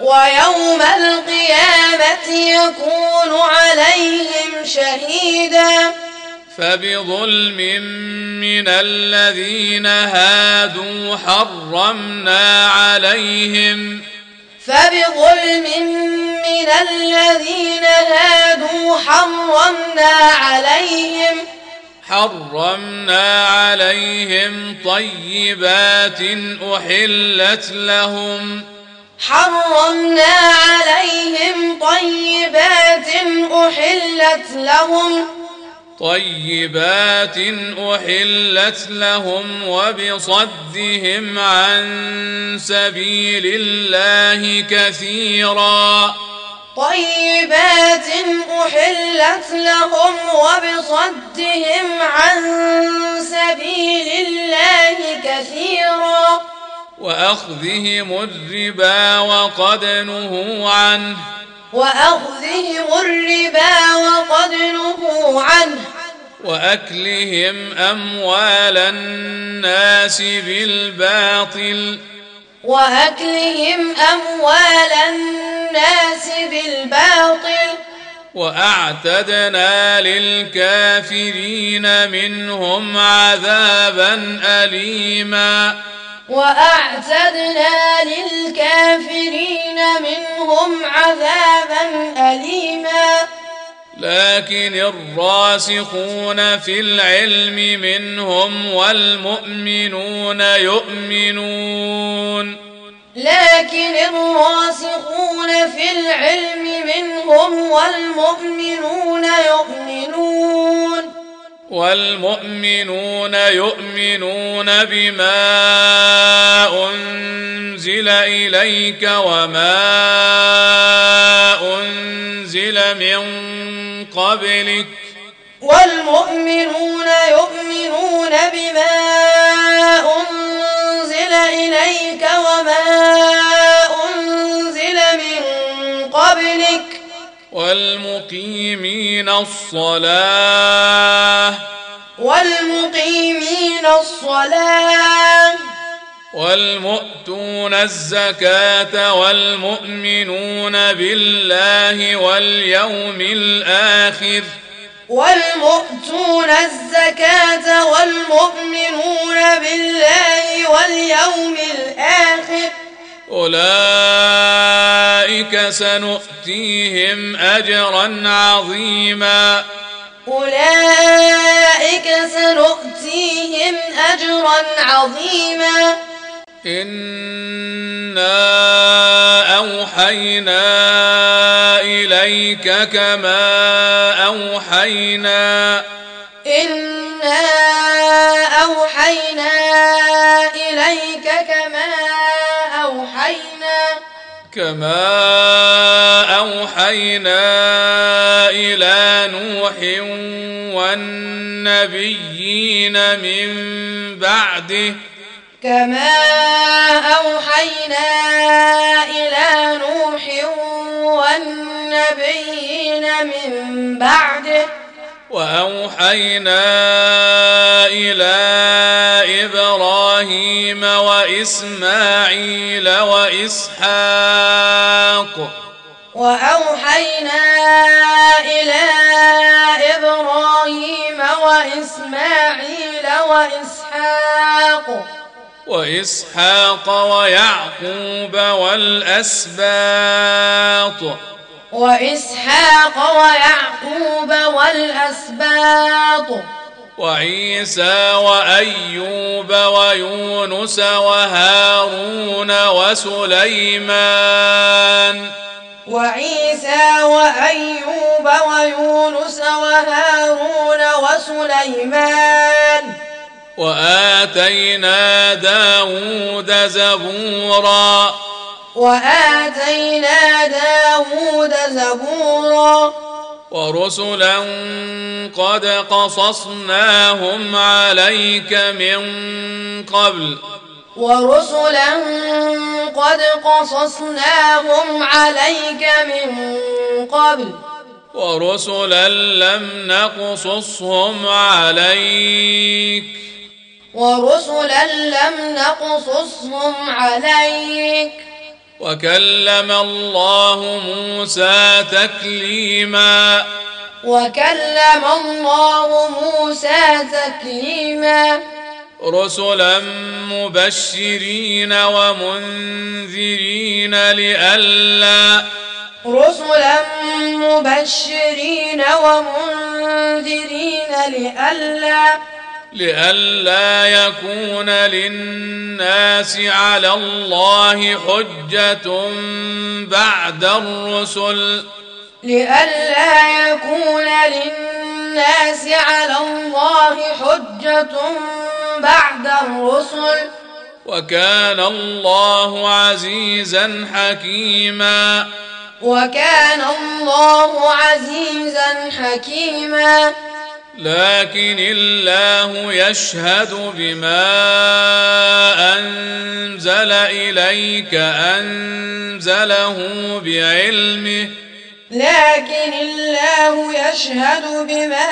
ويوم القيامة يكون عليهم شهيدا. فبظلم من الذين هادوا حرمنا عليهم. فبظلم من الذين هادوا حرمنا عليهم. حرمنا عليهم طيبات أحلت لهم. حرمنا عليهم طيبات أحلت لهم طيبات أحلت لهم وبصدهم عن سبيل الله كثيرا. طيبات أحلت لهم وبصدهم عن سبيل الله كثيرا. وأخذهم الربا وقد نهوا عنه. وأخذهم الربا وقد نهوا عنه. وأكلهم أموال الناس بالباطل. وأكلهم أموال الناس بالباطل. وأعتدنا للكافرين منهم عذابا أليما. وأعتدنا للكافرين منهم عذابا أليما. لكن الراسخون في العلم منهم والمؤمنون يؤمنون. لكن الراسخون في العلم منهم والمؤمنون يؤمنون. والمؤمنون يؤمنون بما أنزل إليك وما أنزل من قبلك والمؤمنون يؤمنون بما أنزل إليك وما أنزل من قبلك والمقيمين الصلاة. والمقيمين الصلاة. والمؤتون الزكاة والمؤمنون بالله واليوم الآخر. والمؤتون الزكاة والمؤمنون بالله واليوم الآخر. أولئك سنؤتيهم أجرا عظيما. أولئك سنؤتيهم أجرا عظيما. إنا أوحينا إليك كما أوحينا. إنا أوحينا إليك كما أوحينا كما أوحينا إلى نوح والنبيين من بعده. كما أوحينا إلى نوح والنبيين من بعده. وأوحينا إلى إبراهيم وإسماعيل وإسحاق. وأوحينا إلى إبراهيم وإسماعيل وإسحاق. وإسحاق ويعقوب والأسباط. وإسحاق ويعقوب والأسباط. وعيسى وأيوب ويونس وهارون وسليمان. وعيسى وأيوب ويونس وهارون وسليمان. وآتينا داود زبورا. وآتينا داود زبورا. ورسلا قد قصصناهم عليك من قبل. ورسلا قد قصصناهم عليك من قبل. ورسلا لم نقصصهم عليك. ورسلا لم نقصصهم عليك. وكلم الله موسى تكليما. وكلم الله موسى تكليما. رسلا مبشرين ومنذرين لئلا. رسلا مبشرين ومنذرين لئلا. لئلا يكون للناس على الله حجة بعد الرسل. لئلا يكون للناس على الله حجة بعد الرسل. وكان الله عزيزا حكيما. وكان الله عزيزا حكيما. لكن الله يشهد بما أنزل إليك أنزله بعلمه. لكن الله يشهد بما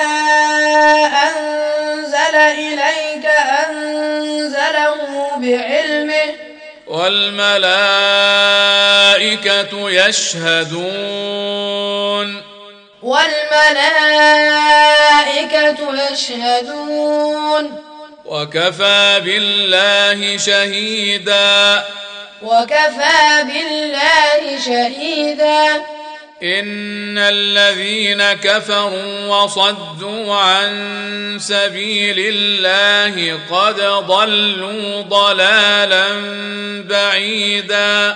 أنزل إليك أنزله بعلمه. والملائكة يشهدون. والملائكة يشهدون. وكفى بالله شهيدا. وكفى بالله شهيدا. إن الذين كفروا وصدوا عن سبيل الله قد ضلوا ضلالا بعيدا.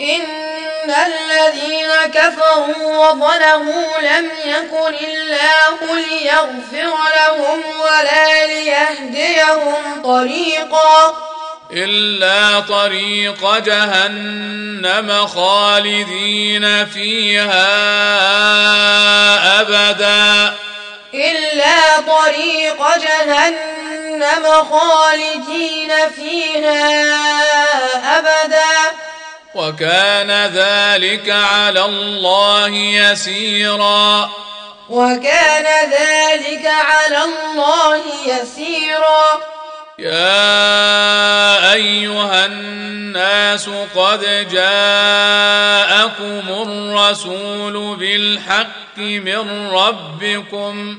إن الذين كفروا وظلموا لم يكن الله ليغفر لهم ولا ليهديهم طريقا الا طريق جهنم خالدين فيها ابدا إلا طريق جهنم خالدين فيها أبدا وكان ذلك على الله يسيرا. وكان ذلك على الله يسيرا. يا أيها الناس قد جاءكم الرسول بالحق من ربكم.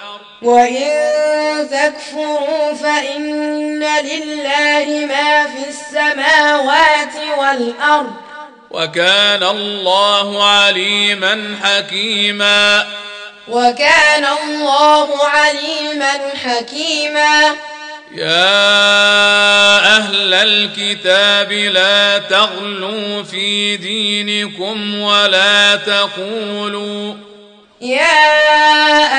وإن تكفروا فإن لله ما في السماوات والأرض وكان الله عليما حكيما وكان الله عليما حكيما يا أهل الكتاب لا تغلوا في دينكم ولا تقولوا يا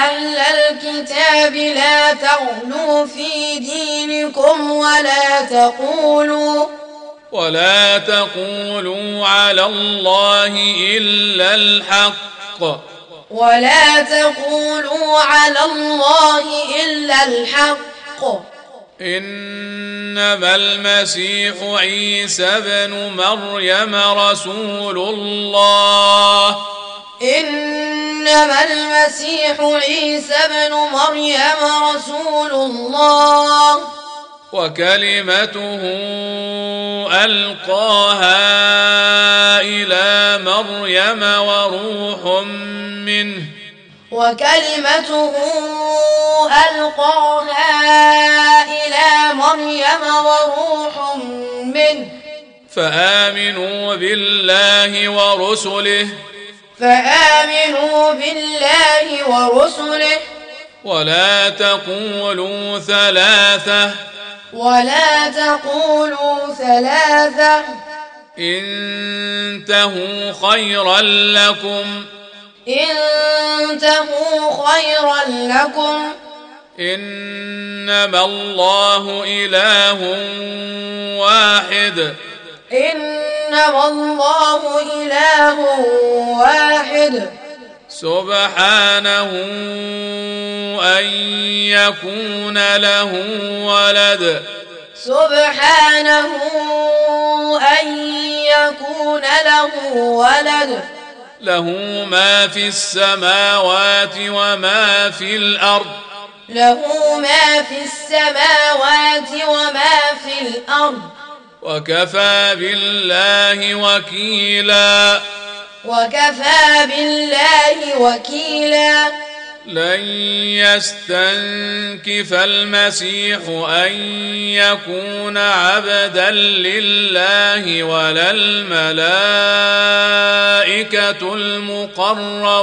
أهل الكتاب لا تغلوا في دينكم ولا تقولوا ولا تقولوا على الله إلا الحق. ولا تقولوا على الله إلا الحق. إنما المسيح عيسى ابن مريم رسول الله. إنما المسيح عيسى ابن مريم رسول الله. وكلمته ألقاها إلى مريم وروح منه. وكلمته ألقاها إلى مريم وروح منه. فآمنوا بالله ورسله فآمنوا بالله ورسله ولا تقولوا ثلاثة ولا تقولوا ثلاثة انتهوا خيرا لكم انتهوا خيرا لكم إنما الله إله واحد إنما الله إله واحد. سبحانه أن يكون له ولد. سبحانه أن يكون له ولد. له ما في السماوات وما في الأرض. له ما في السماوات وما في الأرض. وكفى بالله وكيلا. وكفى بالله وكيلا. لن يستنكف المسيح أن يكون عبدا لله ولا الملائكة المقربون.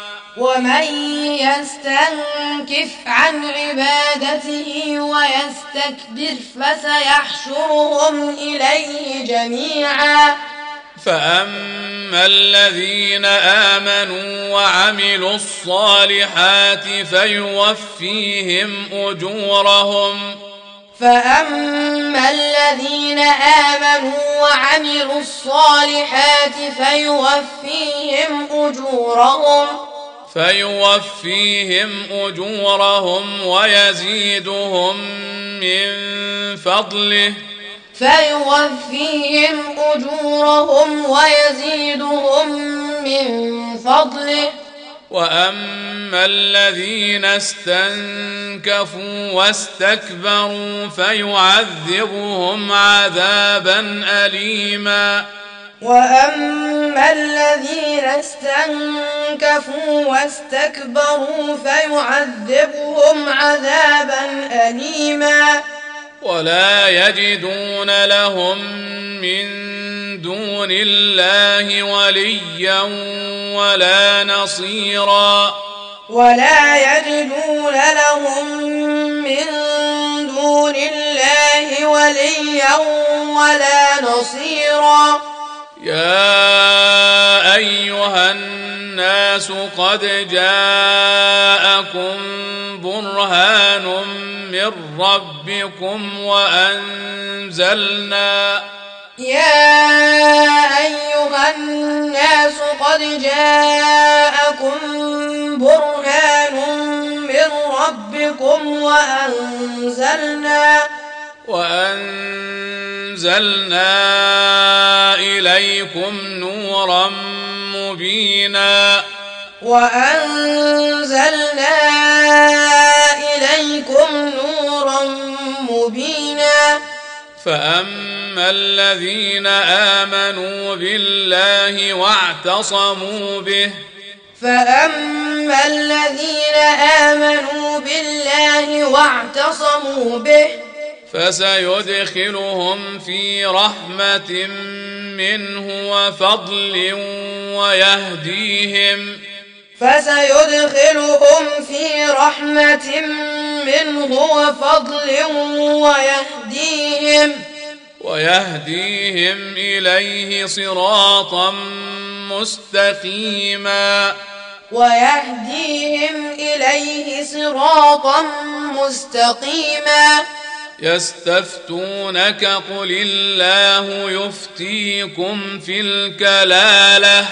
ومن يستنكف عن عبادته ويستكبر فسيحشرهم إليه جميعا. فاما الذين امنوا وعملوا الصالحات فيوفيهم اجورهم. فأما الذين آمنوا وعملوا الصالحات فيوفيهم أجورهم. فيوفيهم أجورهم ويزيدهم من فضله. فيوفيهم أجورهم ويزيدهم من فضله. وأما الذين استنكفوا واستكبروا فيعذبهم عذابا اليما. وأما الذين استنكفوا واستكبروا فيعذبهم عذابا أليما ولا يجدون لهم من دون الله وليا ولا نصيرا ولا يجدون لهم من دون الله وليا ولا نصيرا يا أيها الناس قد جاءكم برهان من ربكم وأنزلنا يا أيها الناس قد جاءكم برهان من ربكم وأنزلنا إليكم نورا مبينا. وأنزلنا إليكم نورا مبينا. فأما الذين آمنوا بالله واعتصموا به فأما الذين آمنوا بالله واعتصموا به فسيدخلهم في رحمة منه وفضل ويهديهم. فسيدخلهم في رحمة منه وفضل ويهديهم. ويهديهم إليه صراطا مستقيما. ويهديهم إليه صراطا مستقيما. يستفتونك قل الله يفتيكم في الكلالة.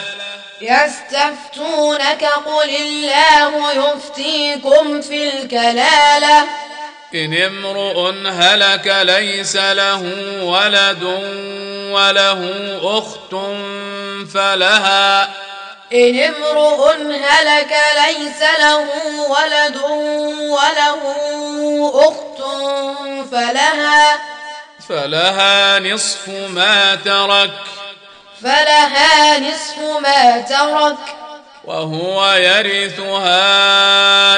يستفتونك قل الله يفتيكم في الكلالة. إن امرؤ هلك ليس له ولد وله أخت فلها إن امرؤ هلك ليس له ولد وله أخت فلها فلها نصف ما ترك. فلها نصف ما ترك. وهو يرثها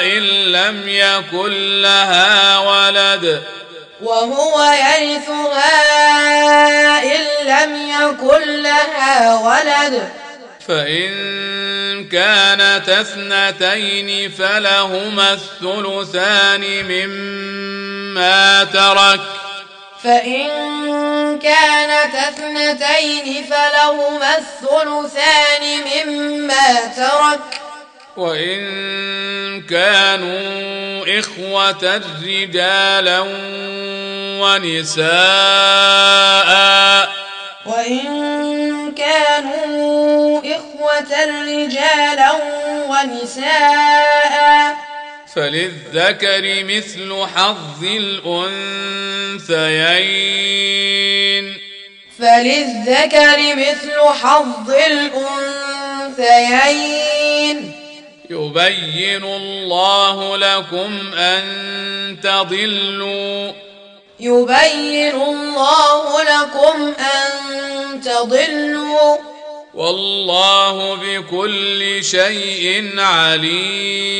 إن لم يكن لها ولد. وهو يرثها إن لم يكن لها ولد. فإن كانت اثنتين فلهما الثلثان مما ترك. فإن كانت اثنتين فلهما الثلثان مما ترك. وإن كانوا إخوة رجالا ونساء وإن كانوا إخوة رجالا ونساء. فللذكر مثل حظ الأنثيين. فللذكر مثل حظ الأنثيين. يبين الله لكم أن تضلوا يبين الله لكم أن تضلوا. والله بكل شيء عليم.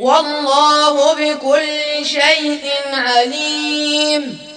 والله بكل شيء عليم.